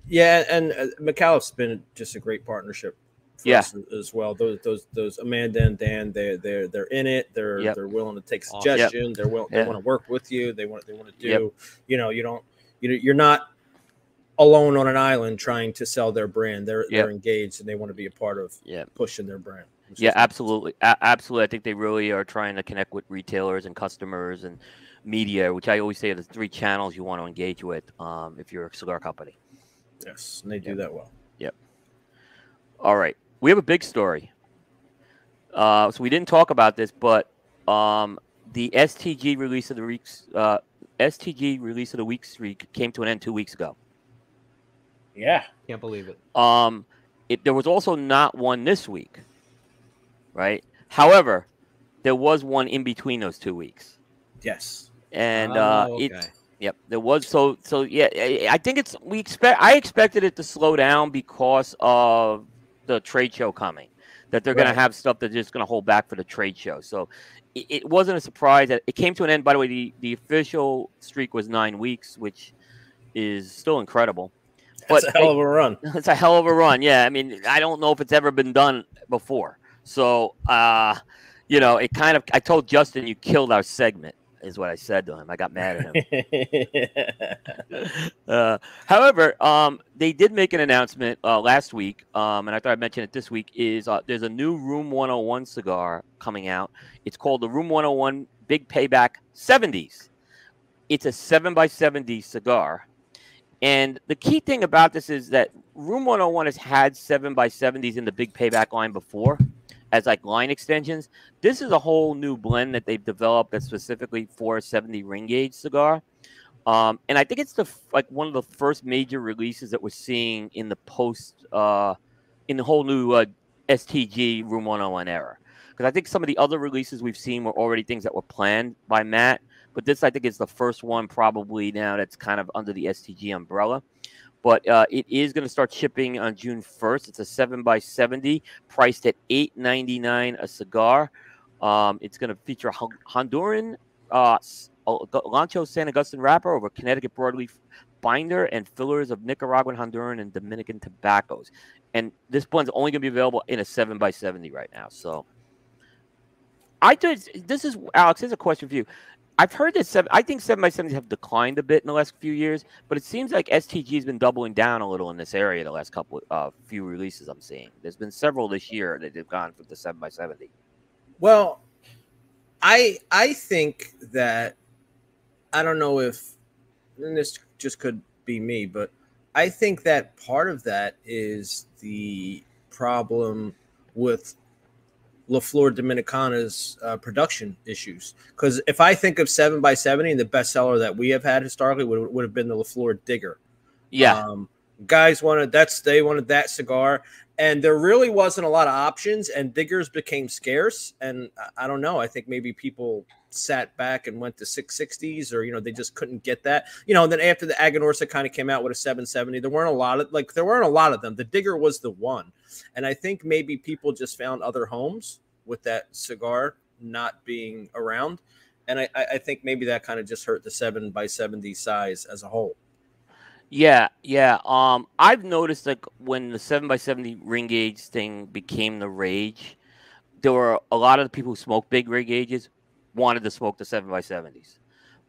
Yeah, and uh, McAuliffe's been just a great partnership. Yeah. as well. Those those those Amanda and Dan, they they're they're in it. They're Yep. they're willing to take Awesome. Yep. suggestions. They're will, they want to work with you. They want they want to do. Yep. You know, you don't you you're not alone on an island trying to sell their brand. They're they're engaged and they want to be a part of pushing their brand. Yeah, absolutely, A- absolutely. I think they really are trying to connect with retailers and customers and media, which I always say are the three channels you want to engage with um, if you're a cigar company. Yes, and they do that well. Yep. All right, we have a big story. Uh, so we didn't talk about this, but um, the STG release of the week's uh, STG release of the week streak came to an end two weeks ago. Yeah. Can't believe it. Um, it, there was also not one this week, right? However, there was one in between those two weeks, Yes. and uh, Oh, it, yep, there was. So, so yeah, I, I think it's we expect. I expected it to slow down because of the trade show coming. That they're going to have stuff that's just going to hold back for the trade show. So it, it wasn't a surprise that it came to an end. By the way, the, the official streak was nine weeks, which is still incredible. That's a hell of a run. It's a hell of a run. Yeah, I mean, I don't know if it's ever been done before. So, uh, you know, it kind of. I told Justin you killed our segment, is what I said to him. I got mad at him. uh, however, um, they did make an announcement uh, last week, um, and I thought I'd mention it this week. Is uh, there's a new Room 101 cigar coming out? It's called the Room 101 Big Payback 70s. It's a seven by 70 cigar. And the key thing about this is that Room 101 has had 7 by 70s in the big payback line before as like line extensions. This is a whole new blend that they've developed that's specifically for a 70 ring gauge cigar. Um, and I think it's the like one of the first major releases that we're seeing in the post uh, in the whole new uh, STG Room 101 era. Because I think some of the other releases we've seen were already things that were planned by Matt, but this I think is the first one probably now that's kind of under the STG umbrella. But uh, it is going to start shipping on June 1st. It's a 7 by 70 priced at $8.99 a cigar. Um, it's going to feature Hon- Honduran uh, uh, San Agustin wrapper over Connecticut broadleaf binder and fillers of Nicaraguan, Honduran, and Dominican tobaccos. And this blend's only going to be available in a 7 by 70 right now. So I did. This is Alex. Here's a question for you. I've heard that seven. I think seven by seventies have declined a bit in the last few years, but it seems like STG has been doubling down a little in this area the last couple uh, few releases I'm seeing. There's been several this year that they've gone for the seven by seventy. Well, I I think that I don't know if this just could be me, but I think that part of that is the problem with La Flor Dominicana's uh, production issues. Because if I think of seven by seventy, and the bestseller that we have had historically would, would have been the La Flor Digger. Yeah, Um, guys wanted that's they wanted that cigar, and there really wasn't a lot of options, and diggers became scarce. And I- I don't know. I think maybe people sat back and went to 660s, or you know, they just couldn't get that. You know, and then after the Aganorsa kind of came out with a 770, there weren't a lot of like there weren't a lot of them. The digger was the one, and I think maybe people just found other homes with that cigar not being around. And I, I think maybe that kind of just hurt the seven by 70 size as a whole. yeah, yeah. Um, I've noticed like when the seven by seventy ring gauge thing became the rage, there were a lot of people who smoke big ring gauges wanted to smoke the seven by seventies.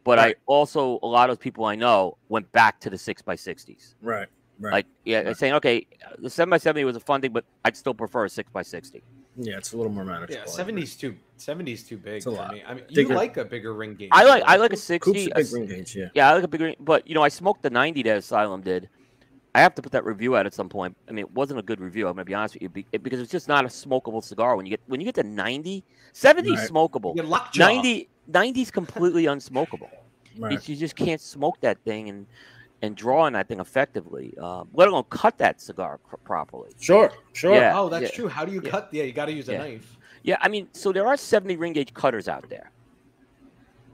But Right. I also a lot of people I know went back to the six by sixties. Right. Right. Like, yeah, Right. saying, okay, the seven by seventy was a fun thing, but I'd still prefer a six by sixty. Yeah, it's a little more manageable. Yeah, seventies too. Seventies too big It's a for lot. me. I mean, Digger- you like a bigger ring gauge. I like, I like a sixty. a a big s- ring gauge, yeah. Yeah, I like a big ring, but you know, I smoked the ninety that Asylum did. I have to put that review out at some point. I mean, it wasn't a good review. I'm gonna be honest with you, because it's just not a smokable cigar. When you get when you get to 90, 70 Right. smokable. You get lockjaw. 90 90 is completely unsmokable. Right. It's, you just can't smoke that thing and and draw on that thing effectively. Uh, let alone cut that cigar pr- properly. Sure, sure. Yeah. Oh, that's yeah. true. How do you Yeah. cut? Yeah, you got to use a Yeah. knife. Yeah, I mean, so there are 70 ring gauge cutters out there.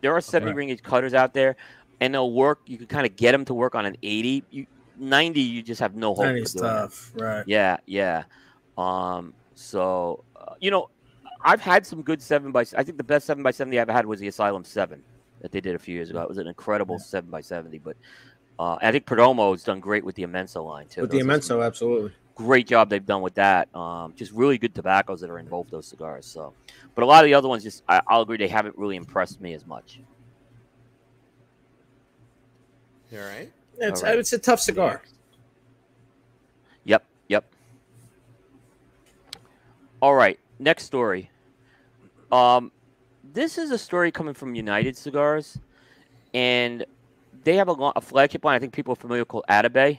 There are 70 Right. ring gauge cutters out there, and they'll work. You can kind of get them to work on an 80. You, 90, you just have no hope. Ninety of doing that. right? Yeah, yeah. Um, so uh, you know, I've had some good seven by. I think the best seven by seventy I've had was the Asylum Seven that they did a few years ago. It was an incredible seven by seventy. But uh, I think Perdomo has done great with the Inmenso line too. With the Those are some Inmenso, absolutely. Great job they've done with that. Um, just really good tobaccos that are in both those cigars. So, but a lot of the other ones, just I, I'll agree, they haven't really impressed me as much. All right. It's All right. it's a tough cigar. Yep, yep. All right, next story. Um, this is a story coming from United Cigars, and they have a, lo- a flagship line. I think people are familiar called Atabay,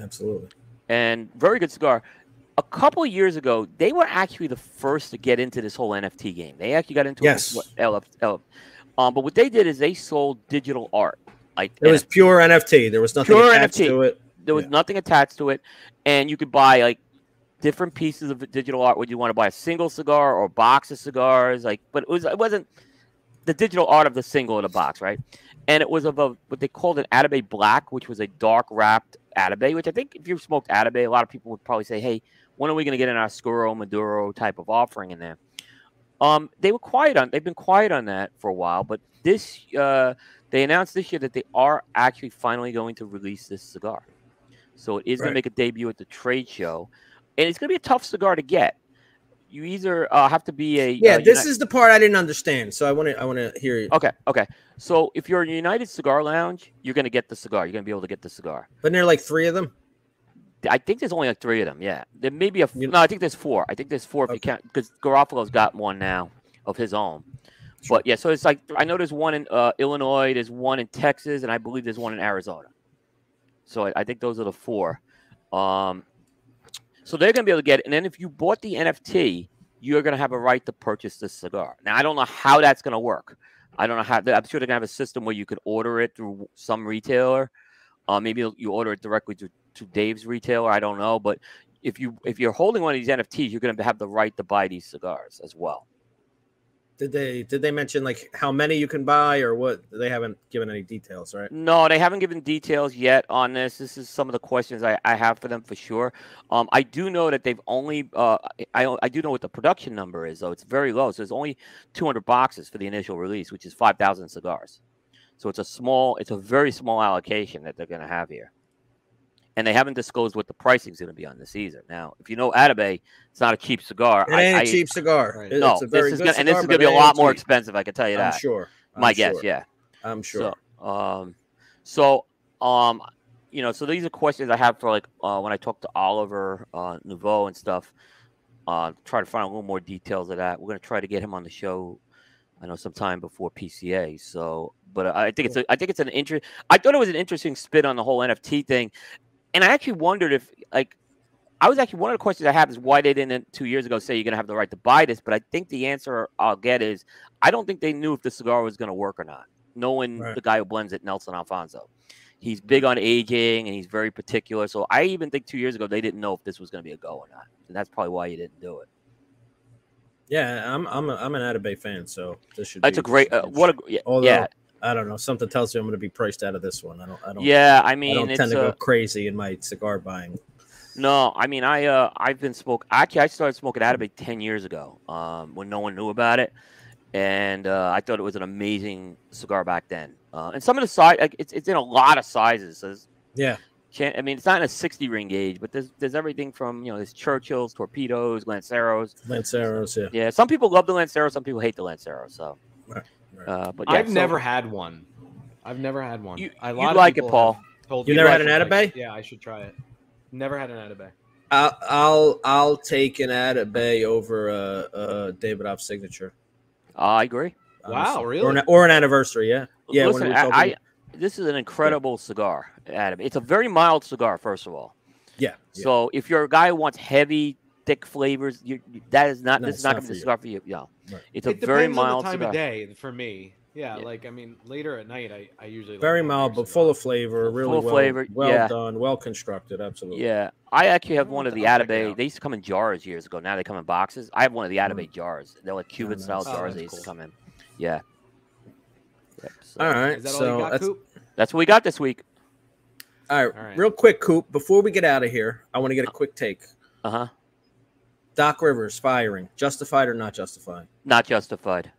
Absolutely. and very good cigar. A couple of years ago, they were actually the first to get into this whole NFT game. They actually got into Yes. it. with LF, LF. Um, but what they did is they sold digital art, like It was NFT. pure NFT. There was nothing Pure attached NFT. to it. There was nothing attached to it, and you could buy like different pieces of digital art. Would you want to buy a single cigar or a box of cigars? Like, but it was it wasn't the digital art of the single in a box, right? And it was of a what they called an Atabay Black, which was a dark wrapped Atabay. Which I think if you've smoked Atabay, a lot of people would probably say, "Hey, when are we going to get an Oscuro Maduro type of offering in there?" Um, they were quiet on. They've been quiet on that for a while, but this uh, they announced this year that they are actually finally going to release this cigar. So it is going to make a debut at the trade show, and it's going to be a tough cigar to get. You either uh, have to be a Yeah, uh, this Uni- is the part I didn't understand. So I want to I want to hear you. okay. Okay, so if you're in United Cigar Lounge, you're going to get the cigar. You're going to be able to get the cigar. But there are like three of them. I think there's only like three of them. Yeah, there may be a f- no. I think there's four. I think there's four if you count because Garofalo's got one now of his own. But yeah, so it's like I know there's one in uh, Illinois, there's one in Texas, and I believe there's one in Arizona. So I, I think those are the four. Um, so they're gonna be able to get it, and then if you bought the NFT, you're gonna have a right to purchase this cigar. Now I don't know how that's gonna work. I don't know how. I'm sure they're gonna have a system where you could order it through some retailer. Uh, maybe you order it directly to, to Dave's retailer. I don't know, but if you if you're holding one of these NFTs, you're going to have the right to buy these cigars as well. Did they did they mention like how many you can buy or what? They haven't given any details, right? No, they haven't given details yet on this. This is some of the questions I, I have for them for sure. Um, I do know that they've only uh, I I do know what the production number is though. It's very low. So there's only 200 boxes for the initial release, which is 5,000 cigars. So it's a small, it's a very small allocation that they're going to have here. And they haven't disclosed what the pricing is going to be on this either. Now, if you know Atabay, it's not a cheap cigar. It ain't a cheap cigar. It- No, it's a very this is good gonna, and this is going to be a ain't lot more cheap. expensive. I can tell you I'm that. sure. I'm My guess, yeah. I'm sure. So, um, so, um, you know, so these are questions I have for like uh, when I talk to Oliver uh, Nouveau and stuff. Uh, try to find a little more details of that. We're gonna try to get him on the show. I know sometime before PCA. So, but I think it's a, I think it's an interest. I thought it was an interesting spin on the whole NFT thing, and I actually wondered if like. I was actually one of the questions I have is why they didn't two years ago say you're gonna have the right to buy this, but I think the answer I'll get is I don't think they knew if the cigar was gonna work or not. Knowing Right. the guy who blends it, Nelson Alfonso, he's big on aging and he's very particular. So I even think two years ago they didn't know if this was gonna be a go or not, and that's probably why he didn't do it. Yeah, I'm I'm a, I'm an Atabay fan, so this should. That's be a great uh, what a yeah, Although, yeah I don't know. Something tells me I'm going to be priced out of this one. I don't. I don't. Yeah, I mean, I don't it's, tend to uh, go crazy in my cigar buying. No, I mean I uh I've been smoke actually I started smoking Atabay ten years ago, um, when no one knew about it. And uh, I thought it was an amazing cigar back then. Uh, and some of the size like it's it's in a lot of sizes. So Yeah. can't, I mean it's not in a sixty ring gauge, but there's there's everything from you know there's Churchills, torpedoes, Lanceros. Lanceros, yeah. Yeah, some people love the Lancero, some people hate the Lancero. So Right, uh but yeah, I've so- never had one. I've never had one. You- A you'd of like it, people Paul. have Told You never had an should like Yeah, I should try it. Never had an Atabay. I'll I'll I'll take an Atabay over a, a Davidoff signature. I agree. Wow, Or really? an, or an anniversary, yeah. Yeah. Listen, we I, I this is an incredible cigar, Adam. It's a very mild cigar, first of all. yeah. yeah. So if you're a guy who wants heavy, thick flavors, you, you- that is not No, this is not not going to for be the you. cigar for you. No, Right. it's a it very depends on mild the time cigar. of day for me. Yeah, like I mean, later at night, I I usually Very a mild, but full of flavor. Really Full well, flavor, well yeah. done, well constructed. Absolutely. Yeah, I actually have one of the I'll check it Atabay. They used to come in jars years ago. Now they come in boxes. I have one of the Atabay jars. They're like Cuban nice. style Oh, jars. They used to come in. Yeah. Yep, so All right. Is that all so you got, that's, Coop? that's what we got this week. all right. All right. Real quick, Coop. Before we get out of here, I want to get a quick take. Uh huh. Doc Rivers firing, justified or not justified? Not justified.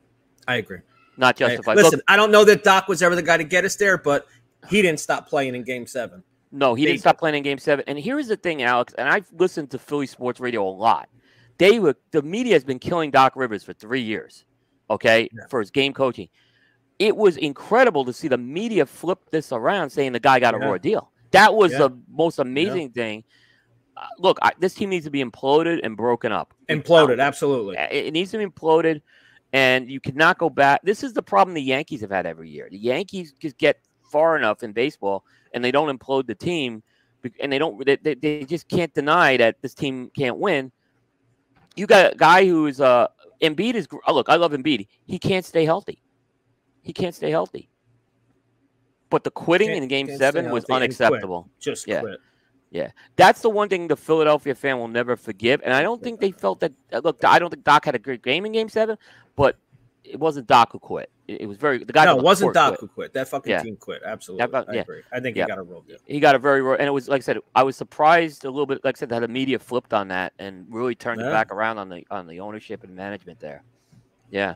I agree. Not justified. listen, Look, I don't know that Doc was ever the guy to get us there, but he didn't stop playing in Game Seven. no, he they didn't stop playing in Game Seven. And here's the thing, Alex. And I've listened to Philly sports radio a lot. They were the media has been killing Doc Rivers for three years. Okay, Yeah. for his game coaching. It was incredible to see the media flip this around, saying the guy got a Yeah. raw deal. That was Yeah. the most amazing thing. Uh, look, I, this team needs to be imploded and broken up. Imploded, absolutely. It, it needs to be imploded, and you cannot go back. This is the problem the Yankees have had every year. The Yankees just get far enough in baseball, and they don't implode the team, and they don't. They, they, they just can't deny that this team can't win. You got a guy who is uh Embiid is oh, look. I love Embiid. He can't stay healthy. He can't stay healthy. But the quitting Can't- in Game Seven was and quit. unacceptable. Just Yeah. quit. Yeah, that's the one thing the Philadelphia fan will never forgive, and I don't think they felt that. uh, Look, I don't think Doc had a great game in Game Seven, but it wasn't Doc who quit. It, it was very the guy. No, it wasn't Doc quit. who quit. That fucking Yeah. team quit. Absolutely. about- I yeah. agree. I think Yeah. he got a real deal. He got a very ro- and it was like I said. I was surprised a little bit. Like I said, that the media flipped on that and really turned it back around on the on the ownership and management there. Yeah,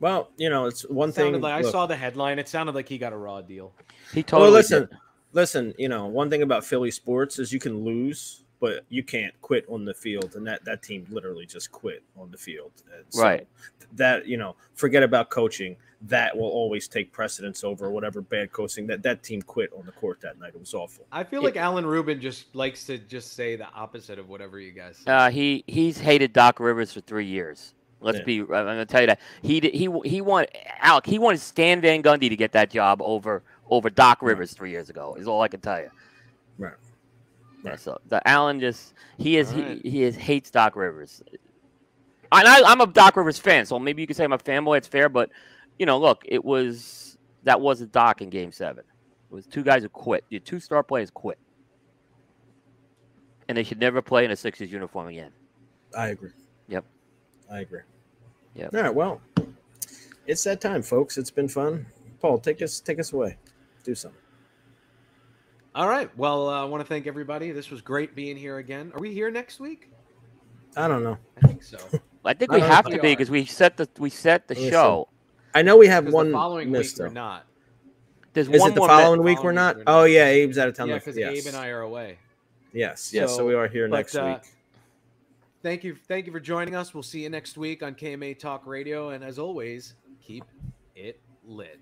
Well, you know, it's one Sounded thing. like I saw the headline. It sounded like he got a raw deal. he totally. well, listen, did. Listen. You know, one thing about Philly sports is you can lose, but you can't quit on the field, and that that team literally just quit on the field. And so Right. That you know, forget about coaching. That will always take precedence over whatever bad coaching. That that team quit on the court that night. It was awful. I feel It- like Alan Rubin just likes to just say the opposite of whatever you guys say. Uh, he he's hated Doc Rivers for three years. Let's Yeah. be. I'm going to tell you that he he he wanted Alec. He wanted Stan Van Gundy to get that job over over Doc Rivers three years ago. Is all I can tell you. Right. Yeah, so the Allen just he is All right. he, he is hates Doc Rivers. And I, I'm a Doc Rivers fan, so maybe you could say I'm a fanboy. It's fair, but you know, look, it was that was a Doc in Game Seven. It was two guys who quit. Your two star players quit, and they should never play in a Sixers uniform again. I agree. Yep. I agree. Yep. All right. Well, it's that time, folks. It's been fun. Paul, take us take us away. Do something. All right. Well, uh, I want to thank everybody. This was great being here again. Are we here next week? I don't know. I think so. I think I we don't have to we be because we set the we set the Listen, show. I know we have one the following week missed we're not. There's Is one it the following minute. week we're not? week we're. Oh yeah, Abe's out of town. Yeah, because yes. Abe and I are away. Yes, yes. So, So, we are here but, next uh, week. Thank you. Thank you for joining us. We'll see you next week on KMA Talk Radio. And as always, keep it lit.